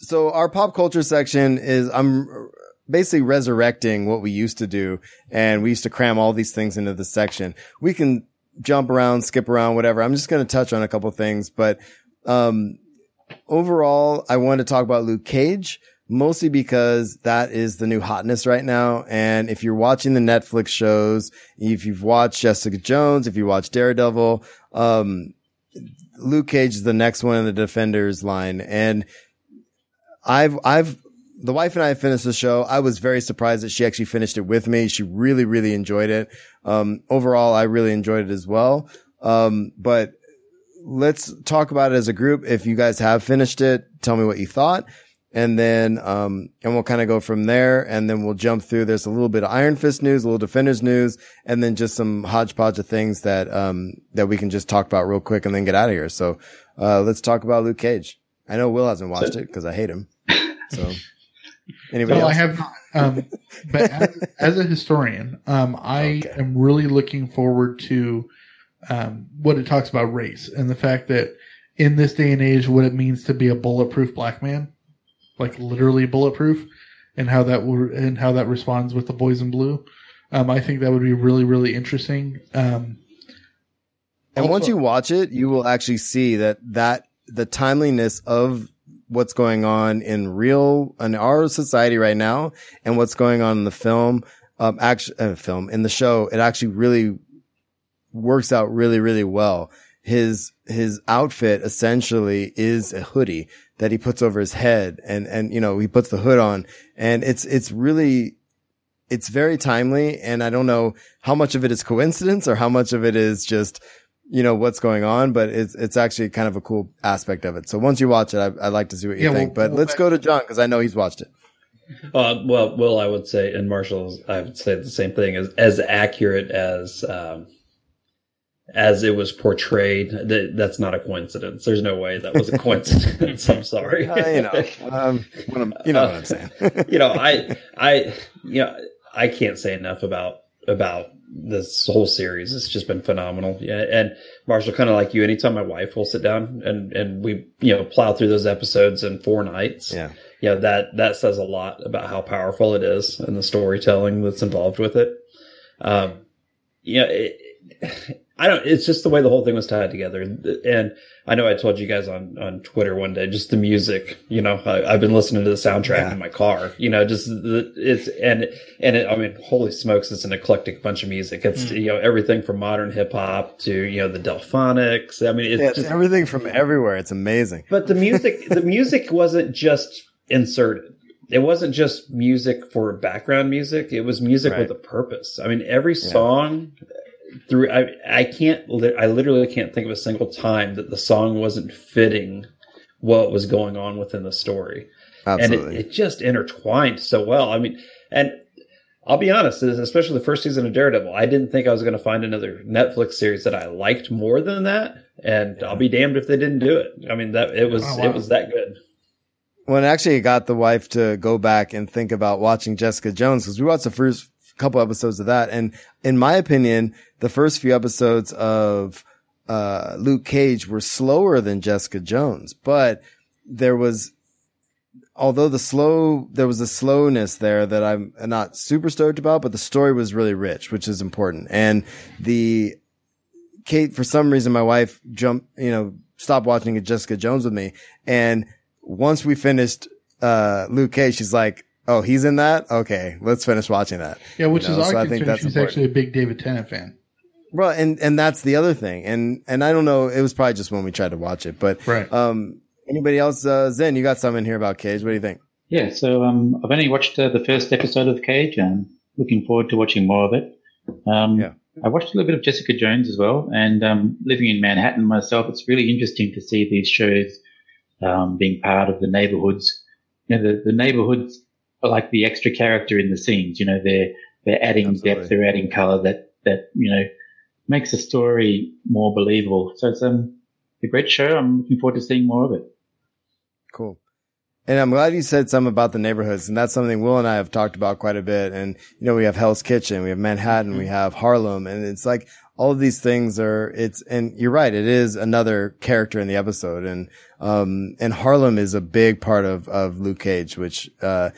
so our pop culture section is I'm basically resurrecting what we used to do, and we used to cram all these things into the section. We can jump around, skip around, whatever. I'm just going to touch on a couple things, but um, overall, I wanted to talk about Luke Cage. Mostly because that is the new hotness right now. And if you're watching the Netflix shows, if you've watched Jessica Jones, if you watch Daredevil, um, Luke Cage is the next one in the Defenders line. And I've, I've, the wife and I finished the show. I was very surprised that she actually finished it with me. She really, really enjoyed it. Um, overall, I really enjoyed it as well. Um, but let's talk about it as a group. If you guys have finished it, tell me what you thought. And then, um, and we'll kind of go from there and then we'll jump through. There's a little bit of Iron Fist news, a little Defenders news, and then just some hodgepodge of things that, um, that we can just talk about real quick and then get out of here. So, uh, let's talk about Luke Cage. I know Will hasn't watched it because I hate him. So, anybody no, else? I have not. Um, but as, as a historian, um, I am really looking forward to um, what it talks about race and the fact that in this day and age, what it means to be a bulletproof black man, like literally bulletproof, and how that will and how that responds with the boys in blue. Um, I think that would be really really interesting. Um, And once you watch it, you will actually see that that the timeliness of what's going on in real in our society right now and what's going on in the film, um, actually, uh, film in the show, it actually really works out really, really well. His, his outfit essentially is a hoodie that he puts over his head and, and, you know, he puts the hood on and it's, it's really, it's very timely. And I don't know how much of it is coincidence or how much of it is just, you know, what's going on, but it's, it's actually kind of a cool aspect of it. So once you watch it, I, I'd like to see what you Yeah, think, well- but let's go to John because I know he's watched it. Uh, well, Will, I would say, and Marshall, I would say the same thing as as accurate as um, as it was portrayed. That, that's not a coincidence. There's no way that was a coincidence. I'm sorry. Uh, you know, um, I'm, you know what I'm saying. you know, I, I, you know, I can't say enough about about this whole series. It's just been phenomenal. Yeah, and Marshall, kind of like you, anytime my wife will sit down and and we you know plow through those episodes in four nights. Yeah, you know that that says a lot about how powerful it is and the storytelling that's involved with it. Um, you know, it, I don't. It's just the way the whole thing was tied together. And I know I told you guys on on Twitter one day, just the music. You know, I, I've been listening to the soundtrack in my car. You know, just the, it's and and it, I mean, holy smokes, it's an eclectic bunch of music. It's Mm. you know everything from modern hip hop to you know the Delfonics. I mean, it's Yeah, it's just everything from everywhere. It's amazing. but the music, the music wasn't just inserted. it wasn't just music for background music; it was music Right. with a purpose. I mean, every song through I I can't I literally can't think of a single time that the song wasn't fitting what was going on within the story, Absolutely. and it, it just intertwined so well. I mean, and I'll be honest, especially the first season of Daredevil, I didn't think I was going to find another Netflix series that I liked more than that, and I'll be damned if they didn't do it. I mean, that it was Oh, wow. it was that good. Well, it actually got the wife to go back and think about watching Jessica Jones because we watched the first couple episodes of that. And in my opinion, the first few episodes of, uh, Luke Cage were slower than Jessica Jones, but there was, although the slow, there was a slowness there that I'm not super stoked about, but the story was really rich, which is important. And the, Kate, for some reason, my wife jumped, you know, stopped watching Jessica Jones with me. And once we finished, uh, Luke Cage, she's like, Oh, he's in that? Okay. Let's finish watching that. Yeah, which You is know, odd so I think that's she's important. actually a big David Tennant fan. Well, and, and that's the other thing. And, and I don't know. It was probably just when we tried to watch it, but, Right. um, anybody else, uh, Zen, you got something here about Cage. What do you think? Yeah, so um, I've only watched uh, the first episode of Cage and looking forward to watching more of it. Um, Yeah. I watched a little bit of Jessica Jones as well, and um, living in Manhattan myself, it's really interesting to see these shows um, being part of the neighborhoods. You know, the, the neighborhoods are like the extra character in the scenes. You know, they're they're adding Absolutely. depth, they're adding color that that you know makes the story more believable. So it's um a great show. I'm looking forward to seeing more of it. Cool. And I'm glad you said something about the neighborhoods. And that's something Will and I have talked about quite a bit. And, you know, we have Hell's Kitchen, we have Manhattan, we have Harlem. And it's like all of these things are, it's, and you're right. It is another character in the episode. And, um, and Harlem is a big part of, of Luke Cage, which, uh,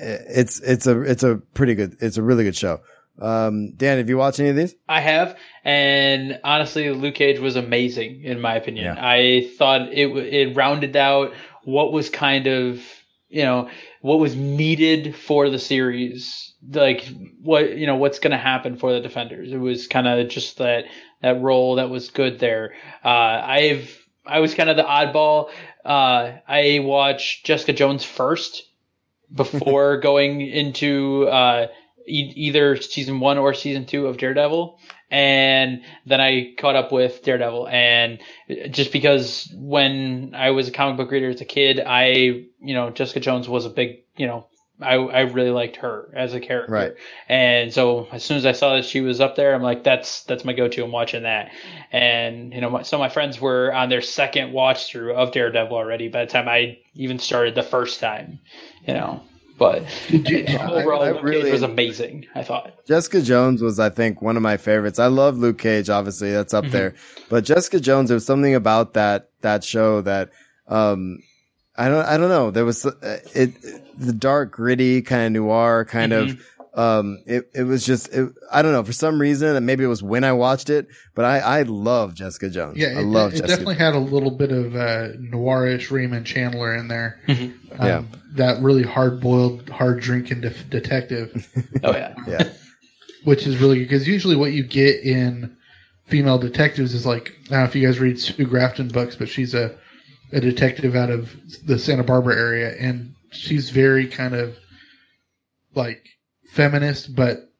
it's, it's a, it's a pretty good, it's a really good show. Um, Dan, have you watched any of these? I have, and honestly, Luke Cage was amazing in my opinion. Yeah. I thought it it rounded out what was kind of you know what was needed for the series, like what you know what's going to happen for the defenders. It was kind of just that that role that was good there. Uh, I've I was kind of the oddball. Uh, I watched Jessica Jones first before going into uh, e- either season one or season two of Daredevil. And then I caught up with Daredevil. And just because when I was a comic book reader as a kid, I, you know, Jessica Jones was a big, you know, I, I really liked her as a character. Right. And so as soon as I saw that she was up there, I'm like, that's, that's my go-to. I'm watching that. And, you know, my, so my friends were on their second watch through of Daredevil already by the time I even started the first time, you know, but overall, I- I Luke Cage really- was amazing. I thought. Jessica Jones was, I think, one of my favorites. I love Luke Cage, obviously, that's up Mhm. there. But Jessica Jones, there was something about that that show that, um, I don't, I don't know. There was uh, it, the dark, gritty kind of noir kind of. Um, it it was just, it, I don't know, for some reason, and maybe it was when I watched it, but I I love Jessica Jones. Yeah, I it, love it Jessica. definitely had a little bit of uh, noirish Raymond Chandler in there. Um, Yeah. that really hard boiled, hard drinking de- detective. Oh yeah, yeah. Which is really good because usually what you get in female detectives is like I don't know if you guys read Sue Grafton books, but she's a a detective out of the Santa Barbara area, and she's very kind of like feminist, but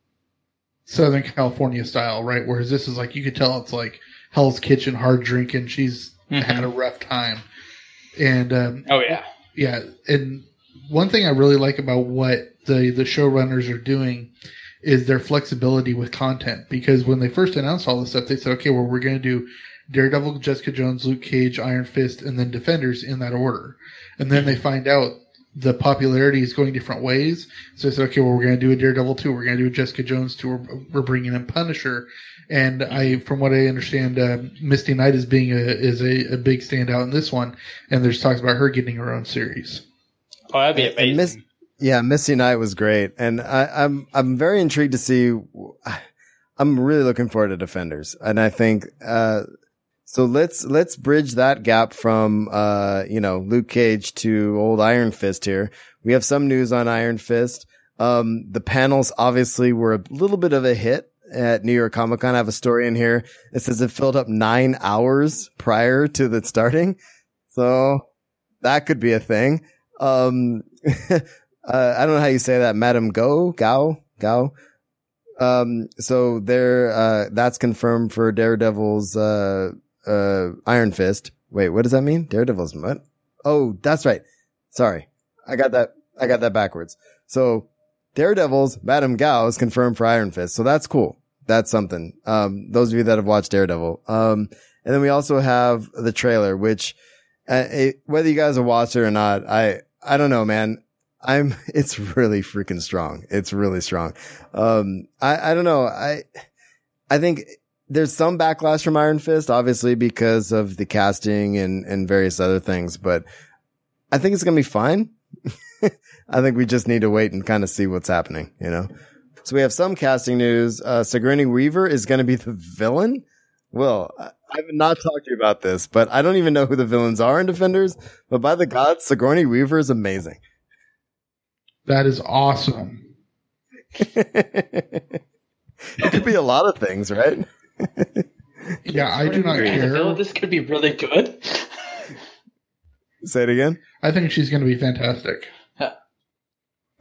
Southern California style, right? Whereas this is like you could tell it's like Hell's Kitchen, hard drinking. She's Mhm. had a rough time, and um, Oh yeah. yeah, and one thing I really like about what the the showrunners are doing is their flexibility with content. Because when they first announced all this stuff, they said, "Okay, well, we're going to do Daredevil, Jessica Jones, Luke Cage, Iron Fist, and then Defenders in that order." And then they find out the popularity is going different ways. So they said, "Okay, well, we're going to do a Daredevil two. We're going to do a Jessica Jones two. We're, we're bringing in Punisher." And I, from what I understand, uh, Misty Knight is being a is a, a big standout in this one, and there's talks about her getting her own series. Oh, that'd be And amazing. Miss, yeah, Misty Knight was great, and I, I'm I'm very intrigued to see. I'm really looking forward to Defenders, and I think uh, so. Let's let's bridge that gap from uh, you know Luke Cage to old Iron Fist. Here we have some news on Iron Fist. Um, the panels obviously were a little bit of a hit at New York Comic Con. I have a story in here. It says it filled up nine hours prior to the starting, so that could be a thing. Um, uh, I don't know how you say that, Madam Go, Gao, Gao. Um, so there, uh, that's confirmed for Daredevil's, uh, uh, Iron Fist. Wait, what does that mean? Daredevil's what? Oh, that's right. Sorry. I got that, I got that backwards. So Daredevil's Madam Gao is confirmed for Iron Fist. So that's cool. That's something. Um, those of you that have watched Daredevil. Um, and then we also have the trailer, which, uh, it, whether you guys have watched it or not, I, I don't know, man. I'm, it's really freaking strong. It's really strong. Um, I, I don't know. I, I think there's some backlash from Iron Fist, obviously because of the casting and, and various other things, but I think it's going to be fine. I think we just need to wait and kind of see what's happening, you know? So we have some casting news. Uh, Sigourney Weaver is going to be the villain. Well, I I have not talked to you about this, but I don't even know who the villains are in Defenders. But by the gods, Sigourney Weaver is amazing. That is awesome. It could be a lot of things, right? Yeah, I do not care. Phil, This could be really good. Say it again. I think she's going to be fantastic.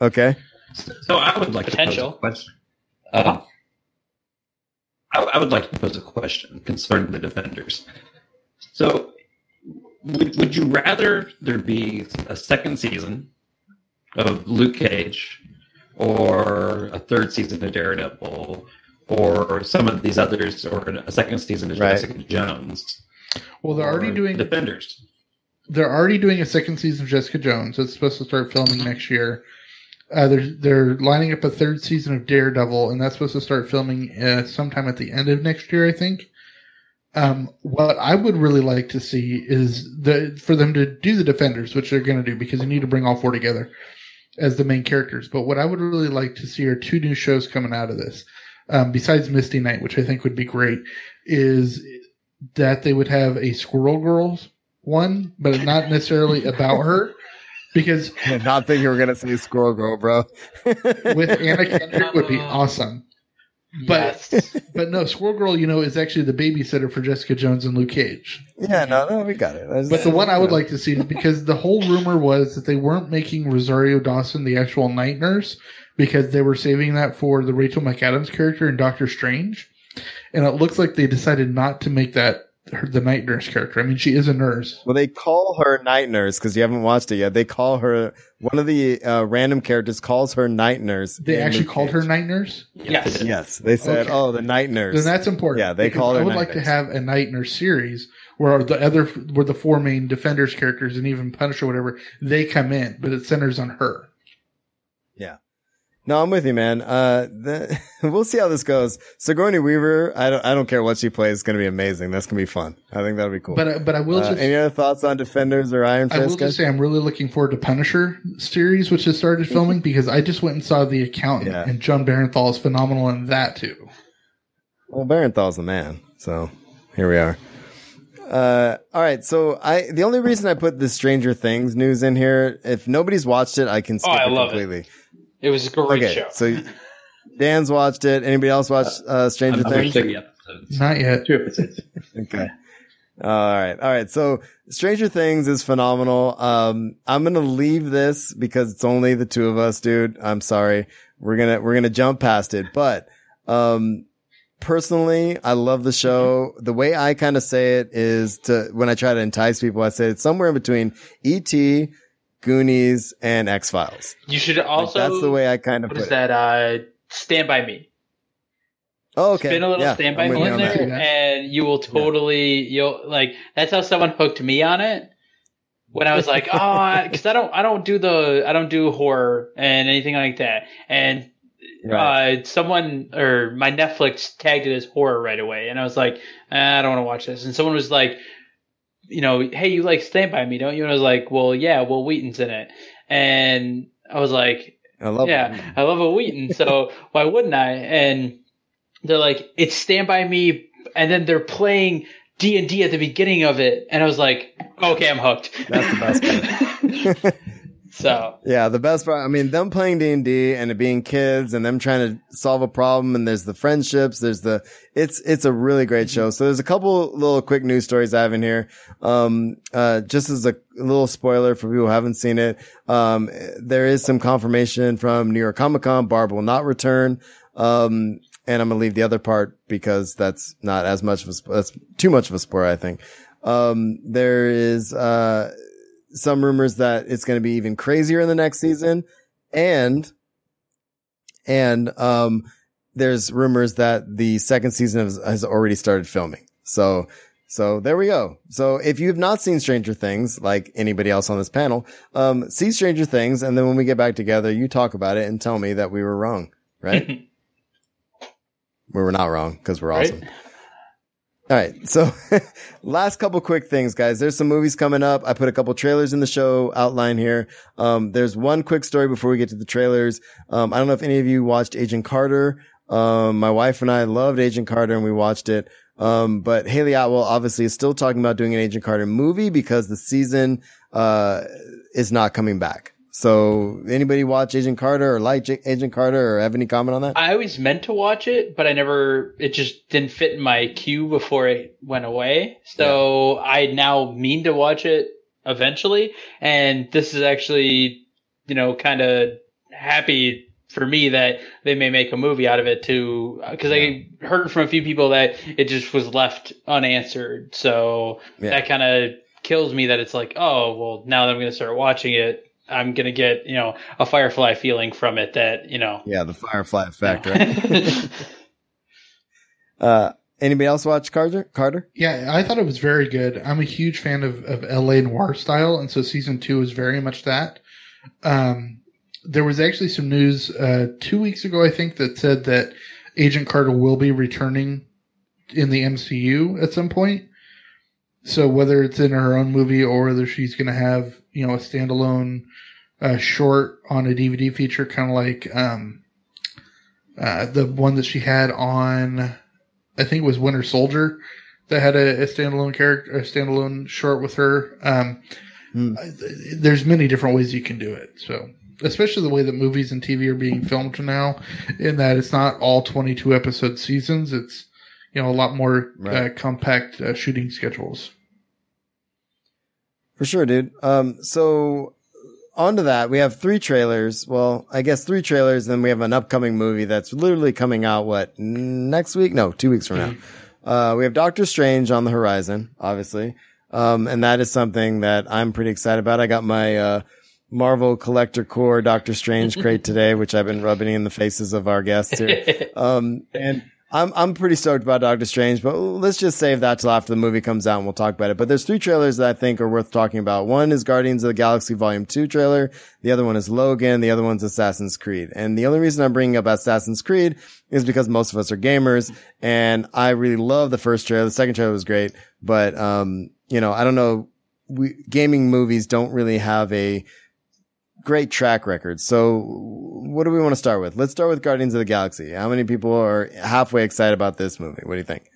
Okay. So I would like Potential. to pose a question. Uh, I, I would like to pose a question concerning the defenders. So, would, would you rather there be a second season of Luke Cage, or a third season of Daredevil, or some of these others, or a second season of Right. Jessica Jones? Well, they're already doing Defenders. they're already doing a second season of Jessica Jones. It's supposed to start filming next year. Uh, they're they're lining up a third season of Daredevil, and that's supposed to start filming uh, sometime at the end of next year, I think. Um, what I would really like to see is the for them to do the Defenders, which they're going to do because you need to bring all four together as the main characters. But what I would really like to see are two new shows coming out of this, um, besides Misty Knight, which I think would be great, is that they would have a Squirrel Girls one, but not necessarily about her, because I did not think you were gonna say Squirrel Girl, bro. with Anna Kendrick would be awesome. But Yes. but no, Squirrel Girl, you know, is actually the babysitter for Jessica Jones and Luke Cage. Yeah, no, no, we got it. That's- But the one I would like to see because the whole rumor was that they weren't making Rosario Dawson the actual night nurse because they were saving that for the Rachel McAdams character in Doctor Strange, and it looks like they decided not to make that her, the night nurse character. I mean, she is a nurse. Well, they call her Night Nurse because you haven't watched it yet. They call her one of the uh, random characters calls her Night Nurse. They actually Luke called her night nurse. yes. Yes, they said, Okay. "Oh, the Night Nurse." Then that's important. Yeah, they because call her I would night like to nurse. have a night nurse series where the other, where the four main defenders characters and even Punisher, whatever, they come in, but it centers on her. No, I'm with you, man. Uh, the, we'll see how this goes. Sigourney Weaver, I don't, I don't care what she plays. It's going to be amazing. That's going to be fun. I think that'll be cool. But uh, but I will Uh, just any other thoughts on Defenders or Iron I will just say I'm really looking forward to Punisher series, which has started filming because I just went and saw The Accountant, Yeah. and Jon Bernthal is phenomenal in that too. Well, Bernthal's the man. So here we are. Uh, all right. So I, the only reason I put the Stranger Things news in here, if nobody's watched it, I can skip Oh, I it love it. Completely. It was a great Okay. show. So Dan's watched it. Anybody else watch, uh, Stranger I'm Things? watching the episodes. Not yet. Two episodes. Okay. All right. All right. So Stranger Things is phenomenal. Um, I'm going to leave this because it's only the two of us, dude. I'm sorry. We're going to, we're going to jump past it. But, um, personally, I love the show. The way I kind of say it is to, when I try to entice people, I say it's somewhere in between E.T., Goonies, and X-Files. You should Like, also. that's the way I kind of What put is it. that? Uh, Stand by Me. Oh, okay. Spin a little Yeah, Stand by Me in on that. there, and you will totally. You'll like. That's how someone hooked me on it. When I was like, oh, because I don't, I don't do the, I don't do horror and anything like that. And Right. uh, someone or my Netflix tagged it as horror right away, and I was like, "Ah, I don't want to watch this. And someone was like, you know, hey, you like Stand by Me, don't you? And I was like, well, yeah, Wil Wheaton's in it, and I was like, I love yeah, it. I love Wil Wheaton, so why wouldn't I? And they're like, it's Stand by Me, and then they're playing D and D at the beginning of it, and I was like, okay, I'm hooked. That's the best part. So Yeah, the best part. I mean, them playing D and D and it being kids and them trying to solve a problem. And there's the friendships. There's the. It's it's a really great show. So there's a couple little quick news stories I have in here. Um, uh, just as a little spoiler for people who haven't seen it, um, there is some confirmation from New York Comic Con. Barb will not return. Um, and I'm gonna leave the other part because that's not as much of a. That's too much of a spoiler, I think. Um, there is uh some rumors that it's going to be even crazier in the next season. And, and, um, there's rumors that the second season has, has already started filming. So, so there we go. So if you've not seen Stranger Things, like anybody else on this panel, um, see Stranger Things. And then when we get back together, you talk about it and tell me that we were wrong, right? we were not wrong because we're Right. awesome. All right. So last couple quick things, guys. There's some movies coming up. I put a couple trailers in the show outline here. Um, there's one quick story before we get to the trailers. Um, I don't know if any of you watched Agent Carter. Um, my wife and I loved Agent Carter and we watched it. Um, but Hayley Atwell obviously is still talking about doing an Agent Carter movie because the season, uh, is not coming back. So anybody watch Agent Carter or like Agent Carter or have any comment on that? I always meant to watch it, but I never. It just didn't fit in my queue before it went away. So I now mean to watch it eventually, and this is actually, you know, kind of happy for me that they may make a movie out of it too, because I heard from a few people that it just was left unanswered. So Yeah. that kind of kills me that it's like, oh well, now that I'm going to start watching it. I'm gonna get you know a Firefly feeling from it that you know Yeah, the Firefly effect, right? uh, anybody else watch Carter? Carter? Yeah, I thought it was very good. I'm a huge fan of, of LA noir style, and so season two is very much that. Um, there was actually some news uh, two weeks ago, I think, that said that Agent Carter will be returning in the MCU at some point. So whether it's in her own movie or whether she's going to have you know a standalone uh, short on a DVD feature, kind of like um, uh, the one that she had on, I think it was Winter Soldier, that had a, a standalone character, a standalone short with her. Um, I- there's many different ways you can do it. So, especially the way that movies and TV are being filmed now, in that it's not all 22 episode seasons. It's you know a lot more uh, compact uh, shooting schedules. For sure, dude. Um, so onto that, we have three trailers. Well, I guess three trailers. Then we have an upcoming movie that's literally coming out. What next week? No, two weeks from now. Uh, we have Doctor Strange on the horizon, obviously. Um, and that is something that I'm pretty excited about. I got my, uh, Marvel Collector Corps Doctor Strange crate today, which I've been rubbing in the faces of our guests here. Um, and I'm, I'm pretty stoked about Doctor Strange, but let's just save that till after the movie comes out and we'll talk about it. But there's three trailers that I think are worth talking about. One is Guardians of the Galaxy Volume 2 trailer. The other one is Logan. The other one's Assassin's Creed. And the only reason I'm bringing up Assassin's Creed is because most of us are gamers and I really love the first trailer. The second trailer was great, but, um, you know, I don't know. We, gaming movies don't really have a, great track record. So what do we want to start with? Let's start with Guardians of the Galaxy. How many people are halfway excited about this movie? What do you think?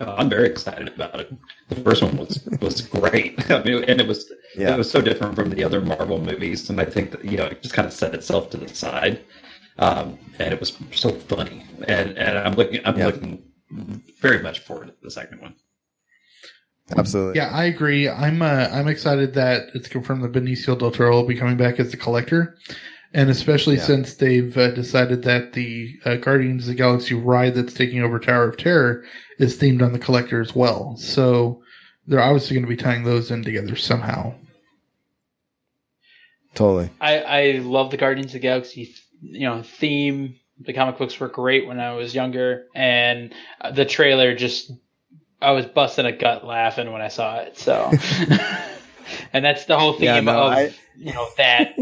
Uh, I'm very excited about it. The first one was was great. I mean, and it was Yeah. it was so different from the other Marvel movies, and I think that you know it just kind of set itself to the side, um, and it was so funny. And and I'm looking I'm Yeah. looking very much forward to the second one. Absolutely. Yeah, I agree. I'm uh, I'm excited that it's confirmed that Benicio del Toro will be coming back as the collector, and especially Yeah. since they've uh, decided that the uh, Guardians of the Galaxy ride that's taking over Tower of Terror is themed on the collector as well. So they're obviously going to be tying those in together somehow. Totally. I, I love the Guardians of the Galaxy, you know, theme. The comic books were great when I was younger, and uh, the trailer just, I was busting a gut laughing when I saw it. So, and that's the whole theme Yeah, no, of I- you know that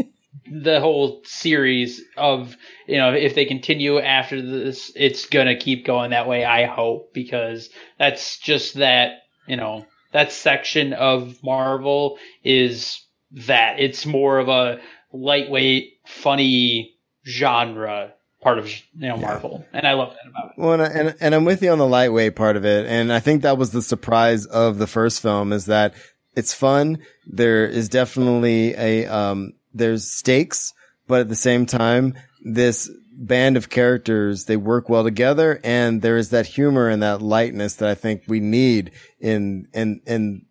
the whole series of you know if they continue after this, it's gonna keep going that way. I hope because that's just that you know that section of Marvel is that it's more of a lightweight, funny genre part of you know Marvel, and I love that about it. Well, and, and and I'm with you on the lightweight part of it, and I think that was the surprise of the first film is that it's fun. There is definitely a um there's stakes, but at the same time, this band of characters, they work well together and there is that humor and that lightness that I think we need in, in, in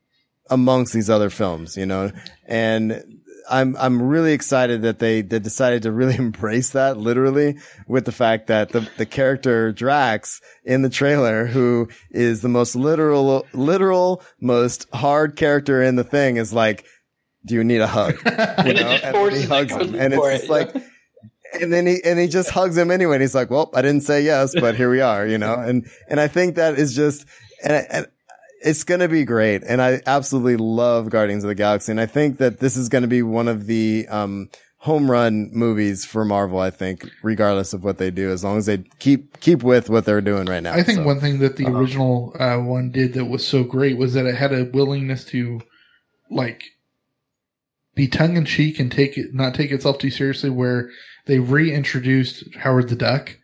amongst these other films, you know, and I'm, I'm really excited that they, they decided to really embrace that literally with the fact that the, the character Drax in the trailer, who is the most literal, literal, most hard character in the thing is like, do you need a hug? You know? and he hugs him and it's just like, and then he and he just hugs him anyway. And he's like, "Well, I didn't say yes, but here we are," you know. And and I think that is just and, and it's going to be great. And I absolutely love Guardians of the Galaxy. And I think that this is going to be one of the um, home run movies for Marvel. I think, regardless of what they do, as long as they keep keep with what they're doing right now. I think So, one thing that the uh-huh. original uh, one did that was so great was that it had a willingness to, like, be tongue in cheek and take it, not take itself too seriously. Where they reintroduced Howard the Duck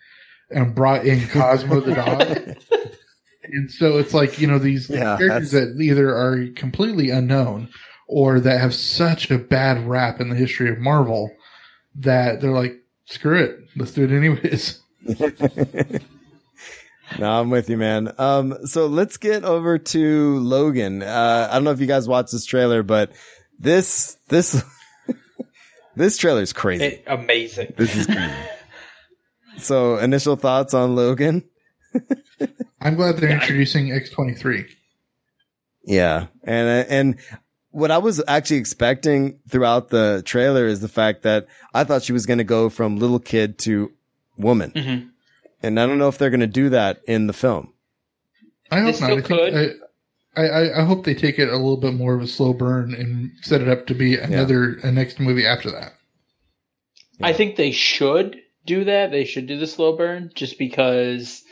and brought in Cosmo the dog. And so it's like, you know, these Yeah, characters that either are completely unknown or that have such a bad rap in the history of Marvel that they're like, screw it, let's do it anyways. No, I'm with you, man. Um, so let's get over to Logan. Uh, I don't know if you guys watched this trailer, but this, this, this trailer is crazy. It- amazing. This is crazy. so initial thoughts on Logan? I'm glad they're introducing X23. Yeah. And, uh, and what I was actually expecting throughout the trailer is the fact that I thought she was going to go from little kid to woman. Mhm. And I don't know if they're going to do that in the film. I hope They not. I, still think, I, I, I hope they take it a little bit more of a slow burn and set it up to be another a next movie after that. I think they should do that. They should do the slow burn just because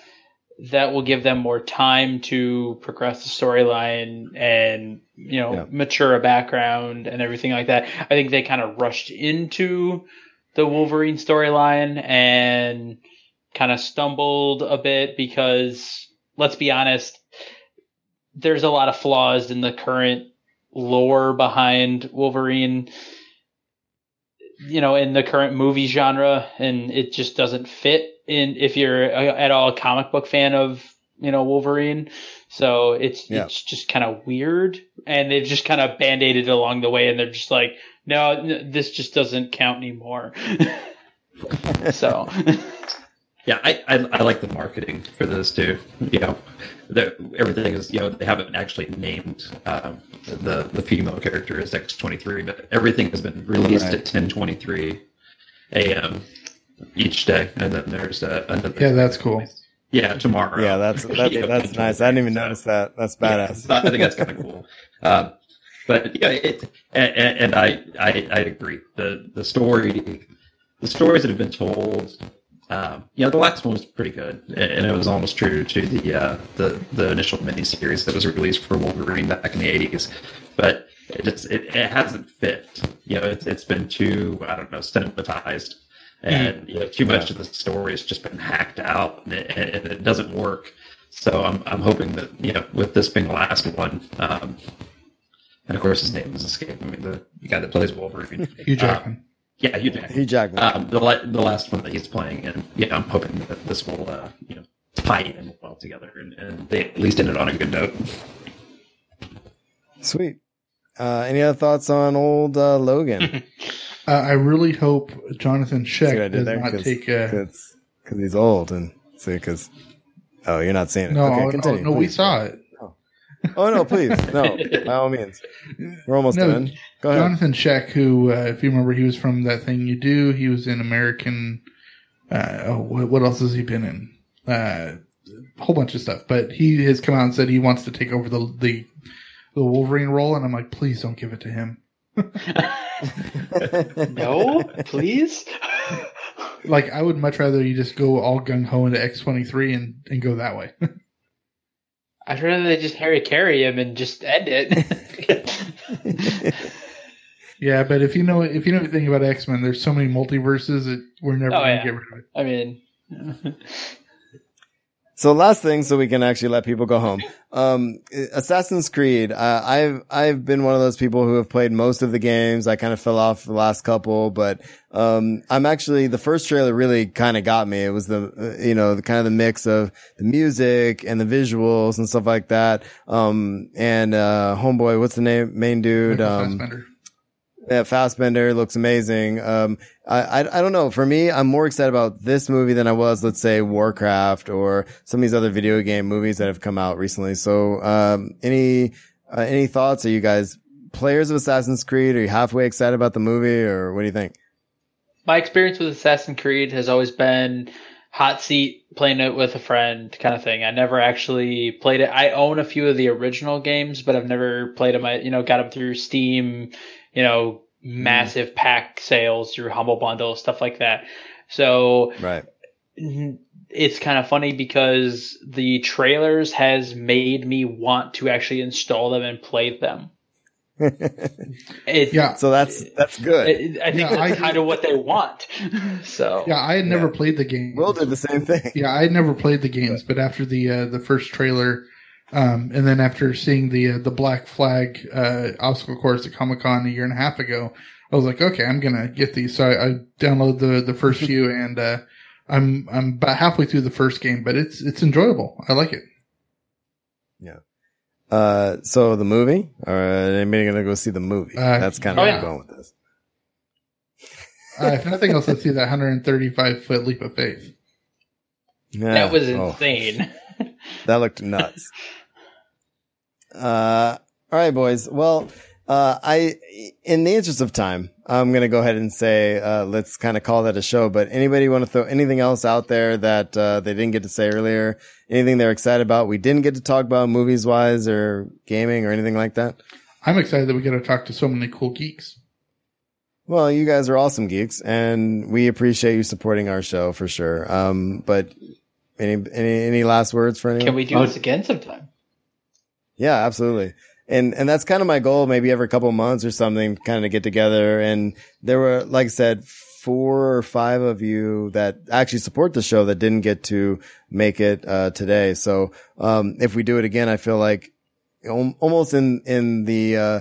that will give them more time to progress the storyline and, you know, Yeah. mature a background and everything like that. I think they kind of rushed into the Wolverine storyline and kind of stumbled a bit because let's be honest, there's a lot of flaws in the current lore behind Wolverine you know, in the current movie genre, and it just doesn't fit in if you're at all a comic book fan of you know Wolverine. So it's Yeah. it's just kind of weird, and they've just kind of band aided along the way, and they're just like, no, n- this just doesn't count anymore. so Yeah, I, I I like the marketing for this too. You know, the, everything is you know they haven't actually named um, the the female character as X twenty three, but everything has been released Right. at ten twenty three a.m. each day, and then there's uh, another. Yeah, that's cool. Yeah, tomorrow. Yeah, that's, that's, Yeah, that's nice. I didn't even notice that. That's badass. Yeah, I think that's kind of cool. Um, but yeah, it, and, and and I, I I agree. The the story, the stories that have been told. Um, you know, the last one was pretty good, and it was almost true to the uh, the the initial miniseries that was released for Wolverine back in the eighties. But it just it, it hasn't fit. You know, it's it's been too I don't know cinematized, and you know, too much of the story has just been hacked out, and it, and it doesn't work. So I'm I'm hoping that you know, with this being the last one, um, and of course his name is escaping me, the guy that plays Wolverine, Hugh Jackman. Um, yeah, Hugh Jackman. Hugh Jackman. Um, the the last one that he's playing, and yeah, I'm hoping that this will uh, you know tie in well together, and, and they at least end it on a good note. Sweet. Uh, any other thoughts on old uh, Logan? Uh, I really hope Jonathan Schaech does there? not Cause, take a. because he's old and see because oh you're not seeing it. No, okay, oh, continue. no, we saw it. Oh no, please no. By all means, we're almost No, done. Go ahead. Jonathan Schaech, who, uh, if you remember, he was from that thing you do. He was in American. Uh, oh, what, what else has he been in? Uh, a whole bunch of stuff. But he has come out and said he wants to take over the the, the Wolverine role, and I'm like, please don't give it to him. no, please. Like, I would much rather you just go all gung ho into X23 and and go that way. I'd rather they just Harry carry him and just end it. yeah, but if you know if you know anything about X Men, there's so many multiverses that we're never Oh, going to yeah. get rid of it. I mean, So last thing, so we can actually let people go home. Um, Assassin's Creed. Uh, I've I've been one of those people who have played most of the games. I kind of fell off the last couple, but um, I'm actually the first trailer really kind of got me. It was the uh, you know the kind of the mix of the music and the visuals and stuff like that. Um, and uh, homeboy, what's the name? Main dude. Michael Um, Fassbender. Yeah, Fassbender looks amazing. Um, I, I, I don't know. For me, I'm more excited about this movie than I was, let's say, Warcraft or some of these other video game movies that have come out recently. So, um, any, uh, any thoughts? Are you guys players of Assassin's Creed? Are you halfway excited about the movie or what do you think? My experience with Assassin's Creed has always been hot seat, playing it with a friend kind of thing. I never actually played it. I own a few of the original games, but I've never played them. I, you know, got them through Steam, you know, massive pack sales through Humble Bundle, stuff like that. So Right. it's kind of funny because the trailers has made me want to actually install them and play them. It, Yeah. So that's, that's good. I I think Yeah, I kind of what they want. So Yeah, I had never played the game. Will did the same thing. Yeah, I had never played the games, but after the uh, the first trailer, um, and then after seeing the uh, the Black Flag uh, obstacle course at Comic Con a year and a half ago, I was like, okay, I'm gonna get these. So I, I downloaded the the first few, and uh, I'm I'm about halfway through the first game, but it's it's enjoyable. I like it. Yeah. Uh, so the movie or anybody gonna go see the movie? Uh, that's kind oh, of where yeah. I'm going with this. Uh, if nothing else, let's see that 135 foot leap of faith. Yeah. that was Oh. insane. That looked nuts. uh, all right, boys. Well, uh, I, in the interest of time, I'm going to go ahead and say, uh, let's kind of call that a show, but anybody want to throw anything else out there that, uh, they didn't get to say earlier? Anything they're excited about? We didn't get to talk about movies wise or gaming or anything like that. I'm excited that we get to talk to so many cool geeks. Well, you guys are awesome geeks and we appreciate you supporting our show for sure. Um, but any, any, any last words for anyone? Can we do this again sometime? Yeah, absolutely. And, and that's kind of my goal, maybe every couple months or something, kind of get together. And there were, like I said, four or five of you that actually support the show that didn't get to make it, uh, today. So, um, if we do it again, I feel like al- almost in, in the, uh,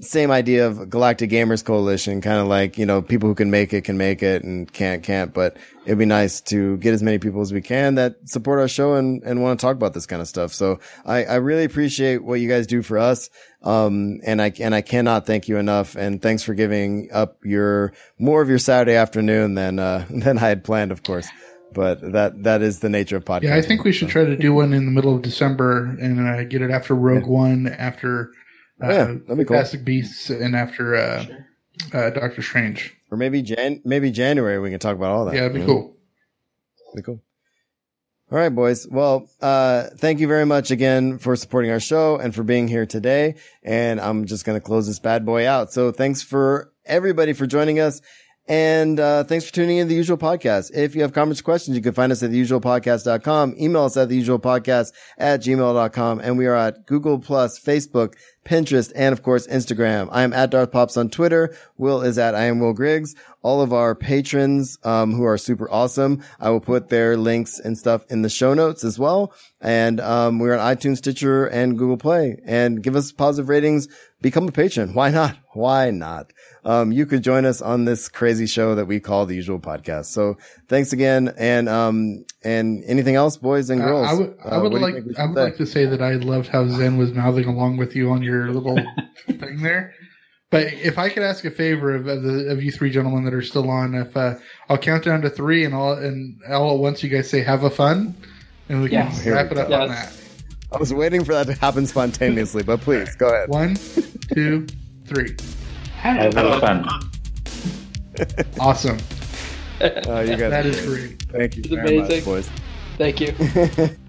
same idea of Galactic Gamers Coalition, kind of like, you know, people who can make it can make it and can't, can't, but it'd be nice to get as many people as we can that support our show and, and want to talk about this kind of stuff. So I, I really appreciate what you guys do for us. Um, and I, and I cannot thank you enough. And thanks for giving up your, more of your Saturday afternoon than, uh, than I had planned, of course. But that, that is the nature of podcasting. Yeah, I think we should try to do one in the middle of December and uh, get it after Rogue One, after yeah, that'd be cool. Fantastic Beasts, and after uh, uh, Doctor Strange. Or maybe Jan, maybe January we can talk about all that. Yeah, it'd be you know? cool. Be cool. All right, boys. Well, uh, thank you very much again for supporting our show and for being here today. And I'm just going to close this bad boy out. So thanks for everybody for joining us. And, uh, thanks for tuning in to the usual podcast. If you have comments or questions, you can find us at theusualpodcast.com. Email us at theusualpodcast at gmail.com. And we are at Google plus Facebook, Pinterest, and of course, Instagram. I am at Darth Pops on Twitter. Will is at I am Will Griggs. All of our patrons, um, who are super awesome. I will put their links and stuff in the show notes as well. And, um, we're on iTunes, Stitcher, and Google Play. And give us positive ratings. Become a patron. Why not? Why not? Um, you could join us on this crazy show that we call the usual podcast. So thanks again. And, um, and anything else, boys and Uh, girls? I would, I Uh, would what like, I would say? like to say that I loved how Zen was mouthing along with you on your little thing there. But if I could ask a favor of, of, the, of you three gentlemen that are still on, if uh, I'll count down to three and all and all at once, you guys say "Have a fun," and we can Yes. Wrap it up go. on that. I was waiting for that to happen spontaneously, but please go ahead. One, two, three. Have a fun. Awesome. Uh, you guys That are is great. Thank you It's very amazing. much, boys. Thank you.